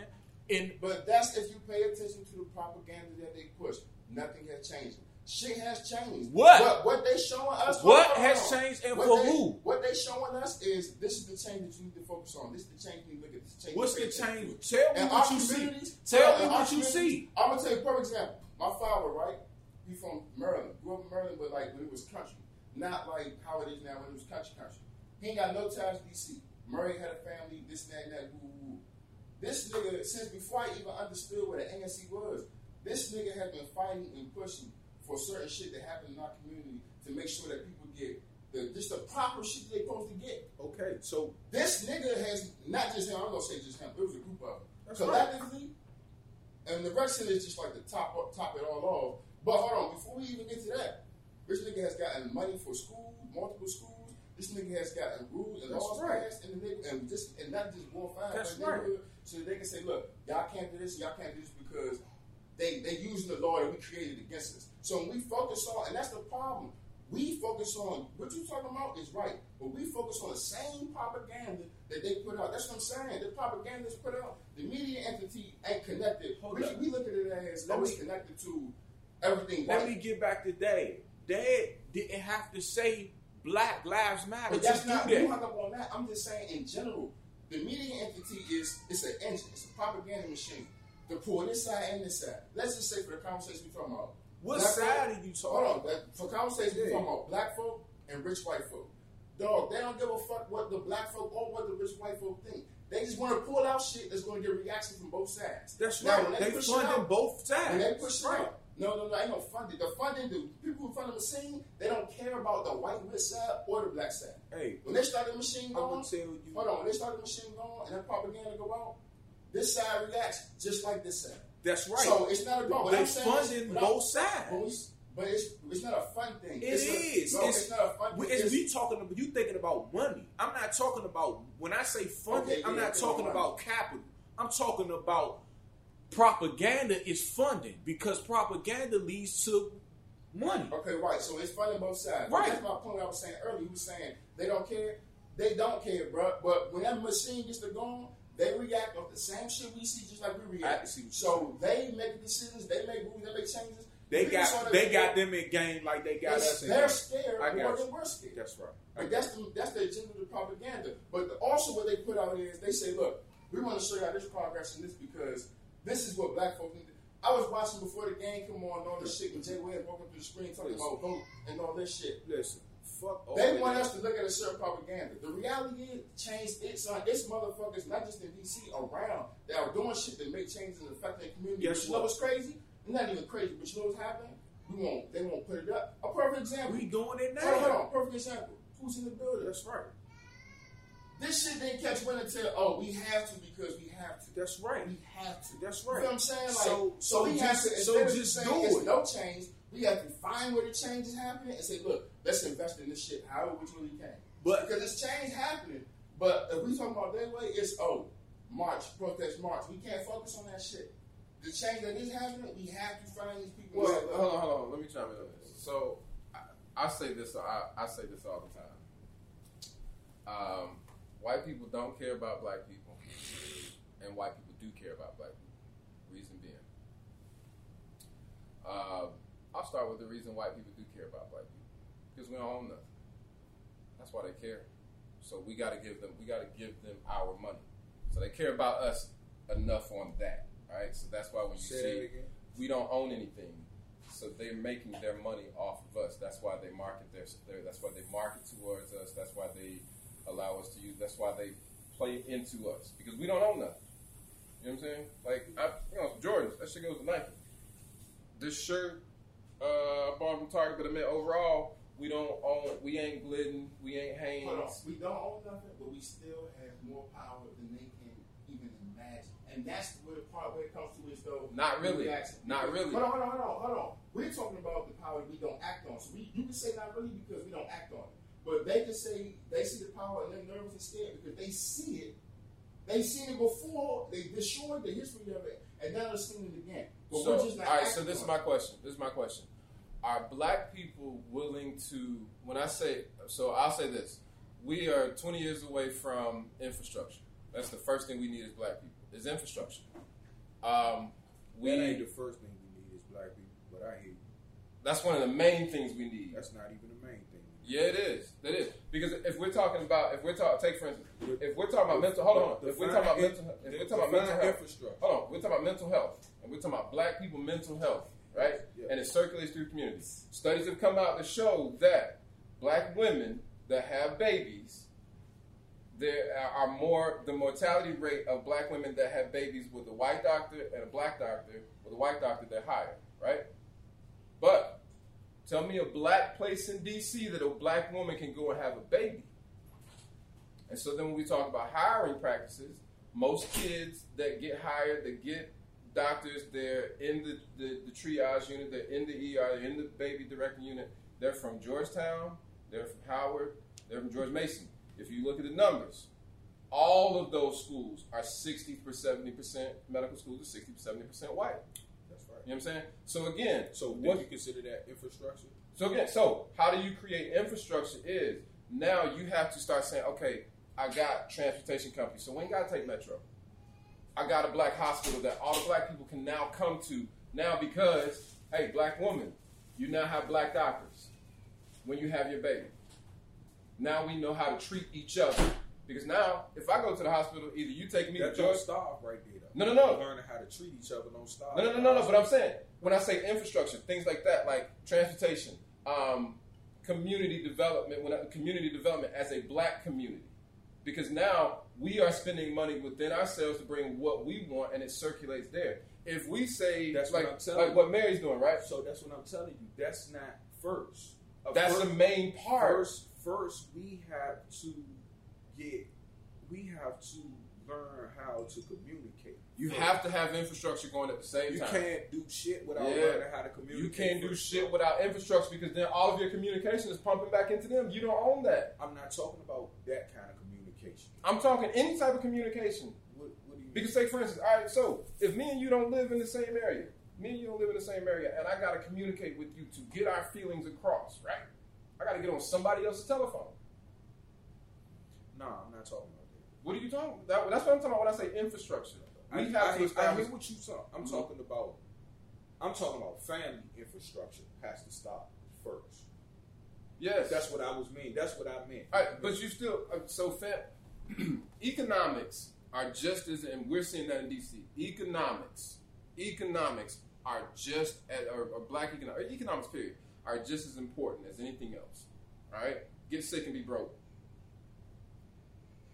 And But that's if you pay attention to the propaganda that they push. Nothing has changed. Shit has changed. What? What, what they showing us? What has on. changed and What for they- who? What they showing us is this is the change that you need to focus on. This is the change you look at. This change what's the change? Tell me And what you see. Tell me what you see. I'm gonna tell you, a perfect example, my father, right? He from Maryland. Grew up in Maryland, but like when it was country, not like how it is now when it was country country. He ain't got no ties to DC. Murray had a family, this, that, and that, woo, woo. This nigga, since before I even understood what an ANC was, this nigga has been fighting and pushing for certain shit that happened in our community to make sure that people get the just the proper shit they supposed to get. Okay, so This nigga has not just him. I'm gonna say just him. It was a group of them. Collectively, and the rest of it is just like the top top it all off. But hold on, before we even get to that, this nigga has gotten money for schools, multiple schools. This nigga has gotten rules and laws right. passed in the nigga, and just and not just one five. That's right. So they can say, look, y'all can't do this, y'all can't do this because they they using the law that we created against us. So when we focus on, and that's the problem. We focus on what you talking about is right, but we focus on the same propaganda that they put out. That's what I'm saying. The propaganda is put out. The media entity ain't connected. Hold we, up. we look at it as Let me- connected to everything. let me get back to Dad. Dad didn't have to say Black Lives Matter But that's do not. You hung up on that. I'm just saying in general, the media entity is it's an engine. It's a propaganda machine to pull this side and this side. Let's just say for the conversation we're talking about. What black side folk- are you Hold talking on. For conversation we're talking about black folk and rich white folk. Dog, they don't give a fuck what the black folk or what the rich white folk think. They just want to pull out shit that's going to get reaction from both sides. That's Now, right. They push it funding out- both sides. when they push right. out, no, no, no, ain't no funding. The funding, the people who fund the machine, they don't care about the white rich side or the black side. Hey, When they start the machine going, hold on, when they start the machine going and that propaganda go out, this side reacts just like this side. That's right. So it's not about what they I'm saying is- funding both sides. But it's it's not a fun thing. It it's is. No, It's- it's, not a fun thing. it's It's- we talking about you thinking about money. I'm not talking about when I say funding. Okay, I'm yeah, not talking about capital. I'm talking about propaganda is funding because propaganda leads to money. Okay, right. So it's fun on both sides. Right. That's my point. I was saying earlier. You was saying they don't care. They don't care, bro. But when that machine gets to going, they react off the same shit we see, just like we react. see what you're So they make decisions. They make rules. They make changes. They got they got them in game like they got us in They're game. scared I more than we're scared. That's right. But that's the that's the agenda of the propaganda. But the, also what they put out is they say, look, we want to show y'all this progress in this because this is what black folks need. I was watching before the game come on and all this shit when Jay Wade walking through the screen talking about vote and all this shit. Listen, fuck They want us to look at a certain propaganda. The reality is, change it's on it's motherfuckers not just in DC around that are doing shit that make changes and affect their community. But you know what? what's crazy? Not even crazy, but you know what's happening? We won't they won't put it up. A perfect example. We doing it Hold on, hold on. Perfect example. Who's in the building? That's right. This shit didn't catch wind until oh we have to because we have to. That's right. We have to. That's You know right. what I'm saying? Like, So- so, we have just- to so of just saying do it. no change, we have to find where the change is happening and say, look, let's invest in this shit however we really can. But Because this change happening. But if we talking about that way, it's oh, march, protest march. We can't focus on that shit. The change that is happening, we have to find these people. Well, hold on, hold on. Let me chime in on this. So, I, I say this. I, I say this all the time. Um, white people don't care about black people, and white people do care about black people. Reason being, um, I'll start with the reason white people do care about black people because we don't own nothing. That's why they care. So we got to give them. We got to give them our money. So they care about us enough on that. All right. So that's why when you Say see that we don't own anything. So they're making their money off of us. That's why they market their, their that's why they market towards us. That's why they allow us to use. That's why they play into us because we don't own nothing. You know what I'm saying? Like I, you know, Jordans. That shit goes to Nike. This shirt, uh, I bought from Target, but I mean overall, we don't own. We ain't Glidden. We ain't Hanes. We don't own nothing, but we still have more power than they can even imagine. And that's the part where it comes to is though. Not really. Not really. Hold on, hold on, hold on, hold on. We're talking about the power that we don't act on. So we, you can say not really because we don't act on it. But they can say they see the power and they're nervous and scared because they see it. They've seen it before. They destroyed the history of it, and now they're seeing it again. But So, we're just not all right. So this is my question. This is my question. Are black people willing to? When I say so, I'll say this: we are 20 years away from infrastructure. That's the first thing we need as black people is infrastructure. Um, we that ain't the first thing we need is black people, but I hear you. that's one of the main things we need. That's not even the main thing. Yeah, it is. It is because if we're talking about if we're talking take for instance if we're talking about mental hold on if we're talking about mental if we're talking about mental health infrastructure. hold on we're talking about mental health and we're talking about black people mental health right Yeah. and it circulates through communities. Studies have come out to show that black women that have babies there are more the mortality rate of black women that have babies with a white doctor and a black doctor with a white doctor they're higher right? But tell me a black place in dc that a black woman can go and have a baby. And so then when we talk about hiring practices most kids that get hired that get doctors they're in the, the, the triage unit they're in the er they're in the baby directing unit. They're from georgetown they're from howard they're from george mason if you look at the numbers, all of those schools are 60 per 70% medical schools are 60 70% white. That's right. You know what I'm saying? So again, So what- do you consider that infrastructure? so again, so how do you create infrastructure is now you have to start saying, okay, I got transportation companies, so we ain't gotta take metro. I got a black hospital that all the black people can now come to now because, hey, black woman, you now have black doctors when you have your baby. Now we know how to treat each other. Because now, if I go to the hospital, either you take me That to don't George. stop right there. No, Though. no, no. Learning how to treat each other don't stop. No, no, no, no, no. But I'm saying when I say infrastructure, things like that, like transportation, um, community development, when I, community development as a black community, because now we are spending money within ourselves to bring what we want, and it circulates there. If we say That's what like I'm telling like you. what Mary's doing, right? So that's what I'm telling you. That's not first. A That's first, the main part. First, first we have to get. We have to learn how to communicate. You First. have to have infrastructure going at the same You time. You can't do shit without Yeah. learning how to communicate. You can't do shit without infrastructure because then all of your communication is pumping back into them. You don't own that. I'm not talking about that kind of communication. I'm talking any type of communication. What, what do you Because say for instance, all right, so if me and you don't live in the same area, me and you don't live in the same area, and I gotta communicate with you to get our feelings across, right? I gotta get on somebody else's telephone. No, I'm not talking about that. What are you talking about? That's what I'm talking about when I say infrastructure. We I, have I, to hear- I hear what you talk. I'm Mhm. talking about. I'm talking about family infrastructure has to stop first. Yes, That's what I was mean. That's what I meant. Right, but you still uh, so fam- economics are just as and we're seeing that in DC. Economics, economics are just as, or, or black economics, economics period are just as important as anything else. All right, get sick and be broke.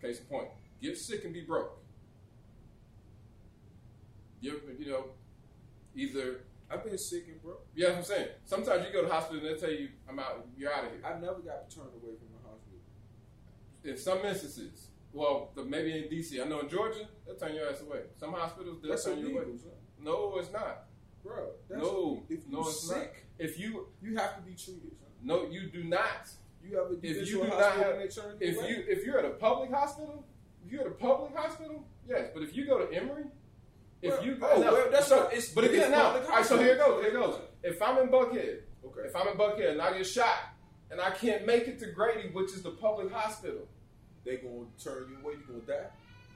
Case in point, get sick and be broke. You, you know, either I've been sick and broke. yeah, I'm saying. Sometimes you go to the hospital and they tell you, "I'm out, you're out of here." I never got turned away from the hospital. in some instances, well, the, maybe in DC, I know in Georgia, they'll turn your ass away. Some hospitals, they'll That's turn you away. son. No, it's not. bro. That's No, if you no, it's not. sick, If you, you have to be treated. Son. no, you do not. You ever If you a do not have- If away? you, if you're at a public hospital, if you're at a public hospital, yes. But if you go to Emory, if Well, you go, oh, no, well, that's so, it's- but again it's now, all right. So here it goes. Here it goes. If I'm in Buckhead, Okay. if I'm in Buckhead and I get shot and I can't make it to Grady, which is the public hospital, They gonna turn you away. You gonna die.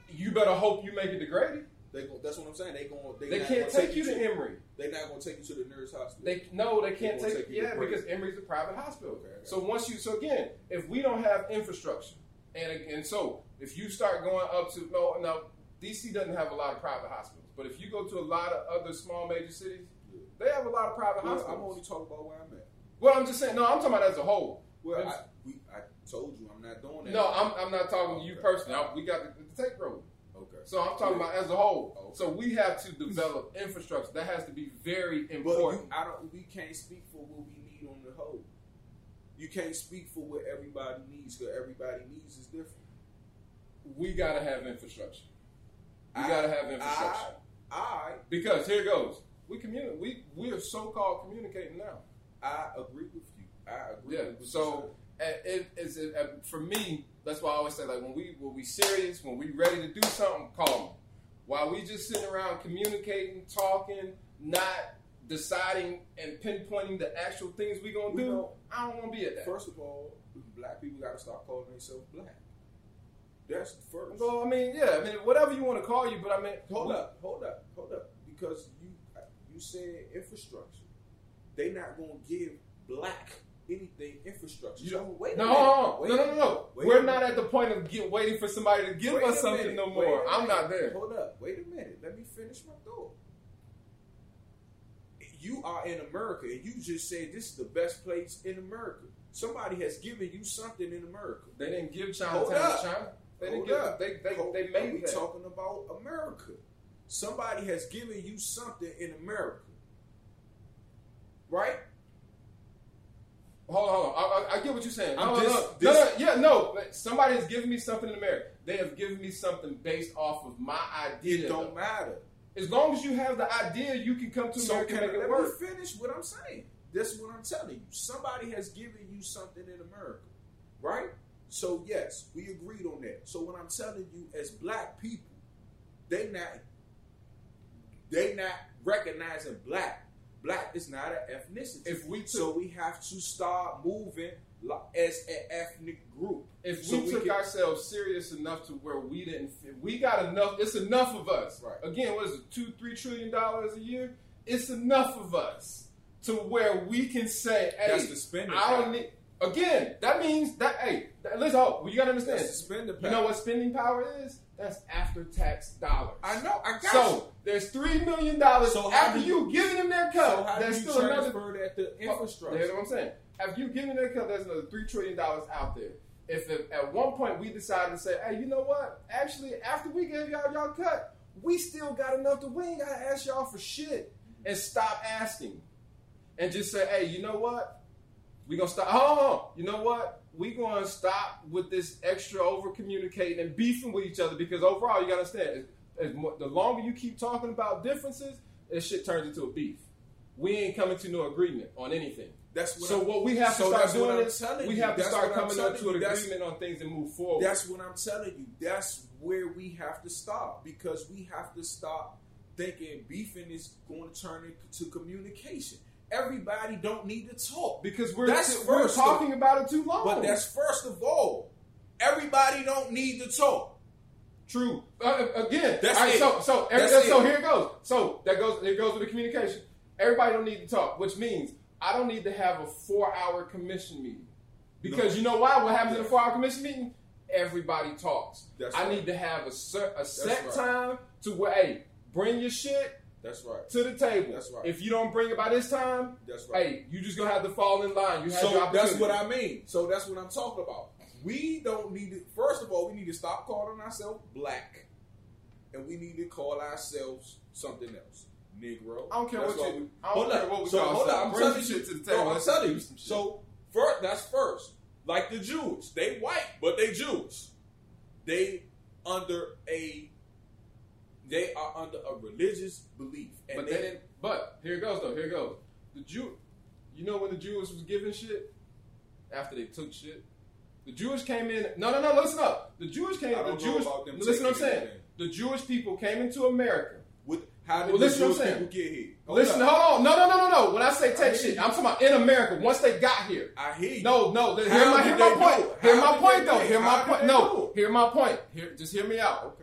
you better hope you make it to Grady. They gon that's what I'm saying. They going they, They can't gonna take you to Emory. They not gonna take you to the nearest hospital. They no, they can't They take, take you yeah because Emory's a private hospital. Okay. So once you so again, if we don't have infrastructure, and and so if you start going up to no now DC doesn't have a lot of private hospitals, but if you go to a lot of other small major cities, Yeah. they have a lot of private Well, hospitals. I'm only talking about where I'm at. well, I'm just saying. No, I'm talking about as a whole. Well, I, we, I told you I'm not doing that. No, I'm, I'm not talking to you personally. I, we got the, the tape rolling. So I'm talking about as a whole. Okay. So we have to develop infrastructure. That has to be very But important. you, I don't. We can't speak for what we need on the whole. You can't speak for what everybody needs because everybody needs is different. we gotta have infrastructure. We I- gotta have infrastructure. I because here goes. We communi- we we are so called communicating now. I agree with you. I agree. Yeah. So it is it, uh, for me. That's why I always say like when we when we serious, when we ready to do something, call me. While we just sitting around communicating, talking, not deciding and pinpointing the actual things we gonna We do, don't- I don't want to be at that. First of all, black people got to stop calling themselves black. That's the first. Well, I mean, yeah, I mean, whatever you want to call you, but I mean, Hold up, hold up, hold up. Because you you said infrastructure. They not gonna give black anything infrastructure. You So don't- wait No, no, no, no, no. We're not at the point of get, waiting for somebody to give us something no more. I'm not there. Hold up. Wait a minute. Let me finish my thought. You are in America, and you just said this is the best place in America. Somebody has given you something in America. They didn't give Chinatown to China. They didn't give up. They they, Hold- they made we that. talking about America. Somebody has given you something in America, right? Hold on, hold on. I, I, I get what you're saying. I'm no, no, just- no, no, no, yeah, no. Somebody has given me something in America. They have given me something based off of my idea. It don't matter. As long as you have the idea, you can come to So America can and make it let work. me finish what I'm saying. This is what I'm telling you. Somebody has given you something in America, right? So yes, we agreed on that. So what I'm telling you, as black people, they not they not recognizing black. Black is not an ethnicity. If we took- so we have to start moving as an ethnic group. If So we, took can- ourselves serious enough to where we didn't, we got enough. It's enough of us. Right. Again, what is it? Two, three trillion dollars a year. It's enough of us to where we can say, "Hey, That's the spending I don't need." Again, that means that. Hey, that, listen. Oh, you gotta understand. That's spending You know what spending power is? That's after tax dollars. I know. I got you. So there's three million dollars So after do you, giving them their cut. So how do there's you still another that to oh, infrastructure? that's what I'm saying. After you giving them that cut, there's another three trillion dollars out there. If, if at one point we decided to say, hey, you know what? Actually, after we gave y'all y'all cut, we still got enough to we ain't gotta ask y'all for shit. And stop asking. And just say, hey, you know what? We gonna stop. Hold on. You know what? We gonna stop with this extra over communicating and beefing with each other because overall, you gotta understand, as, as more, the longer you keep talking about differences, this shit turns into a beef. We ain't coming to no agreement on anything. That's what So I'm- what we have so to start doing is we you. have to That's start coming up to an That's- agreement on things and move forward. That's what I'm telling you. That's where we have to stop because we have to stop thinking beefing is going to turn into communication. Everybody don't need to talk, because we're, That's we're first talking about it too long. but that's first of all. Everybody don't need to talk. true. Uh, again, That's all right, it. so so every- That's so it. here it goes. So that goes it goes with the communication. Everybody don't need to talk, which means I don't need to have a four hour commission meeting because No. you know why? What happens in a four hour commission meeting? Everybody talks. That's I right. need to have a, cer- a set right. time to where hey, bring your shit That's right. to the table. That's right. If you don't bring it by this time, That's right. hey, you just gonna have to fall in line. You have So that's what I mean. So that's what I'm talking about. We don't need to. First of all, we need to stop calling ourselves black, and we need to call ourselves something else. Negro. I don't care That's what you- we- I don't hold care up. what we so, call hold up. ourselves. I'm Bring telling shit to the no, table. I'm telling you. So first, that's first. Like the Jews, they white, but they Jews. They under a. They are under a religious belief, and But they, didn't. But here it goes though. Here it goes. The Jew. You know when the Jews was giving shit after they took shit. The Jewish came in. No, no, no. Listen up. The Jewish came. I The Jewish. Listen, what I'm saying. anything. The Jewish people came into America. With, how did Well, the listen what I'm Jewish saying. people get here? Hold Listen, up. hold on. No, no, no, no, no. When I say I take hear shit, you. I'm talking about in America. Once they got here. I hear you. No, no. Hear my, hear my point. Hear my point, though. Hear my point. No, hear my point. Here, just hear me out. Okay.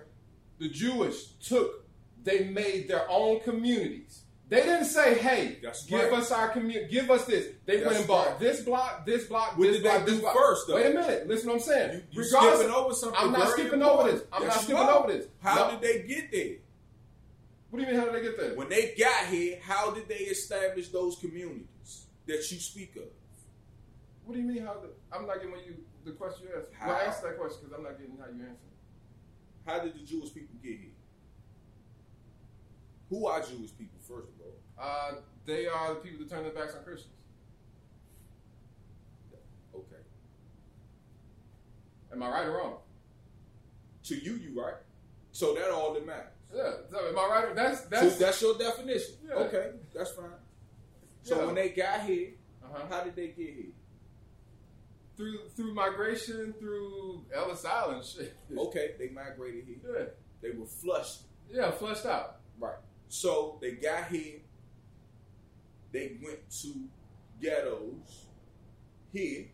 The Jewish took. They made their own communities. They didn't say, "Hey, That's give right. us our community. Give us this." They went That's and bought right. this block, this block, What this did they block, this do block. first, though? Wait a minute. Listen, what I'm saying. You, you Regardless- skipping over something. I'm not skipping over this. I'm not skipping over this. How No. did they get there? What do you mean? How did they get there? When they got here, how did they establish those communities that you speak of? What do you mean? How? The, I'm not getting what you the question you asked. How? Well, answer that question because I'm not getting how you answer. How did the Jewish people get here? Who are Jewish people, first of all? Uh, they are the people that turn their backs on Christians. Okay. Am I right or wrong? To you, you right. So that all that matters. Yeah. So am I right? That's so that's. that's your definition. Yeah. Okay, that's fine. So Yeah. when they got here, uh-huh. how did they get here? Through through migration through Ellis Island shit. Okay, they migrated here. Yeah. They were flushed. Yeah, flushed out. Right. So they got here. They went to ghettos here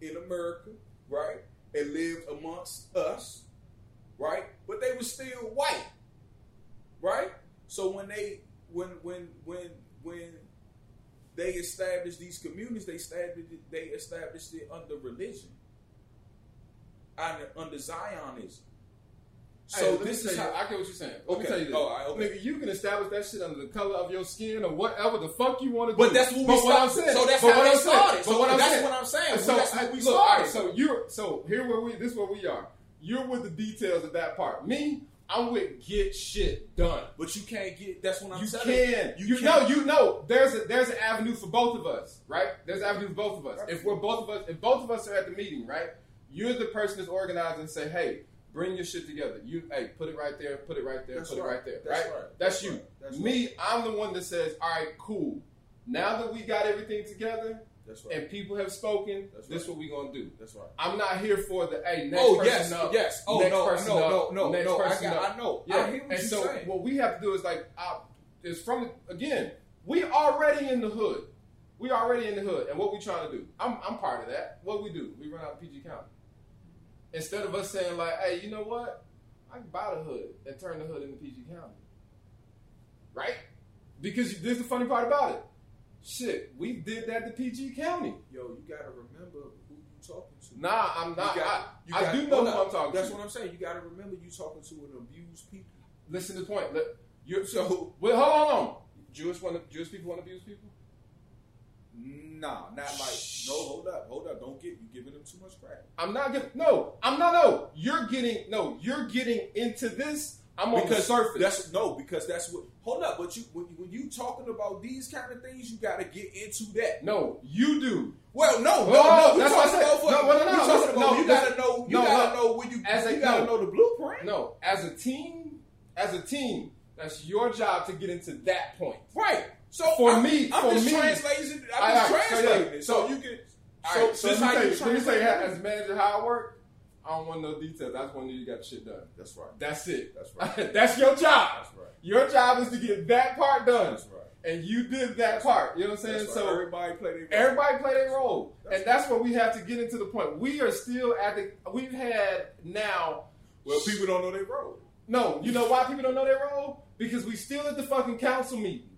in America, right, and lived amongst us, right. But they were still white, right. So when they when when when when they established these communities, they established it, they established it under religion, under, under Zionism. So me this is you, how I get what you're saying. Let me tell you this. Oh, right, okay. Nigga, you can establish that shit under the color of your skin or whatever the fuck you want to do. But that's what we but what I'm saying. So that's but how what I'm saying- started. But So what I'm that's saying. what I'm saying. So that's I- we look, right, started. so you're so here where we this is where we are. You're with the details of that part. Me, I'm with get shit done. But you can't get. That's what I'm You saying. can. You, can. know. You know. There's a there's an avenue for both of us, right? There's an avenue for both of us. If we're both of us, if both of us are at the meeting, right? You're the person that's organizing and say, hey, bring your shit together. You, hey, put it right there, put it right there, That's put it right. right there, That's right? right. That's, That's you. right. That's Me, I'm the one that says, all right, cool. Now that we got everything together That's right. and people have spoken, That's this right. what we gonna do. That's right. I'm not here for the hey next oh person yes, up. yes. Oh next no, person no, up, no, no, next no. I got. up. I know. Yeah, I hear what and you're so saying. what we have to do is like, uh, is from again, we already in the hood. We already in the hood, and what we trying to do? I'm, I'm part of that. What we do? We run out of PG County. Instead of us saying like, hey, you know what? I can buy the hood and turn the hood into PG County, right? Because this is the funny part about it. Shit, we did that to PG County. Yo, you gotta remember who you talking to. Nah, I'm not. You got- you I, I do know hold who. I'm talking That's to. what I'm saying. You gotta remember you talking to an abused people. Listen to the point. Let, you're, So hold on, on. Jewish want Jewish people want to abuse people. nah, not like. No, hold up, hold up. Don't get you giving them too much crap. I'm not giving. No, I'm not. No, you're getting. No, you're getting into this. I'm on the because surface. That's no, because that's what. Hold up, but you when, when you talking about these kind of things, you got to get into that. no, you do. Well, no, no, Oh, no. We I talking about. No, no, no, no, talking listen, about- no, you got to know. You No, got to no. know when you. As you got to no. know the blueprint. No, as a team, as a team, that's your job to get into that point. Right. So For I'm, me- I'm for just me- translating. I'm just right, translating. So, so- you can. So, right, so this let how me you, let me tell you translate how, as manager how I work. I don't want no details. I just want you got shit done. That's right. That's it. That's right. That's your job. That's right. Your job is to get that part done. That's right. And you did that part. You know what I'm saying? That's So everybody played their Everybody played their role, That's and that's where we have to get into the point. We are still at the. We've had now. Well, people don't know their role. No, you know why people don't know their role? Because we still at the fucking council meeting,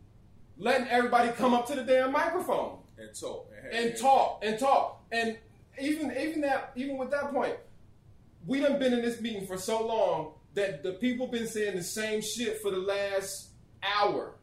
letting everybody come up to the damn microphone And talk. and talk and talk. And even even that even with that point, we done been in this meeting for so long that the people been saying the same shit for the last hour.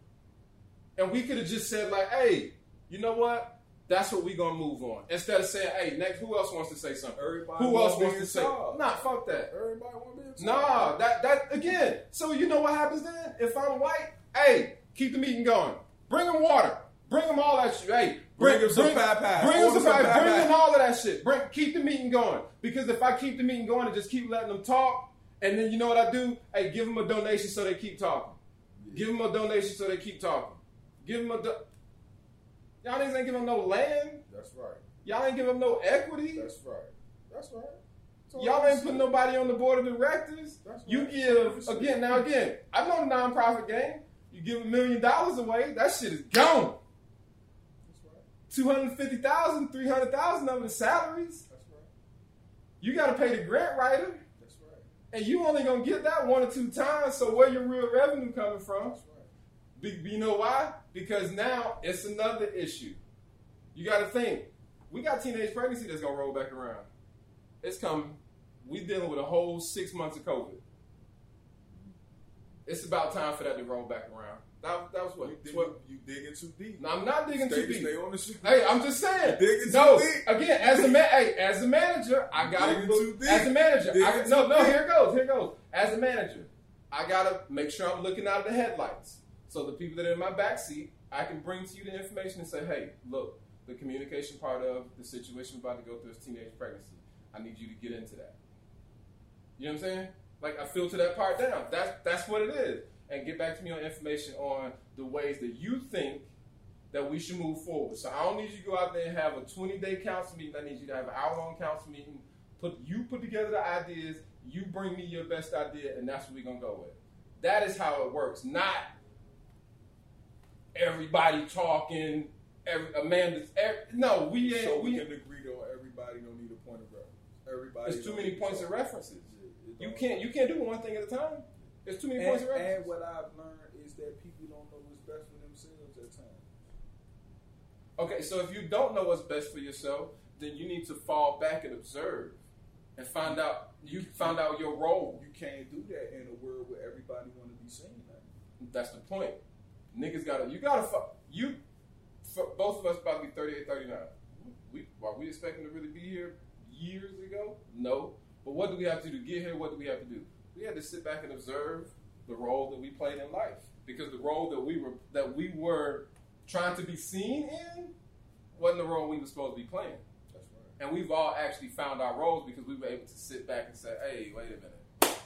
And we could have just said, like, hey, you know what? That's what we gonna move on. Instead of saying, hey, next who else wants to say something? Everybody Who else wants to say? charge. Nah, fuck that. Everybody want to Nah, that that again. So you know what happens then? If I'm white, hey, keep the meeting going. Bring them water. Bring them all that shit. Hey, Bring 'em some pie pie. Bring them Order some some pie. pie Bring pie. them all of that shit. Bring keep the meeting going. Because if I keep the meeting going and just keep letting them talk, and then you know what I do? Hey, give them a donation so they keep talking. Give them a donation so they keep talking. Give them a. Do- Y'all niggas ain't give them no land. That's right. Y'all ain't give them no equity. That's right. That's right. That's Y'all ain't putting nobody on the board of directors. That's You right. give again now again. I know the nonprofit game. You give a million dollars away, that shit is gone. That's 250,000, 300,000 of the salaries. That's right. You got to pay the grant writer, That's right. and you only gonna get that one or two times. So where your real revenue coming from? That's right. Be, you know why? Because now it's another issue. You got to think. We got teenage pregnancy that's gonna roll back around. It's coming. We dealing with a whole six months of COVID. It's about time for that to roll back around. That, that was what? You, dig, Twelve- you digging too deep. No, I'm not digging stay, too deep. Stay on the shit. Hey, I'm just saying. Digging no, too deep. again, as a man, hey, as a manager, I gotta look- as a manager. I, no, no, here it goes, here it goes. As a manager, I gotta make sure I'm looking out of the headlights. So the people that are in my back seat, I can bring to you the information and say, hey, look, the communication part of the situation we're about to go through is teenage pregnancy. I need you to get into that. You know what I'm saying? Like I filter that part down. That's that's what it is. And get back to me on information on the ways that you think that we should move forward. So I don't need you to go out there and have a 20 day council meeting. I need you to have an hour long council meeting. Put you put together the ideas. You bring me your best idea, and that's what we're gonna go with. That is how it works. Not everybody talking. Every Amanda's. Every, no, we ain't. So we we, can agree though. Everybody don't need a point of reference. Everybody. there's too many points of references. It- it You can't. You can't do one thing at a time. There's too many And, points of reference. and what I've learned is that people don't know what's best for themselves at times. Okay, so if you don't know what's best for yourself, then you need to fall back and observe and find out. You find out your role. You can't do that in a world where everybody want to be seen. That's the point. Niggas gotta. You gotta. You. Both of us about to be 38, 39. We are we expecting to really be here years ago? No. But what do we have to do to get here? What do we have to do? We had to sit back and observe the role that we played in life because the role that we were that we were trying to be seen in wasn't the role we were supposed to be playing. That's right. And we've all actually found our roles because we were able to sit back and say, hey, wait a minute.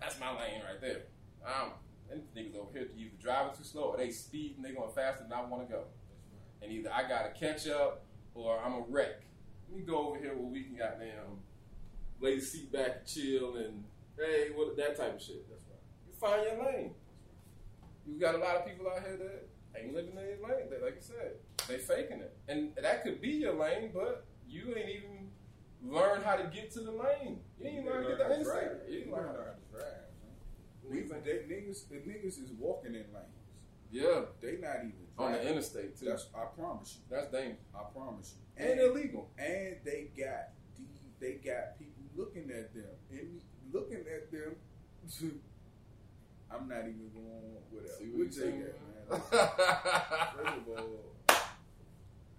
That's my lane right there. Um, them niggas over here either driving too slow or they speed and they going faster than I want to go. And either I got to catch up or I'm a wreck. Let me go over here where we can goddamn lay the seat back and chill and, hey, what that type of shit. That's right. You find your lane. You got a lot of people out here that ain't living in their lane. They, like you said, they faking it, and that could be your lane, but you ain't even learn how to get to the lane. You ain't learn how to get the how to inside. drive. You You ain't learn learn. how to drive. Man. Niggas, they, niggas, the niggas is walking in lanes. Yeah, They not even on the interstate too. That's, That's I promise you. That's dangerous I promise you. and illegal. and they got the, they got people looking at them and looking at them. I'm not even going whatever. See We'll what take you that, man. First of all,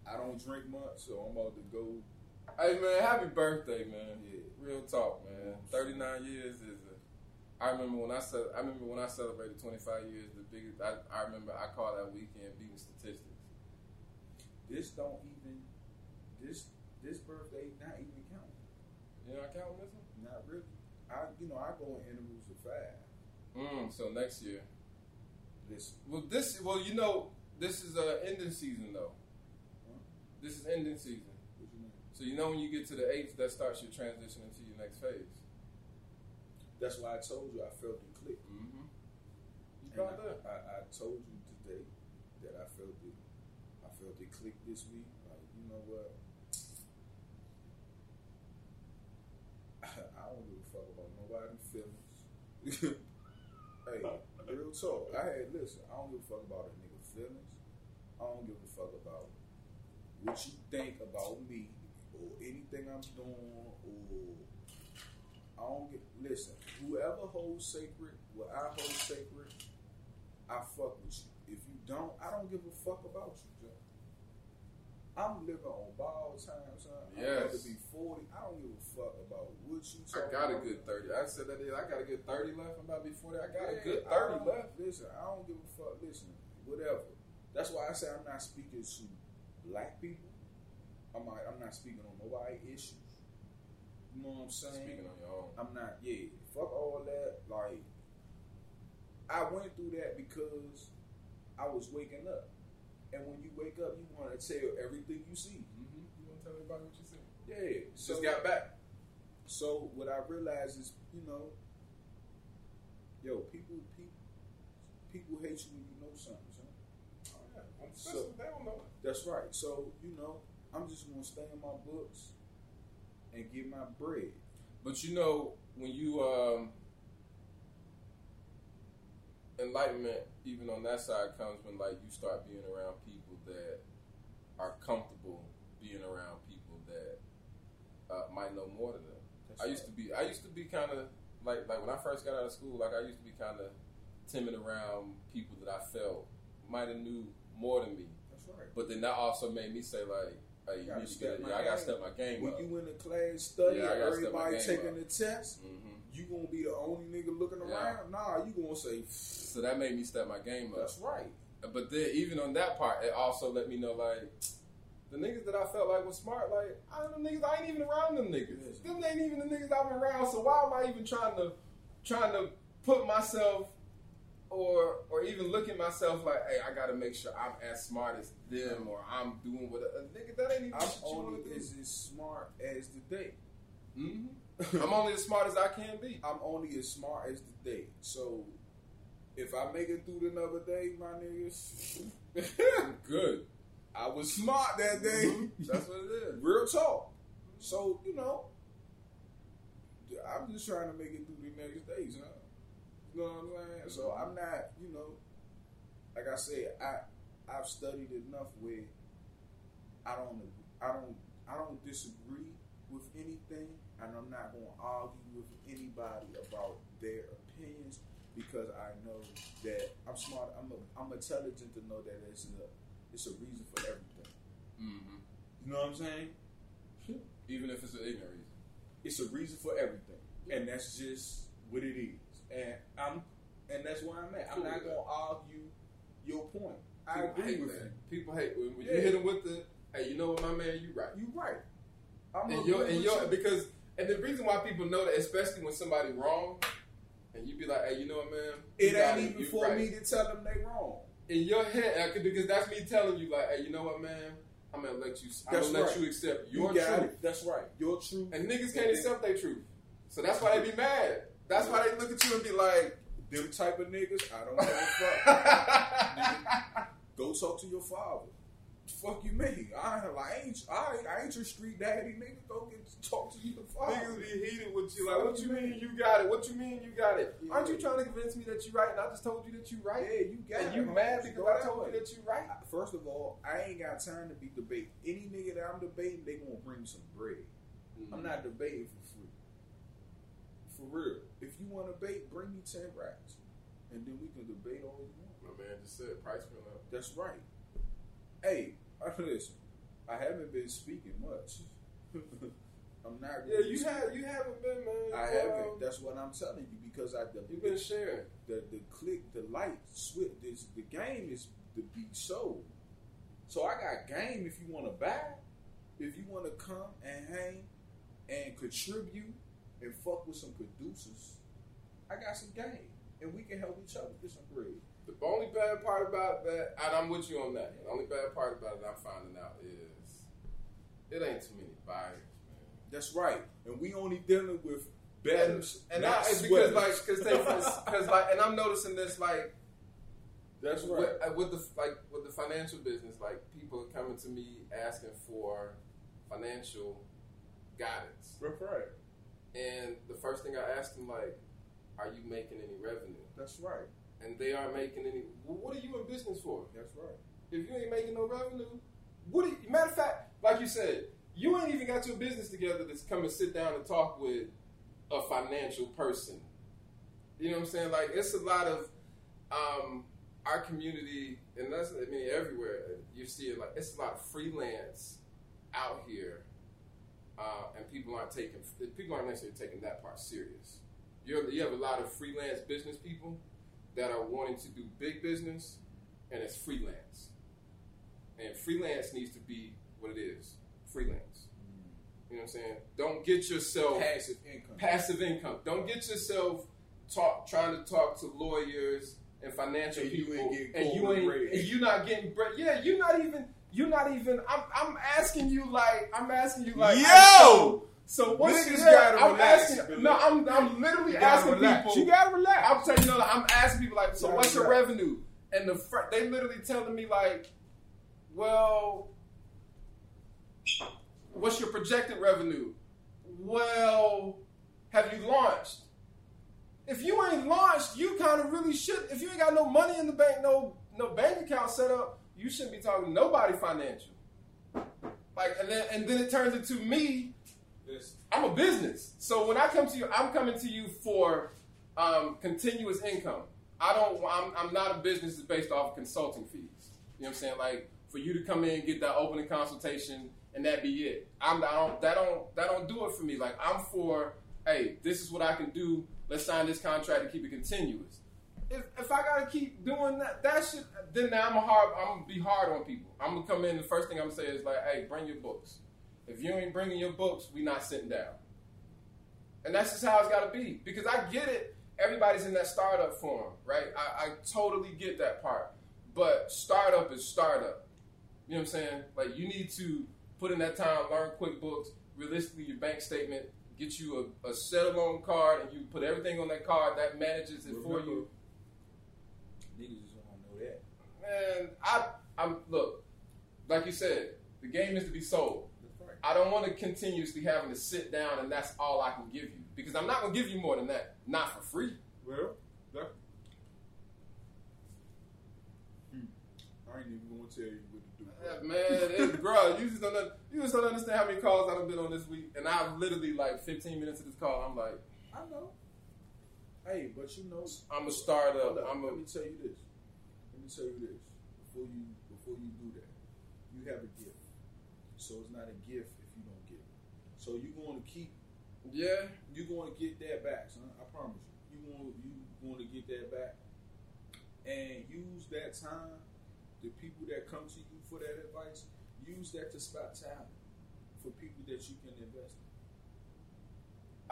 I don't drink much, so I'm about to go. hey man, happy birthday, man. Yeah. Real talk, man. Thirty nine years is a. I remember when I ce- I remember when I celebrated twenty five years. The biggest. I, I remember I called that weekend beating statistics. This don't even this this birthday not even count. You know, I count this one. Not really. I you know I go in intervals of five. Mm, so next year. This Well, this. Well, you know, this is uh, ending season though. This is ending season. what you mean? So you know when you get to the eighth, that starts your transition into your next phase. That's why I told you I felt it click. Mm-hmm. You got I, that? I, I told you today that I felt it. I felt it click this week. Like you know what? I don't give a fuck about nobody's feelings. hey, real talk. I had listen. I don't give a fuck about a nigga feelings. I don't give a fuck about what you think about me or anything I'm doing or I don't get listen. Whoever holds sacred, what I hold sacred, I fuck with you. If you don't, I don't give a fuck about you. I'm living on ball time, son. I'm about to be 40. I don't give a fuck about what you I got a good thirty. I said that. I got a good thirty left. I'm about to be forty. I got a good thirty left. Listen, I don't give a fuck. Listen, whatever. That's why I say I'm not speaking to black people. I'm not, I'm not speaking on nobody issues. You know what I'm saying? Speaking on your own. I'm not. Yeah, fuck all that. Like, I went through that because I was waking up, and when you wake up, you want to tell everything you see. Mm-hmm. You want to tell everybody what you said? Yeah. So Just got back. So what I realize is, you know, yo, people, people, people hate you when you know something. Son. Oh, yeah. I'm So- so, they don't know. That's right. So you know, I'm just gonna stay in my books and get my bread. But you know, when you um enlightenment, even on that side, comes when like you start being around people that are comfortable being around people that uh, might know more than them. That's I used to be, I used to be kind of like like when I first got out of school, like I used to be kind of timid around people that I felt might have knew more than me. That's right. But then that also made me say like, hey, you Gotta need to step get, my yeah, I gotta game. step my game When up. you in the class study, Yeah, I gotta step my everybody taking up. the test, hmm you gonna be the only nigga looking Yeah. around. Nah, you gonna say, So that made me step my game up. that's right. But then even on that part, it also let me know like the niggas that I felt like was smart, like I don't niggas, I ain't even around them niggas. Them ain't even the niggas I've been around. So why am I even trying to trying to put myself or or even look at myself like, hey, I gotta make sure I'm as smart as them or I'm doing what a, a nigga that ain't even I'm only as, smart as the day. Mhm. I'm only as smart as I can be. I'm only as smart as the day. So if I make it through another day, my niggas, good. I was smart that day. Mhm. That's what it is. Real talk. So, you know, I'm just trying to make it through the next days, huh? You know what I'm saying? So I'm not, you know, like I said, I I've studied enough where I don't I don't I don't disagree with anything and I'm not gonna argue with anybody about their opinions because I know that I'm smart I'm a, I'm intelligent to know that it's a it's a reason for everything. hmm You know what I'm saying? Even if it's an ignorant reason. it's a reason for everything, and that's just what it is. And I'm, and that's where I'm at. I'm not gonna argue your point. I People agree with that. you. People hate when, when Yeah. you hit them with the, hey, you know what, my man, you right. You right. I'm And agree you're, with and you're, because, and the reason why people know that, especially when somebody wrong, and you be like, hey, you know what, man, it ain't even for right. me to tell them they wrong. In your head, uh, because that's me telling you, like, hey, you know what, man, I'm gonna let you, I'm That's gonna let right. you accept your got truth. it. That's right. Your truth. And niggas can't accept their truth. So that's why they be mad. That's why they look at you and be like, them type of niggas. I don't give a fuck. Go talk to your father. Fuck you, mean? I, I ain't. I, ain't- I ain't your street daddy, nigga. Go get talk to your father. Niggas be heated with you, like, what you mean you got it? What you mean you got it? Yeah. Aren't you trying to convince me that you right? And I just told you that you right. Yeah, you got and it. you mad because go I told way. you that you right? First of all, I ain't got time to be debating. Any nigga that I'm debating, they gonna bring some bread. Mm-hmm. I'm not debating for free. For real. If you want to debate, bring me ten racks, and then we can debate all you want. My man just said price went up. That's right. Hey, listen. I haven't been speaking much. I'm not. Yeah, really you speaking. have you haven't been, man. I Um, haven't. That's what I'm telling you because I the You've been sharing. the the click the light switch. This the game is to be sold. So I got game if you want to buy, if you want to come and hang and contribute and fuck with some producers. I got some game and we can help each other get some bread. The only bad part about that, and I'm with you on that. The only bad part about it I'm finding out is it ain't too many buyers, man. That's right. And we only dealing with betters, And not I, because like because they because like and I'm noticing this like That's right. with, uh, with the like with the financial business like people are coming to me asking for financial guidance That's right. and the first thing I ask them like are you making any revenue That's right. And they aren't making any well, what are you in business for That's right. if you ain't making no revenue what do you, matter of fact like you said you ain't even got your business together to come and sit down and talk with a financial person you know what I'm saying like it's a lot of um, our community, and that's I mean everywhere you see it. Like it's a lot of freelance out here, uh, and people aren't taking people aren't necessarily taking that part serious. You have, you have a lot of freelance business people that are wanting to do big business, and it's freelance. And freelance needs to be what it is, freelance. You know what I'm saying? Don't get yourself Passive income. passive income. Don't get yourself talk trying to talk to lawyers and financial And you people, ain't getting and you ain't, bread. and you not getting bread. Yeah, you're not even. You're not even. I'm. I'm asking you like. I'm asking you like. Yo! So, what's Niggas yeah, gotta I'm relax, asking. No, I'm I'm literally You asking relax. people. You gotta relax. I'm telling you, know, I'm asking people like, so gotta what's your revenue? And the fr- they literally telling me like, well, what's your projected revenue? Well, have you launched? If you ain't launched, you kind of really should. If you ain't got no money in the bank, no no bank account set up, you shouldn't be talking to nobody financial. Like, and then and then it turns into me I'm a business. So when I come to you, I'm coming to you for um, continuous income. I don't. I'm, I'm not a business that's based off of consulting fees. You know what I'm saying? Like for you to come in, get that opening consultation, and that be it. I'm. I don't. That don't. That don't do it for me. Like I'm for. Hey, this is what I can do. Let's sign this contract and keep it continuous. If, if I gotta keep doing that, that shit, then now I'm a hard. I'm gonna be hard on people. I'm gonna come in. The first thing I'm gonna say is like, hey, bring your books. If you ain't bringing your books, we not sitting down. And that's just how it's got to be. Because I get it. Everybody's in that startup form, right? I, I totally get that part. But startup is startup. You know what I'm saying? Like you need to put in that time, learn QuickBooks, realistically your bank statement, get you a, a set loan card, and you put everything on that card that manages it for you. niggas just don't want to know that. Man, I I'm look, like you said, the game is to be sold. I don't want to continuously having to sit down and that's all I can give you because I'm not gonna give you more than that, not for free. Well, that. Hmm. I ain't even gonna tell you what to do. Yeah, man, it, bro, you just don't you just don't understand how many calls I've been on this week, and I've literally like 15 minutes of this call. I'm like, I know. Hey, but you know, I'm a startup. Up, I'm let a me tell you this. Let me tell you this. Before you before you do that, you have a gift. So it's not a gift if you don't get it. So you're going to keep. yeah. You're going to get that back, son. I promise you. You want you going to get that back, and use that time. The people that come to you for that advice, use that to spot talent for people that you can invest in.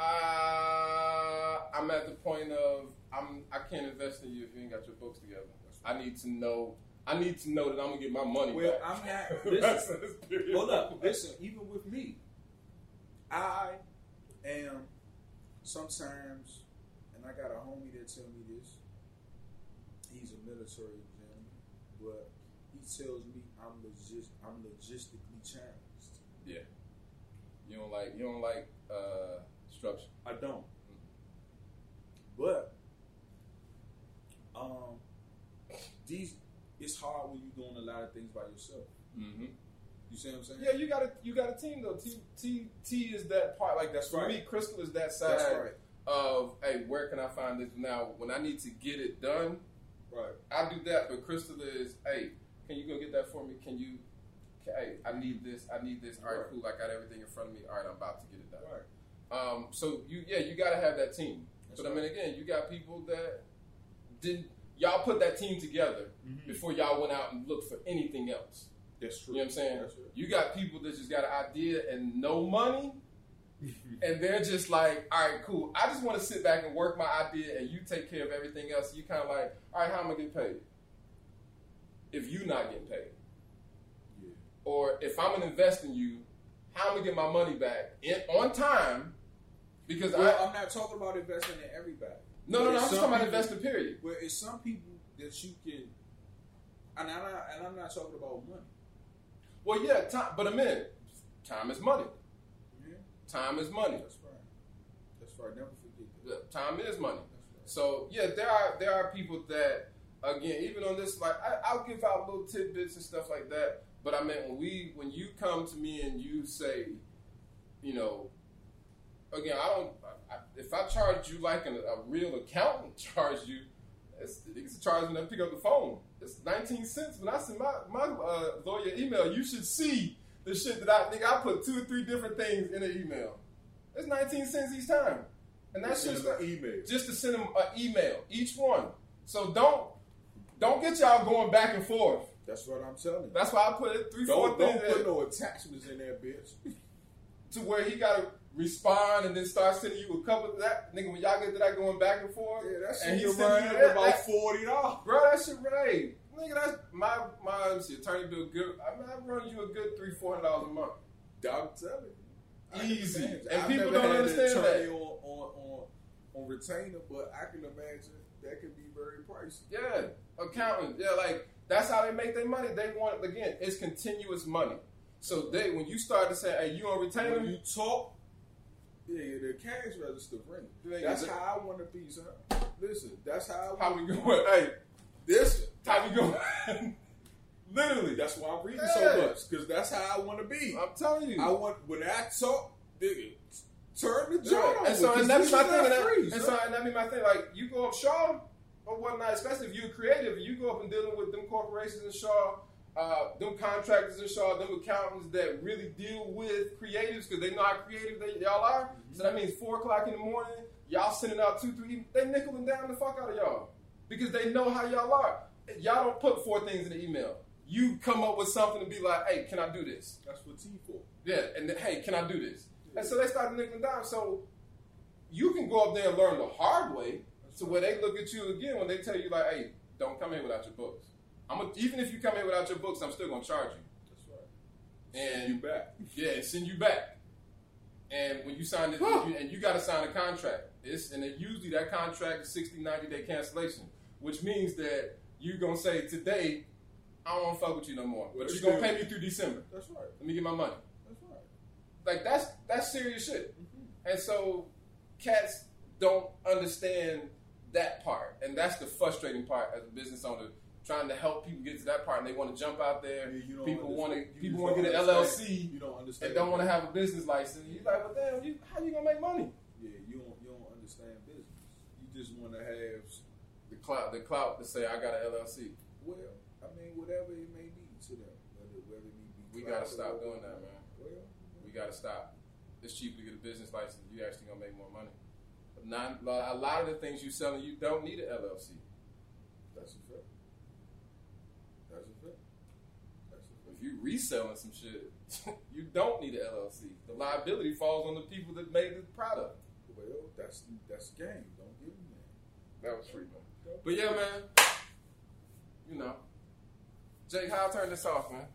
Uh, I'm at the point of I'm I can't invest in you if you ain't got your books together. I need to know. I need to know that I'm gonna get my money Well, back. I'm not. Listen. Hold up, listen. Even with me, I am sometimes, and I got a homie that tell me this. He's a military gentleman, but he tells me I'm logis- I'm logistically challenged. Yeah. You don't like you don't like uh structure. I don't. But um, these it's hard when you're doing a lot of things by yourself. Mm-hmm. You see what I'm saying? Yeah, you got a you got a team though. T T T is that part. Like That's for right. me, Crystal is that side That's right. of hey, where can I find this now? When I need to get it done, Right. I do that. But Crystal is hey, can you go get that for me? Can you? Hey, I need this. I need this. All right, Right. cool. I got everything in front of me. All right, I'm about to get it done. Right. Um, so you yeah, you got to have that team. That's but I mean, again, you got people that didn't. Y'all put that team together Mhm. before y'all went out and looked for anything else. That's true. You know what I'm saying? You got people that just got an idea and no money, and they're just like, all right, cool. I just want to sit back and work my idea, and you take care of everything else. You kind of like, all right, how am I going to get paid? If you not getting paid, Yeah. or if I'm gonna invest in you, how am I gonna get my money back in, on time? Because Well, I I'm not talking about investing in everybody. No, no, no. I'm just talking about investing. Period. Well, it's some people that you can, and I'm not, and I'm not talking about money. Well, yeah, time, but a minute, time is money. Yeah, Time is money. that's right. That's right. Never forget that. Yeah, Time is money. That's right. So yeah, there are there are people that again, even on this, like I, I'll give out little tidbits and stuff like that. But I mean, when we when you come to me and you say, you know, again, I don't. I, if I charge you like an, a real accountant charge you, it's, it's charging enough to pick up the phone. It's nineteen cents. When I send my my uh, lawyer email, you should see the shit that I think I put two or three different things in an email. It's nineteen cents each time, and that's just an email. just to send them an email, each one. So don't don't get y'all going back and forth. That's what I'm telling you. That's why I put it three, four Don't, things don't put in, no attachments in there, bitch. to where he got to respond and then start sending you a couple of that. Nigga, when y'all get to that going back and forth, Yeah, that and shit he can sending you about that- forty dollars. bro, that shit right. Nigga, that's my my see, attorney bill good. I mean, I run you a good three, four hundred dollars a month. I'm telling you. Easy. And I've people don't understand that. On, on, on, on retainer, but I can imagine that could be very pricey. Yeah, accountant. Yeah, like that's how they make their money. They want again, it's continuous money. So they when you start to say, "Hey, you on retainer?" When you talk, yeah, the cash register ring. That's that- how I want to be, son. Listen, that's how I how want we going? Hey, This, how we going? Literally, that's why I'm reading Yeah. so much because that's how I want to be. I'm telling you. I want when I talk, nigga, turn the Yeah. joint on. And so, and that's my thing. And, that, free, and son. so, and that be my thing. Like, you go up Shaw or whatnot, especially if you're creative, you go up and dealing with them corporations in Shaw, uh, them contractors in Shaw, them accountants that really deal with creatives because they know how creative they, y'all are. So that means four o'clock in the morning, y'all sending out two, three, they nickeling down the fuck out of y'all because they know how y'all are. Y'all don't put four things in the email. You come up with something to be like, hey, can I do this? That's what T for. Yeah, and then, hey, can I do this? And so they started nicking down. So you can go up there and learn the hard way to where they look at you again when they tell you like, hey, don't come in without your books. I'm a, even if you come in without your books, I'm still gonna charge you. That's right. And you back. yeah, and send you back. And when you sign it, you, and you got to sign a contract. It's and it usually that contract is 60, 90 day cancellation, which means that you're gonna say today, I don't want to fuck with you no more, Well, but it's you're gonna pay me through December. That's right. Let me get my money. That's right. Like that's that's serious shit. Mm-hmm. And so cats don't understand that part. And that's the frustrating part as a business owner, trying to help people get to that part and they want to jump out there. Yeah, you people want to people want to get an LLC You don't understand. and don't want to have a business license. You're like, well damn, you, how you gonna make money? Yeah, you don't. You don't understand business. You just want to have. The clout the clout to say I got an LLC. Well, I mean, whatever it may be to them, whether whether it be. We gotta stop doing that, man. Well, We gotta stop. It's cheaper to get a business license. You actually gonna make more money. But not, a lot of the things you're selling, you don't need an LLC. that's a fact. That's a fact. That's a fact. If you reselling some shit, you don't need an LLC. The liability falls on the people that made the product. Well, that's that's the game. Don't give them that. That was free, man. But yeah, man. You know, Jake, how I turn this off, man?